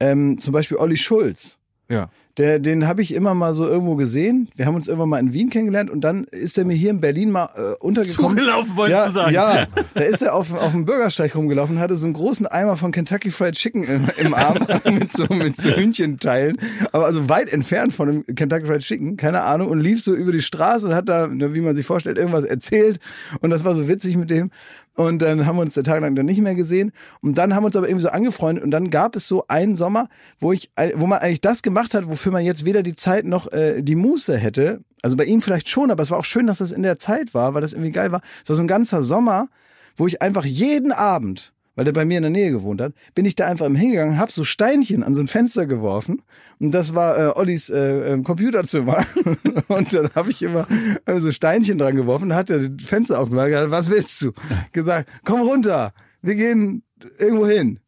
Ähm, zum Beispiel Olli Schulz. ja Der, den habe ich immer mal so irgendwo gesehen. Wir haben uns irgendwann mal in Wien kennengelernt und dann ist er mir hier in Berlin mal äh, untergekommen. Zugelaufen, wolltest ja, du sagen. Ja, da ist er auf, auf dem Bürgersteig rumgelaufen, hatte so einen großen Eimer von Kentucky Fried Chicken im, im Arm mit so, mit so Hühnchenteilen, aber also weit entfernt von dem Kentucky Fried Chicken, keine Ahnung, und lief so über die Straße und hat da, wie man sich vorstellt, irgendwas erzählt und das war so witzig mit dem. Und dann haben wir uns der Tag lang dann nicht mehr gesehen. Und dann haben wir uns aber irgendwie so angefreundet. Und dann gab es so einen Sommer, wo ich, wo man eigentlich das gemacht hat, wofür man jetzt weder die Zeit noch äh, die Muße hätte. Also bei ihm vielleicht schon, aber es war auch schön, dass das in der Zeit war, weil das irgendwie geil war. Es war so ein ganzer Sommer, wo ich einfach jeden Abend, weil der bei mir in der Nähe gewohnt hat, bin ich da einfach im hingegangen, hab so Steinchen an so ein Fenster geworfen und das war äh, Ollis äh, ähm, Computerzimmer und dann habe ich immer äh, so Steinchen dran geworfen, hat er das Fenster aufgemacht, gesagt, was willst du? Gesagt, komm runter, wir gehen irgendwo hin.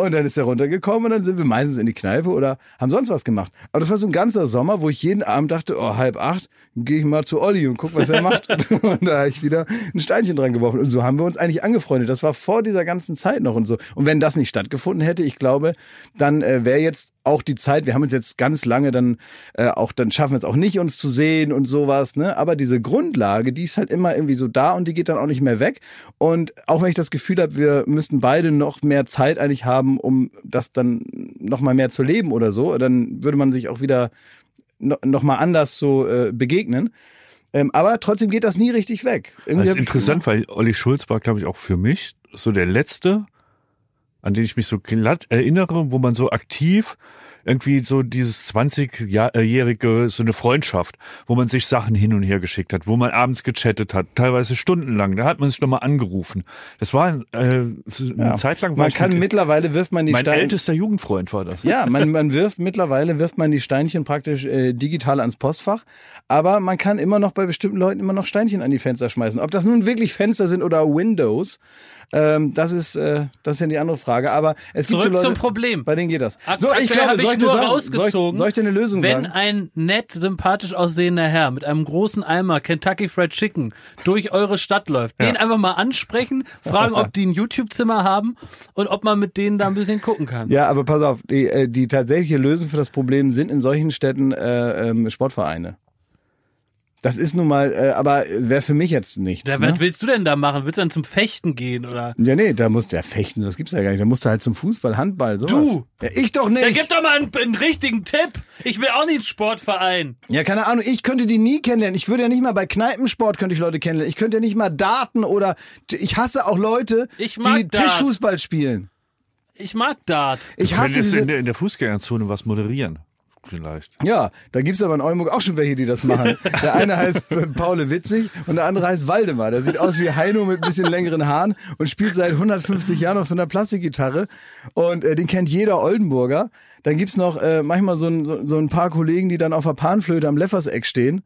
Und dann ist er runtergekommen und dann sind wir meistens in die Kneipe oder haben sonst was gemacht. Aber das war so ein ganzer Sommer, wo ich jeden Abend dachte, oh, halb acht, gehe ich mal zu Olli und guck, was er macht. und da habe ich wieder ein Steinchen dran geworfen. Und so haben wir uns eigentlich angefreundet. Das war vor dieser ganzen Zeit noch und so. Und wenn das nicht stattgefunden hätte, ich glaube, dann äh, wäre jetzt auch die Zeit, wir haben uns jetzt ganz lange dann äh, auch, dann schaffen wir es auch nicht, uns zu sehen und sowas, ne? Aber diese Grundlage, die ist halt immer irgendwie so da und die geht dann auch nicht mehr weg. Und auch wenn ich das Gefühl habe, wir müssten beide noch mehr Zeit eigentlich haben, um das dann noch mal mehr zu leben oder so, dann würde man sich auch wieder no, noch mal anders so äh, begegnen. Ähm, aber trotzdem geht das nie richtig weg. Irgendwie Das ist interessant, weil Olli Schulz war, glaube ich, auch für mich so der letzte, an den ich mich so glatt erinnere, wo man so aktiv irgendwie so dieses 20-jährige, so eine Freundschaft, wo man sich Sachen hin und her geschickt hat, wo man abends gechattet hat, teilweise stundenlang. Da hat man sich nochmal angerufen. Das war äh, eine Ja. Zeit lang war Man kann mit, mittlerweile wirft man die mein Steine. ältester Jugendfreund war das. Ja, man, man wirft mittlerweile wirft man die Steinchen praktisch äh, digital ans Postfach, aber man kann immer noch bei bestimmten Leuten immer noch Steinchen an die Fenster schmeißen. Ob das nun wirklich Fenster sind oder Windows, ähm, das ist äh, das ist ja die andere Frage. Aber es gibt so Zurück Leute, zum Problem. bei denen geht das. Ak- So, ich glaube, ich nur sagen, rausgezogen, soll ich, soll ich dir eine Lösung wenn sagen? ein nett, sympathisch aussehender Herr mit einem großen Eimer Kentucky Fried Chicken durch eure Stadt läuft, den einfach mal ansprechen, fragen, ob die ein YouTube-Zimmer haben und ob man mit denen da ein bisschen gucken kann. Ja, aber pass auf, die, äh, die tatsächliche Lösung für das Problem sind in solchen Städten äh, ähm, Sportvereine. Das ist nun mal, äh, aber wäre für mich jetzt nichts. Ja, ne? was willst du denn da machen? Willst du dann zum Fechten gehen oder? Ja, nee, da musst du ja fechten, das gibt's ja gar nicht. Da musst du halt zum Fußball, Handball, sowas. Du! Ja, ich doch nicht. Ja, gib doch mal einen, einen richtigen Tipp. Ich will auch nicht Sportverein. Ja, keine Ahnung, ich könnte die nie kennenlernen. Ich würde ja nicht mal bei Kneipensport könnte ich Leute kennenlernen. Ich könnte ja nicht mal Daten oder ich hasse auch Leute, Ich mag die Dart. Tischfußball spielen. Ich mag Dart. Ich Können hasse jetzt diese, in der, in der Fußgängerzone was moderieren. Vielleicht. Ja, da gibt's aber in Oldenburg auch schon welche, die das machen. Der eine heißt äh, Paul Witzig und der andere heißt Waldemar. Der sieht aus wie Heino mit ein bisschen längeren Haaren und spielt seit 150 Jahren auf so einer Plastikgitarre. Und äh, den kennt jeder Oldenburger. Dann gibt's noch äh, manchmal so ein, so, so ein paar Kollegen, die dann auf der Panflöte am Lefferseck stehen.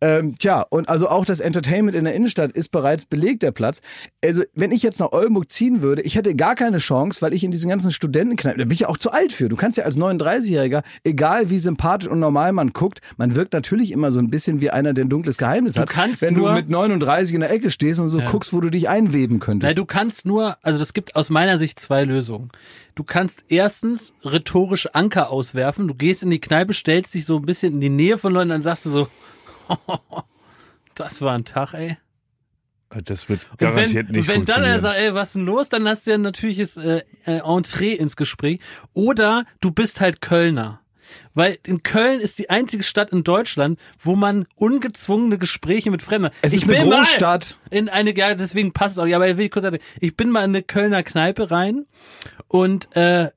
Ähm, tja, und also auch das Entertainment in der Innenstadt ist bereits belegt, der Platz. Also, wenn ich jetzt nach Oldenburg ziehen würde, ich hätte gar keine Chance, weil ich in diesen ganzen Studentenkneipen, da bin ich ja auch zu alt für. Du kannst ja als 39-Jähriger, egal wie sympathisch und normal man guckt, man wirkt natürlich immer so ein bisschen wie einer, der ein dunkles Geheimnis hat. kannst wenn nur- du mit 39 in der Ecke stehst und so guckst, wo du dich einweben könntest. Na, du kannst nur, also es gibt aus meiner Sicht zwei Lösungen. Du kannst erstens rhetorisch Anker auswerfen. Du gehst in die Kneipe, stellst dich so ein bisschen in die Nähe von Leuten, dann sagst du so, das war ein Tag, ey. Das wird garantiert wenn, nicht wenn dann er sagt, ey, was ist denn los, dann hast du ja natürliches äh, äh, Entree ins Gespräch. Oder du bist halt Kölner. Weil in Köln ist die einzige Stadt in Deutschland, wo man ungezwungene Gespräche mit Fremden. Es ist ich eine bin mal Großstadt. In eine, ja, deswegen passt es auch. Ja, aber will ich kurz sagen, ich bin mal in eine Kölner Kneipe rein und äh,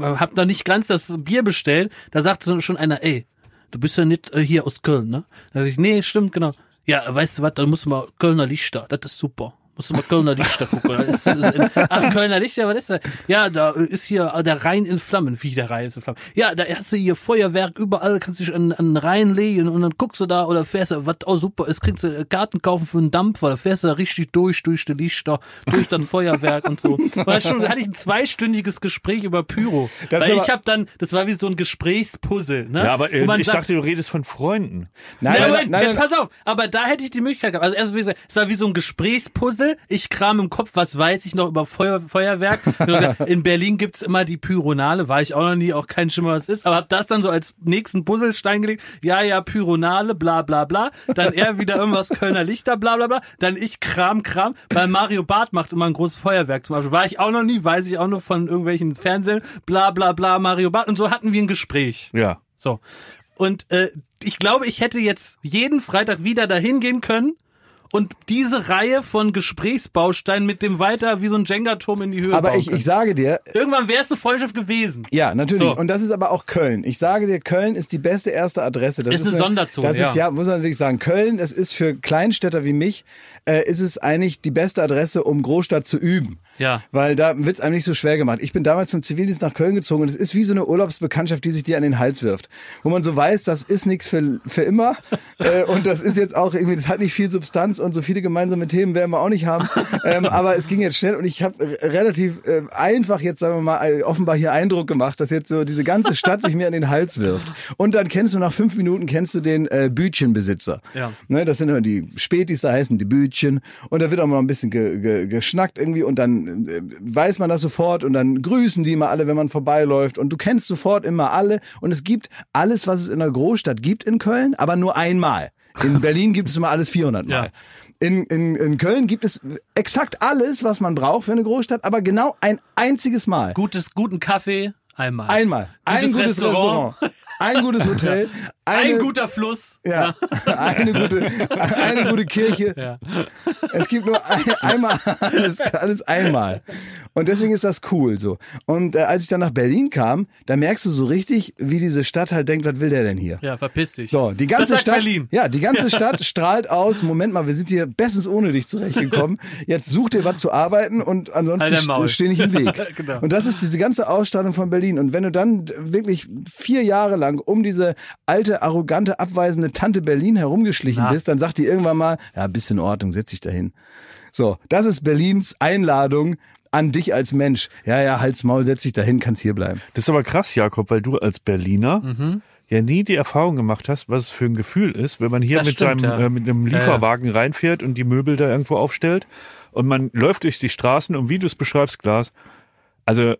hab noch nicht ganz das Bier bestellt. Da sagte so schon einer, ey, du bist ja nicht äh, hier aus Köln, ne? Da sag ich, nee, stimmt, genau. Ja, weißt du was, dann musst du mal Kölner Lichter, das ist super. Musst du mal Kölner Lichter gucken. Da ist, ist in, ach, Kölner Lichter, was ist da? Ja, da ist hier der Rhein in Flammen. Wie der Rhein ist in Flammen. Ja, da hast du hier Feuerwerk überall, kannst dich an, an den Rhein legen und dann guckst du da oder fährst du, was auch super ist, kriegst du Karten kaufen für einen Dampfer, da fährst du da richtig durch, durch die Lichter, durch das Feuerwerk und so. War schon, da hatte ich ein zweistündiges Gespräch über Pyro. Das Weil ich habe dann, das war wie so ein Gesprächspuzzle. Ne? Ja, aber äh, man ich sagt, dachte, du redest von Freunden. Nein, ja, nein, Moment, nein, jetzt nein, pass auf. Aber da hätte ich die Möglichkeit gehabt. Also erst, wie gesagt, es war wie so ein Gesprächspuzzle. Ich kram im Kopf, was weiß ich noch über Feuer, Feuerwerk. In Berlin gibt's immer die Pyronale. War ich auch noch nie, auch kein Schimmer, was es ist. Aber hab das dann so als nächsten Puzzlestein gelegt. Ja, ja, Pyronale, bla, bla, bla. Dann er wieder irgendwas Kölner Lichter, bla, bla, bla. Dann ich Kram, Kram. Weil Mario Barth macht immer ein großes Feuerwerk zum Beispiel. War ich auch noch nie, weiß ich auch nur von irgendwelchen Fernsehen. Bla, bla, bla, Mario Barth. Und so hatten wir ein Gespräch. Ja. So. Und äh, ich glaube, ich hätte jetzt jeden Freitag wieder dahin gehen können und diese Reihe von Gesprächsbausteinen mit dem weiter wie so ein Jenga-Turm in die Höhe aber ich, ich sage dir, Irgendwann wäre es eine Freundschaft gewesen. Ja, natürlich. So. Und das ist aber auch Köln. Ich sage dir, Köln ist die beste erste Adresse. Das Ist eine Sonderzone, Das ist ja. ja, muss man wirklich sagen. Köln, es ist für Kleinstädter wie mich, äh, ist es eigentlich die beste Adresse, um Großstadt zu üben. Ja. Weil da wird's einem nicht so schwer gemacht. Ich bin damals zum Zivildienst nach Köln gezogen und es ist wie so eine Urlaubsbekanntschaft, die sich dir an den Hals wirft. Wo man so weiß, das ist nichts für, für immer. äh, und das ist jetzt auch irgendwie, das hat nicht viel Substanz und so viele gemeinsame Themen werden wir auch nicht haben. ähm, aber es ging jetzt schnell und ich habe relativ äh, einfach jetzt, sagen wir mal, äh, offenbar hier Eindruck gemacht, dass jetzt so diese ganze Stadt sich mir an den Hals wirft. Und dann kennst du nach fünf Minuten kennst du den äh, Bütchenbesitzer. Ja. Ne, das sind immer die Spätis, da heißen die Bütchen. Und da wird auch mal ein bisschen ge, ge, geschnackt irgendwie und dann äh, weiß man das sofort und dann grüßen die immer alle, wenn man vorbeiläuft. Und du kennst sofort immer alle. Und es gibt alles, was es in einer Großstadt gibt in Köln, aber nur einmal. In Berlin gibt es immer alles 400 Mal. Ja. In, in, in Köln gibt es exakt alles, was man braucht für eine Großstadt, aber genau ein einziges Mal. Gutes, guten Kaffee, einmal. Einmal. ein Gutes gutes Restaurant. Restaurant. Ein gutes Hotel. Eine, Ein guter Fluss. ja, eine gute, eine gute Kirche. Ja. Es gibt nur ein, einmal alles, alles einmal. Und deswegen ist das cool so. Und äh, als ich dann nach Berlin kam, da merkst du so richtig, wie diese Stadt halt denkt, was will der denn hier? Ja, verpiss dich. So, die ganze Stadt, Berlin. ja, die ganze Stadt strahlt aus. Moment mal, wir sind hier bestens ohne dich zurechtgekommen. Jetzt such dir was zu arbeiten und ansonsten Halt steh nicht im Weg. Genau. Und das ist diese ganze Ausstrahlung von Berlin. Und wenn du dann wirklich vier Jahre lang um diese alte, arrogante, abweisende Tante Berlin herumgeschlichen Na. bist, dann sagt die irgendwann mal, ja, bist in Ordnung, setz dich dahin. So, das ist Berlins Einladung an dich als Mensch. Ja, ja, Hals, Maul, setz dich dahin, kannst hier bleiben. Das ist aber krass, Jakob, weil du als Berliner Mhm. ja nie die Erfahrung gemacht hast, was es für ein Gefühl ist, wenn man hier Das mit stimmt, seinem ja. äh, mit einem Ja, ja. Lieferwagen reinfährt und die Möbel da irgendwo aufstellt und man läuft durch die Straßen und wie du es beschreibst, Glas, also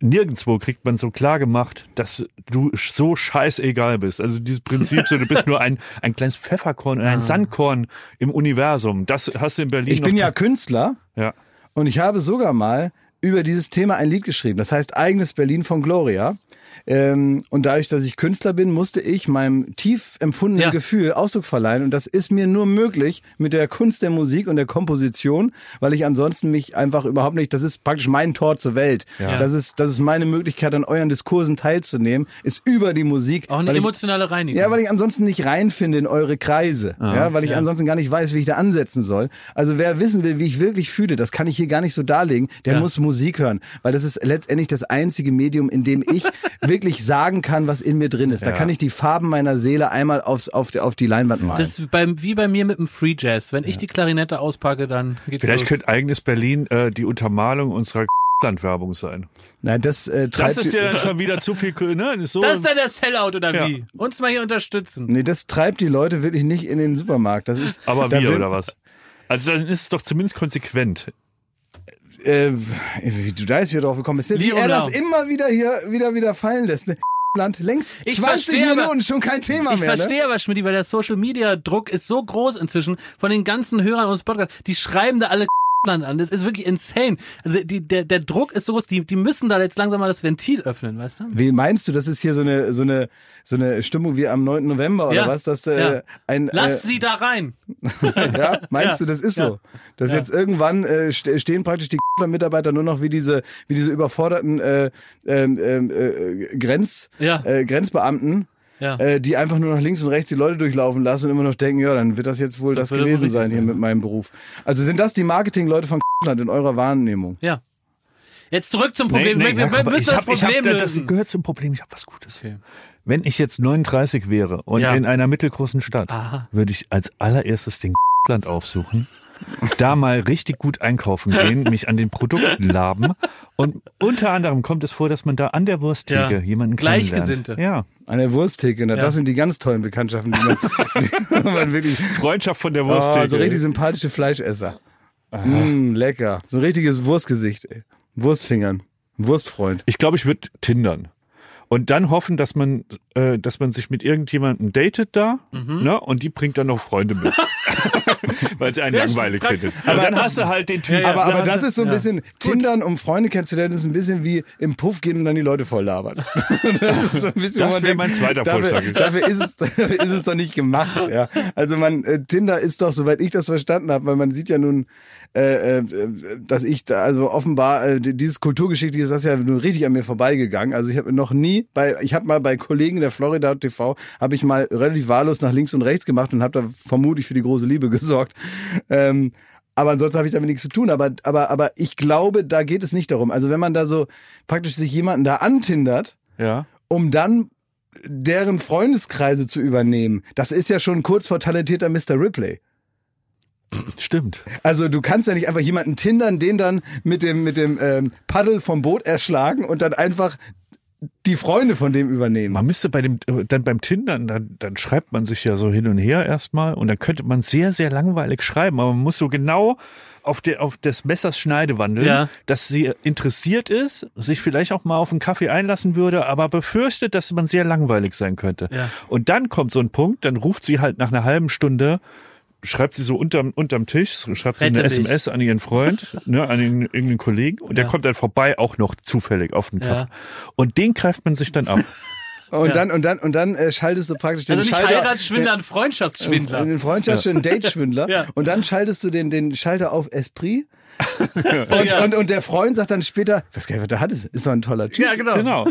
nirgendwo kriegt man so klar gemacht, dass du so scheißegal bist. Also dieses Prinzip, so du bist nur ein, ein kleines Pfefferkorn oder Ah. ein Sandkorn im Universum. Das hast du in Berlin Ich bin ja Künstler. ja. Und ich habe sogar mal über dieses Thema ein Lied geschrieben. Das heißt Eigenes Berlin von Gloria. Ähm, und dadurch, dass ich Künstler bin, musste ich meinem tief empfundenen Ja. Gefühl Ausdruck verleihen. Und das ist mir nur möglich mit der Kunst der Musik und der Komposition, weil ich ansonsten mich einfach überhaupt nicht, das ist praktisch mein Tor zur Welt. Ja. Das ist, das ist meine Möglichkeit, an euren Diskursen teilzunehmen, ist über die Musik. Auch eine weil ich, emotionale Reinigung. ja, weil ich ansonsten nicht reinfinde in eure Kreise. ja, weil ich ja. ansonsten gar nicht weiß, wie ich da ansetzen soll. Also wer wissen will, wie ich wirklich fühle, das kann ich hier gar nicht so darlegen, der Ja. muss Musik hören. Weil das ist letztendlich das einzige Medium, in dem ich wirklich sagen kann, was in mir drin ist. Da Ja. kann ich die Farben meiner Seele einmal aufs, auf, die, auf die Leinwand malen. das ist beim, wie bei mir mit dem Free Jazz. Wenn ich die Klarinette auspacke, dann geht's Vielleicht los. könnte eigenes Berlin äh, die Untermalung unserer Landwerbung sein. Nein, das, äh, Das treibt, ist ja schon wieder zu viel, ne? Das ist So, das ist dann der Sellout oder Ja. wie? Uns mal hier unterstützen. nee, das treibt die Leute wirklich nicht in den Supermarkt. Das ist, aber wir will- oder was? Also dann ist es doch zumindest konsequent. Äh, wie du weißt, wie du drauf gekommen bist, ne? wie er das immer wieder hier wieder wieder fallen lässt. Ne? Land längst Ich 20 verstehe aber- Minuten schon kein Thema Ich mehr. Ne? verstehe aber, Schmidt, weil der Social Media Druck ist so groß inzwischen von den ganzen Hörern unseres Podcasts. Die schreiben da alle Land an. Das ist wirklich insane. Also die, der, der Druck ist so groß, die, die müssen da jetzt langsam mal das Ventil öffnen, weißt du? Wie meinst du, das ist hier so eine so eine so eine Stimmung wie am 9. November oder Ja, was, dass äh, ja. ein Lass äh, sie da rein. ja, meinst Ja, du, das ist so, dass jetzt irgendwann äh, ste- stehen praktisch die Mitarbeiter nur noch wie diese wie diese überforderten äh, ähm, ähm, äh, Grenz Ja. äh, Grenzbeamten Ja. äh, die einfach nur nach links und rechts die Leute durchlaufen lassen und immer noch denken, ja, dann wird das jetzt wohl das, Das gewesen sein hier mit meinem Beruf. Also sind das die Marketingleute von Land in eurer Wahrnehmung? Ja. Jetzt zurück zum Problem. Nee, nee, wir wir müssen ich das hab- ich hab- Problem Das lösen. gehört zum Problem. Ich habe was Gutes. Okay. Wenn ich jetzt 39 wäre und Ja. in einer mittelgroßen Stadt, Aha. würde ich als allererstes den Land aufsuchen, da mal richtig gut einkaufen gehen, mich an den Produkten laben und unter anderem kommt es vor, dass man da an der Wursttheke Ja. jemanden Gleichgesinnte. kennenlernt. Ja, An der Wursttheke, na, Ja. das sind die ganz tollen Bekanntschaften, die man, die man wirklich, Freundschaft von der oh, Wursttheke. so richtig sympathische Fleischesser. Mm, lecker. So ein richtiges Wurstgesicht, ey. Wurstfingern. Wurstfreund. Ich glaube, ich würde tindern. Und dann hoffen, dass man, äh, dass man sich mit irgendjemandem datet da, Mhm. ne? Und die bringt dann noch Freunde mit. Weil sie einen langweilig findet. Aber dann hast du halt den Typ. Aber, aber das ist so ein ja. bisschen, Tindern, um Freunde kennenzulernen, ist ein bisschen wie im Puff gehen und dann die Leute voll labern. das ist so ein bisschen, Das wäre mein zweiter dafür, Vorschlag. Dafür ist es, dafür ist es doch nicht gemacht. Ja. Also man, äh, Tinder ist doch, soweit ich das verstanden habe, weil man sieht ja nun, äh, äh, dass ich da, also offenbar, äh, dieses Kulturgeschichtliche ist das ja nun richtig an mir vorbeigegangen. Also ich habe noch nie bei, ich habe mal bei Kollegen der Florida TV, habe ich mal relativ wahllos nach links und rechts gemacht und habe da vermutlich für die große Liebe gesorgt. Ähm, aber ansonsten habe ich damit nichts zu tun. Aber, aber, aber ich glaube, da geht es nicht darum. Also wenn man da so praktisch sich jemanden da antindert, Ja. um dann deren Freundeskreise zu übernehmen, das ist ja schon kurz vor talentierter Mr. Ripley. Stimmt. Also du kannst ja nicht einfach jemanden tindern, den dann mit dem, mit dem ähm, Paddel vom Boot erschlagen und dann einfach die Freunde von dem übernehmen. Man müsste bei dem, dann beim Tindern, dann, dann schreibt man sich ja so hin und her erstmal und dann könnte man sehr, sehr langweilig schreiben, aber man muss so genau auf, der, auf des Messers Schneide wandeln, Ja. dass sie interessiert ist, sich vielleicht auch mal auf einen Kaffee einlassen würde, aber befürchtet, dass man sehr langweilig sein könnte. Ja. Und dann kommt so ein Punkt, dann ruft sie halt nach einer halben Stunde, schreibt sie so unterm, unterm Tisch, schreibt sie eine Rette dich. SMS an ihren Freund, ne, an den, irgendeinen Kollegen und der Ja. kommt dann vorbei, auch noch zufällig auf den Ja. Kaffee. Und den greift man sich dann ab. Und Ja. dann und dann und dann äh, schaltest du praktisch den Also nicht Schalter Heiratsschwindler, ein Freundschaftsschwindler. den Freundschaftsschwindler, den Dateschwindler Ja. und dann schaltest du den den Schalter auf Esprit und, Ja. und und der Freund sagt dann später, was gar nicht, was der hat, ist, ist doch ein toller Typ. Ja, genau. Genau.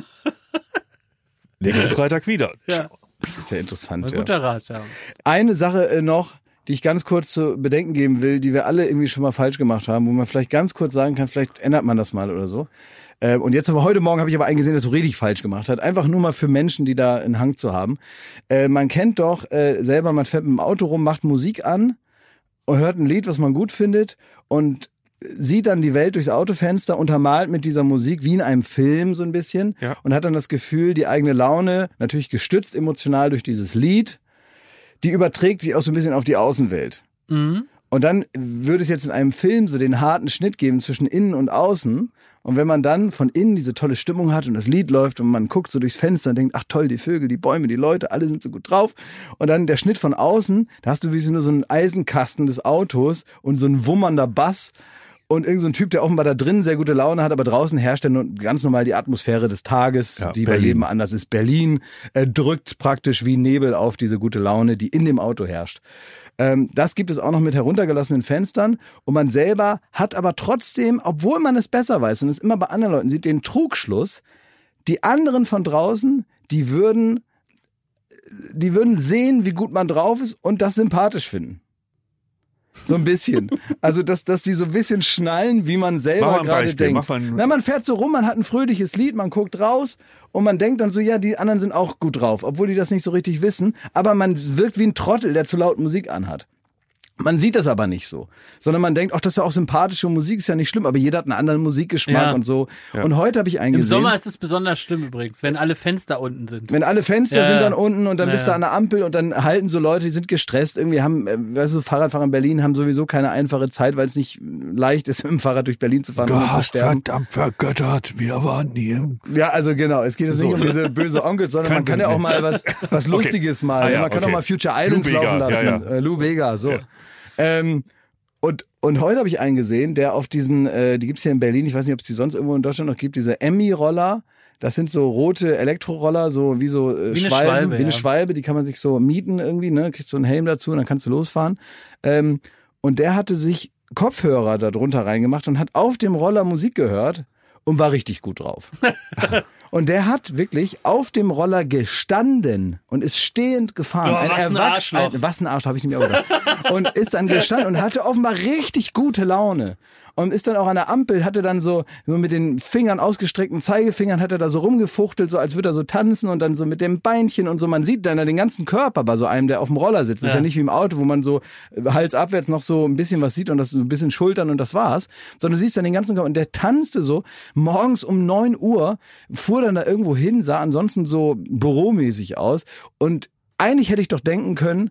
Nächsten Freitag wieder. Ja, ist ja interessant. ein Ja. guter Rat. Ja. Eine Sache äh, noch, die ich ganz kurz zu bedenken geben will, die wir alle irgendwie schon mal falsch gemacht haben, wo man vielleicht ganz kurz sagen kann, vielleicht ändert man das mal oder so. Äh, und jetzt aber heute Morgen habe ich aber eingesehen, dass du richtig falsch gemacht hat. Einfach nur mal für Menschen, die da einen Hang zu haben. Äh, man kennt doch äh, selber, man fährt mit dem Auto rum, macht Musik an und hört ein Lied, was man gut findet und sieht dann die Welt durchs Autofenster untermalt mit dieser Musik wie in einem Film so ein bisschen Ja. und hat dann das Gefühl, die eigene Laune, natürlich gestützt emotional durch dieses Lied, die überträgt sich auch so ein bisschen auf die Außenwelt. Mhm. Und dann würde es jetzt in einem Film so den harten Schnitt geben zwischen innen und außen. Und wenn man dann von innen diese tolle Stimmung hat und das Lied läuft und man guckt so durchs Fenster und denkt, ach toll, die Vögel, die Bäume, die Leute, alle sind so gut drauf. Und dann der Schnitt von außen, da hast du wie so nur so einen Eisenkasten des Autos und so ein wummernder Bass und irgend so ein Typ, der offenbar da drin sehr gute Laune hat, aber draußen herrscht dann ganz normal die Atmosphäre des Tages, Ja, die bei Berlin. jedem anders ist. Berlin äh, drückt praktisch wie Nebel auf diese gute Laune, die in dem Auto herrscht. Ähm, das gibt es auch noch mit heruntergelassenen Fenstern und man selber hat aber trotzdem, obwohl man es besser weiß und es immer bei anderen Leuten sieht, den Trugschluss, die anderen von draußen, die würden, die würden sehen, wie gut man drauf ist und das sympathisch finden. So ein bisschen. Also, dass, dass die so ein bisschen schnallen, wie man selber gerade denkt. Na, man fährt so rum, man hat ein fröhliches Lied, man guckt raus und man denkt dann so, ja, die anderen sind auch gut drauf, obwohl die das nicht so richtig wissen. Aber man wirkt wie ein Trottel, der zu laut Musik anhat. Man sieht das aber nicht so, sondern man denkt, ach, das ist ja auch sympathische Musik, ist ja nicht schlimm, aber jeder hat einen anderen Musikgeschmack Ja. und so. Und heute habe ich Im eingesehen, Sommer ist es besonders schlimm übrigens, wenn alle Fenster unten sind. wenn alle Fenster Ja, sind ja. dann unten und dann Ja, bist du ja. an der Ampel und dann halten so Leute, die sind gestresst, irgendwie haben, äh, weißt du, Fahrradfahrer in Berlin haben sowieso keine einfache Zeit, weil es nicht leicht ist, mit dem Fahrrad durch Berlin zu fahren, ohne zu sterben. verdammt vergöttert, wir waren nie. Ja, also genau, es geht jetzt nicht um diese böse Onkels, sondern man kann ja auch mal was, was Lustiges mal. Ah, ja, man kann okay. auch mal Future Islands Lou Bega, laufen lassen. ja, ja. Äh, Lou Bega, so. Ähm, und, und heute habe ich einen gesehen, der auf diesen, äh, die gibt's hier in Berlin, ich weiß nicht, ob es die sonst irgendwo in Deutschland noch gibt, diese Emmy-Roller. Das sind so rote Elektroroller, so wie so äh, Wie eine Schwalben, Schwalbe, wie eine ja. Schwalbe, die kann man sich so mieten irgendwie, ne? Kriegst so einen Helm dazu und dann kannst du losfahren. Ähm, und der hatte sich Kopfhörer da drunter reingemacht und hat auf dem Roller Musik gehört und war richtig gut drauf. Und der hat wirklich auf dem Roller gestanden und ist stehend gefahren. Oh, was ein Erwachs- Arschloch. Ein, was ein Arsch, habe ich nicht mehr gedacht. Und ist dann gestanden und hatte offenbar richtig gute Laune. Und ist dann auch an der Ampel, hatte dann so, mit den Fingern, ausgestreckten Zeigefingern, hat er da so rumgefuchtelt, so als würde er so tanzen und dann so mit dem Beinchen und so. Man sieht dann den ganzen Körper bei so einem, der auf dem Roller sitzt. Das ist Ja. nicht wie im Auto, wo man so äh, Hals abwärts noch so ein bisschen was sieht und das so ein bisschen Schultern und das war's. Sondern du siehst dann den ganzen Körper und der tanzte so morgens um 9 Uhr, fuhr dann da irgendwo hin, sah ansonsten so büromäßig aus und eigentlich hätte ich doch denken können,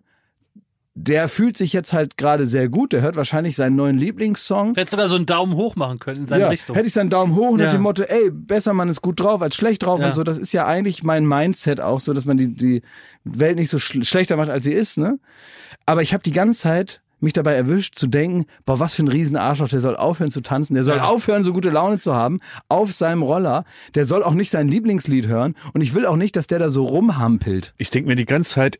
der fühlt sich jetzt halt gerade sehr gut, der hört wahrscheinlich seinen neuen Lieblingssong. Du hättest sogar so einen Daumen hoch machen können in seine Ja, Richtung. hätte ich seinen Daumen hoch und Ja. nach dem Motto, ey, besser man ist gut drauf als schlecht drauf Ja. und so. Das ist ja eigentlich mein Mindset auch so, dass man die, die Welt nicht so schl schlechter macht, als sie ist, ne? Aber ich habe die ganze Zeit mich dabei erwischt zu denken, boah, was für ein riesen Arschloch, der soll aufhören zu tanzen, der soll Ja. aufhören, so gute Laune zu haben, auf seinem Roller, der soll auch nicht sein Lieblingslied hören und ich will auch nicht, dass der da so rumhampelt. Ich denke mir die ganze Zeit,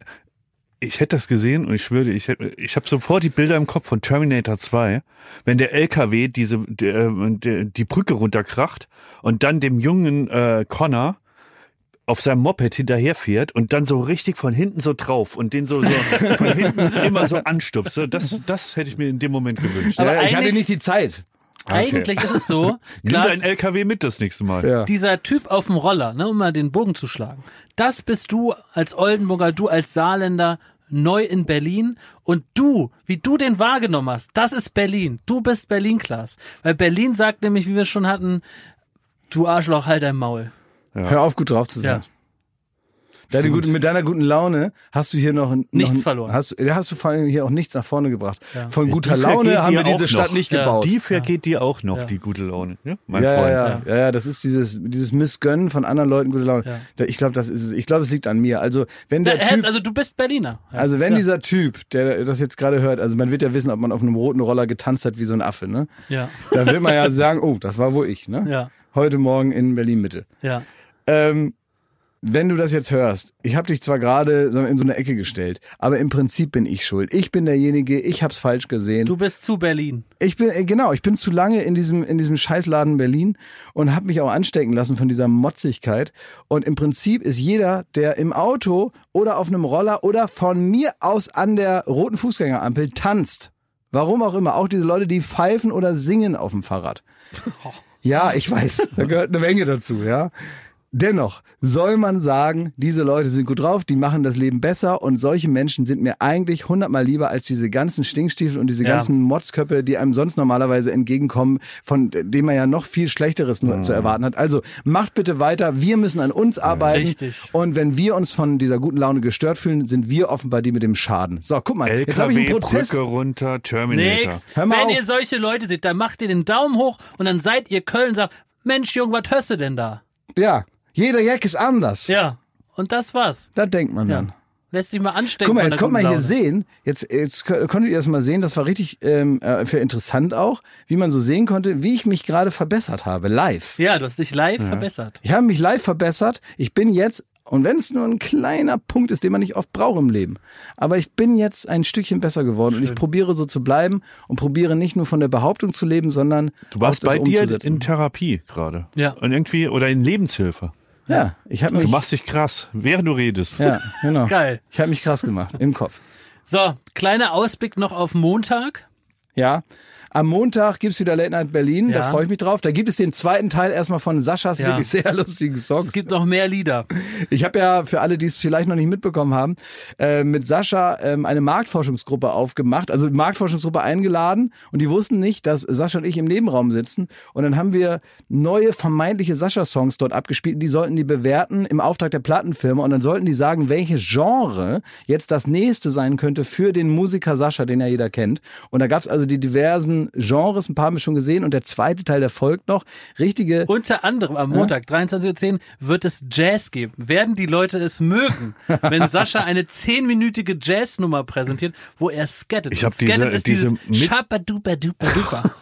ich hätte das gesehen und ich schwöre, ich, hätte- ich habe sofort die Bilder im Kopf von Terminator 2, wenn der LKW diese der, der, die Brücke runterkracht und dann dem jungen äh, Connor auf seinem Moped hinterherfährt und dann so richtig von hinten so drauf und den so, so von hinten immer so anstupst. So, Das, das hätte ich mir in dem Moment gewünscht. Aber ja, ich hatte nicht die Zeit. Eigentlich ist es so, Nimm dein LKW mit das nächste Mal. Ja. dieser Typ auf dem Roller, ne, um mal den Bogen zu schlagen, das bist du als Oldenburger, du als Saarländer neu in Berlin und du, wie du den wahrgenommen hast, das ist Berlin. Du bist Berlin, Klaas. Weil Berlin sagt nämlich, wie wir schon hatten, du Arschloch, halt dein Maul. Hör auf, gut drauf zu sein. Ja. Deine gute, mit deiner guten Laune hast du hier noch, noch Nichts verloren. Hast, hast du vor allem hier auch nichts nach vorne gebracht. Ja. Von guter die Laune haben wir diese Stadt noch. nicht Ja. gebaut. Die vergeht dir auch noch, Ja. die gute Laune. Ja, mein ja, Freund. ja, ja, das ist dieses, dieses Missgönnen von anderen Leuten gute Laune. Ich glaube, das ist es. Ich glaube, es liegt an mir. Also, wenn der Typ, also du bist Berliner. also wenn ja. dieser Typ, der das jetzt gerade hört, also man wird ja wissen, ob man auf einem roten Roller getanzt hat wie so ein Affe, ne? Ja, Da wird man ja sagen, oh, das war wohl ich, ne? ja, Heute Morgen in Berlin Mitte. ja. Ähm, wenn du das jetzt hörst, ich habe dich zwar gerade in so eine Ecke gestellt, aber im Prinzip bin ich schuld. Ich bin derjenige, ich hab's falsch gesehen. Du bist zu Berlin. Ich bin äh, genau, ich bin zu lange in diesem in diesem Scheißladen Berlin und habe mich auch anstecken lassen von dieser Motzigkeit und im Prinzip ist jeder, der im Auto oder auf einem Roller oder von mir aus an der roten Fußgängerampel tanzt. Warum auch immer, auch diese Leute, die pfeifen oder singen auf dem Fahrrad. Ja, ich weiß, da gehört eine Menge dazu, ja. Dennoch soll man sagen, diese Leute sind gut drauf, die machen das Leben besser und solche Menschen sind mir eigentlich hundertmal lieber als diese ganzen Stinkstiefel und diese Ja. ganzen Motzköppe, die einem sonst normalerweise entgegenkommen, von denen man ja noch viel Schlechteres nur zu erwarten hat. Also macht bitte weiter, wir müssen an uns arbeiten Richtig. und wenn wir uns von dieser guten Laune gestört fühlen, sind wir offenbar die mit dem Schaden. So, guck mal, jetzt habe ich LKW, einen Prozess. Brücke runter, Terminator. Nix. Hör mal Wenn auf. ihr solche Leute seht, dann macht ihr den Daumen hoch und dann seid ihr Köln und sagt, Mensch, Junge, was hörst du denn da? Ja, jeder Jack ist anders. Ja. Und das war's. Da denkt man dann. Ja. Lässt sich mal anstecken. Guck mal, jetzt kommt mal guten hier sehen. Jetzt, jetzt konntet ihr das mal sehen. Das war richtig ähm, äh, für interessant auch, wie man so sehen konnte, wie ich mich gerade verbessert habe, live. Ja, du hast dich live verbessert. Ich habe mich live verbessert. Ich bin jetzt, und wenn es nur ein kleiner Punkt ist, den man nicht oft braucht im Leben, aber ich bin jetzt ein Stückchen besser geworden und ich probiere so zu bleiben und probiere nicht nur von der Behauptung zu leben, sondern Du warst auch das bei dir umzusetzen. in Therapie gerade. Ja. Und irgendwie, oder in Lebenshilfe. Ja, ich habe Du mich, machst dich krass, während du redest. ja, genau. Geil. Ich habe mich krass gemacht im Kopf. So, kleiner Ausblick noch auf Montag. Ja. Am Montag gibt's wieder Late Night Berlin, da Ja. freue ich mich drauf. Da gibt es den zweiten Teil erstmal von Saschas Ja. wirklich sehr lustigen Songs. Es gibt noch mehr Lieder. Ich habe ja für alle, die es vielleicht noch nicht mitbekommen haben, äh, mit Sascha ähm, eine Marktforschungsgruppe aufgemacht, also Marktforschungsgruppe eingeladen und die wussten nicht, dass Sascha und ich im Nebenraum sitzen und dann haben wir neue vermeintliche Sascha-Songs dort abgespielt die sollten die bewerten im Auftrag der Plattenfirma und dann sollten die sagen, welches Genre jetzt das nächste sein könnte für den Musiker Sascha, den ja jeder kennt. Und da gab's also die diversen Genres, ein paar haben wir schon gesehen und der zweite Teil, der folgt noch. Richtige Unter anderem am Montag, 23.10 Uhr, wird es Jazz geben. Werden die Leute es mögen, wenn Sascha eine zehnminütige Jazznummer präsentiert, wo er skattet. Ich Und hab diese- diese dieses mit- Schabadupa-dupa-dupa.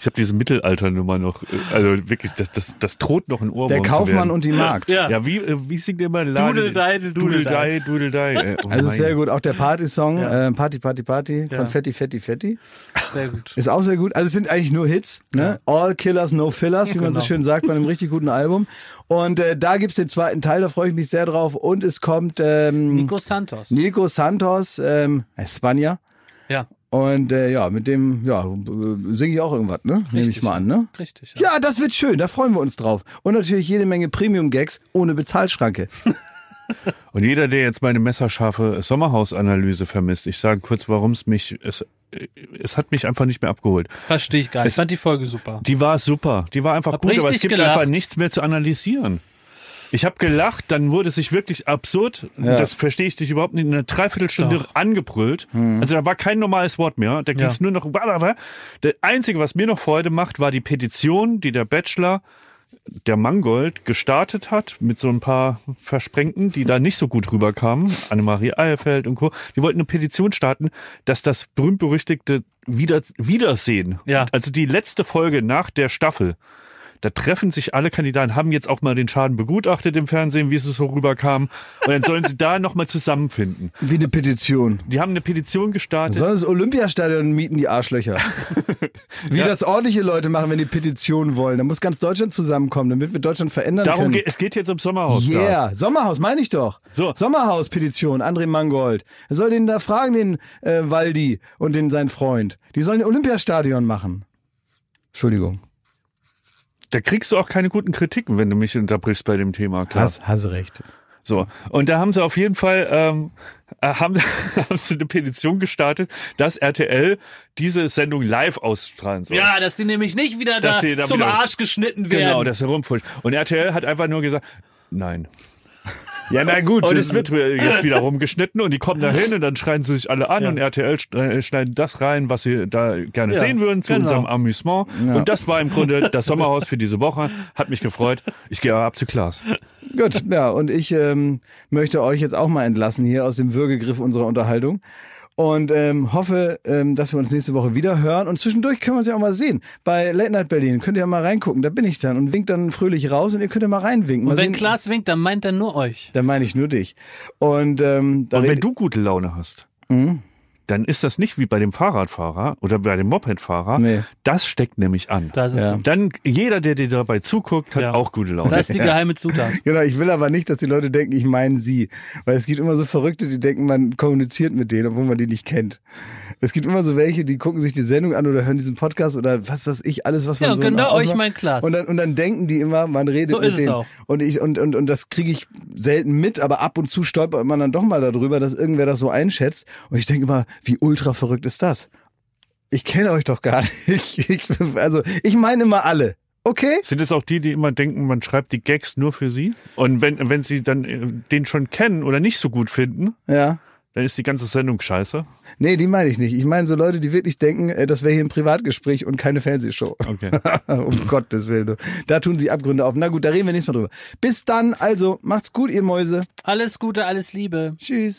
Ich habe diese Mittelalternummer noch, äh, also wirklich, das, das, das droht noch ein Ohrwurm Der Kaufmann und die Magd. Ja. Ja, wie, äh, wie singt ihr immer? Dudeldei, Dudeldei, Dudeldei. Dudeldei. Oh Also sehr gut. Auch der Party-Song, Ja. äh, Party, Party, Party, Ja. Konfetti, Fetti, Fetti. Sehr gut. Ist auch sehr gut. Also es sind eigentlich nur Hits, ne? All Killers, No Fillers, wie man so Genau. schön sagt bei einem richtig guten Album. Und äh, da gibt's den zweiten Teil, da freue ich mich sehr drauf. Und es kommt ähm, Nico Santos. Nico Santos, ähm, Spanier. Ja, Und äh, ja, mit dem ja, singe ich auch irgendwas, ne? Nehme ich mal an, ne? richtig. Ja. Ja, das wird schön, da freuen wir uns drauf. Und natürlich jede Menge Premium-Gags ohne Bezahlschranke. Und jeder, der jetzt meine messerscharfe Sommerhausanalyse vermisst, ich sage kurz, warum es mich, es, es hat mich einfach nicht mehr abgeholt. Verstehe ich gar nicht. Ich Es- fand die Folge super. Die war super, die war einfach Hab gut, aber es gibt gelacht. einfach nichts mehr zu analysieren. Ich habe gelacht, dann wurde es sich wirklich absurd. Ja. Das verstehe ich dich überhaupt nicht. In einer Dreiviertelstunde Doch. angebrüllt. Also da war kein normales Wort mehr. Da ging es Ja. nur noch. Der einzige, was mir noch Freude macht, war die Petition, die der Bachelor der Mangold gestartet hat mit so ein paar Versprengten, die da nicht so gut rüberkamen, Annemarie Eilfeld und Co. Die wollten eine Petition starten, dass das berühmt-berüchtigte Wieder Wiedersehen, Ja. also die letzte Folge nach der Staffel, da treffen sich alle Kandidaten, haben jetzt auch mal den Schaden begutachtet im Fernsehen, wie es so rüberkam. Und dann sollen sie da nochmal zusammenfinden. Wie eine Petition. Die haben eine Petition gestartet. Sollen das Olympiastadion mieten, die Arschlöcher. Wie das ordentliche Leute machen, wenn die Petitionen wollen. Da muss ganz Deutschland zusammenkommen, damit wir Deutschland verändern Darum können. geht, es geht jetzt um Sommerhaus. Yeah, Sommerhaus, meine ich doch. So. Sommerhaus-Petition, André Mangold. Er soll den da fragen, den äh, Waldi und den sein Freund. Die sollen ein Olympiastadion machen. Entschuldigung. Da kriegst du auch keine guten Kritiken, wenn du mich unterbrichst bei dem Thema. Klar. Hast, hast recht. So, und da haben sie auf jeden Fall ähm, äh, haben, haben sie eine Petition gestartet, dass RTL diese Sendung live ausstrahlen soll. Ja, dass die nämlich nicht wieder Dass da zum wieder- Arsch geschnitten werden. Genau, das herumfuscht. Und RTL hat einfach nur gesagt, nein. Ja, na gut. Und das- es wird jetzt wieder rumgeschnitten und die kommen da hin und dann schreien sie sich alle an und RTL schne- schneidet das rein, was sie da gerne Ja, sehen würden zu genau. unserem Amüsement. Und das war im Grunde das Sommerhaus für diese Woche. Hat mich gefreut. Ich gehe ab zu Klaas. Gut, ja, und ich ähm, möchte euch jetzt auch mal entlassen hier aus dem Würgegriff unserer Unterhaltung. Und ähm, hoffe, ähm, dass wir uns nächste Woche wieder hören. Und zwischendurch können wir uns ja auch mal sehen. Bei Late Night Berlin könnt ihr ja mal reingucken. Da bin ich dann und wink dann fröhlich raus und ihr könnt ja mal reinwinken. Mal Und wenn sehen, Klaas winkt, dann meint er nur euch. dann meine ich nur dich. Und, ähm, da Und wenn du gute Laune hast, Mhm. Dann ist das nicht wie bei dem Fahrradfahrer oder bei dem Mopedfahrer. Nee. Das steckt nämlich an. Das ist Ja. so. Dann jeder, der dir dabei zuguckt, hat Ja. auch gute Laune. Das ist die geheime Zutat. Genau, ich will aber nicht, dass die Leute denken, ich meine sie. Weil es gibt immer so Verrückte, die denken, man kommuniziert mit denen, obwohl man die nicht kennt. Es gibt immer so welche, die gucken sich die Sendung an oder hören diesen Podcast oder was weiß ich, alles, was man Ja, so genau ausmacht. euch mein Klaas. Und dann, und dann denken die immer, man redet So mit ist es denen. auch. Und ich, und, und, und das kriege ich selten mit, aber ab und zu stolpert man dann doch mal darüber, dass irgendwer das so einschätzt. Und ich denke immer, wie ultra verrückt ist das? Ich kenne euch doch gar nicht. Ich, also, ich meine immer alle. Okay? Sind es auch die, die immer denken, man schreibt die Gags nur für sie? Und wenn, wenn sie dann äh, den schon kennen oder nicht so gut finden, Ja. Dann ist die ganze Sendung scheiße. Nee, die meine ich nicht. Ich meine so Leute, die wirklich denken, äh, das wäre hier ein Privatgespräch und keine Fernsehshow. Okay. um Gottes Willen. Da tun sie Abgründe auf. Na gut, da reden wir nächstes Mal drüber. Bis dann, also macht's gut, ihr Mäuse. Alles Gute, alles Liebe. Tschüss.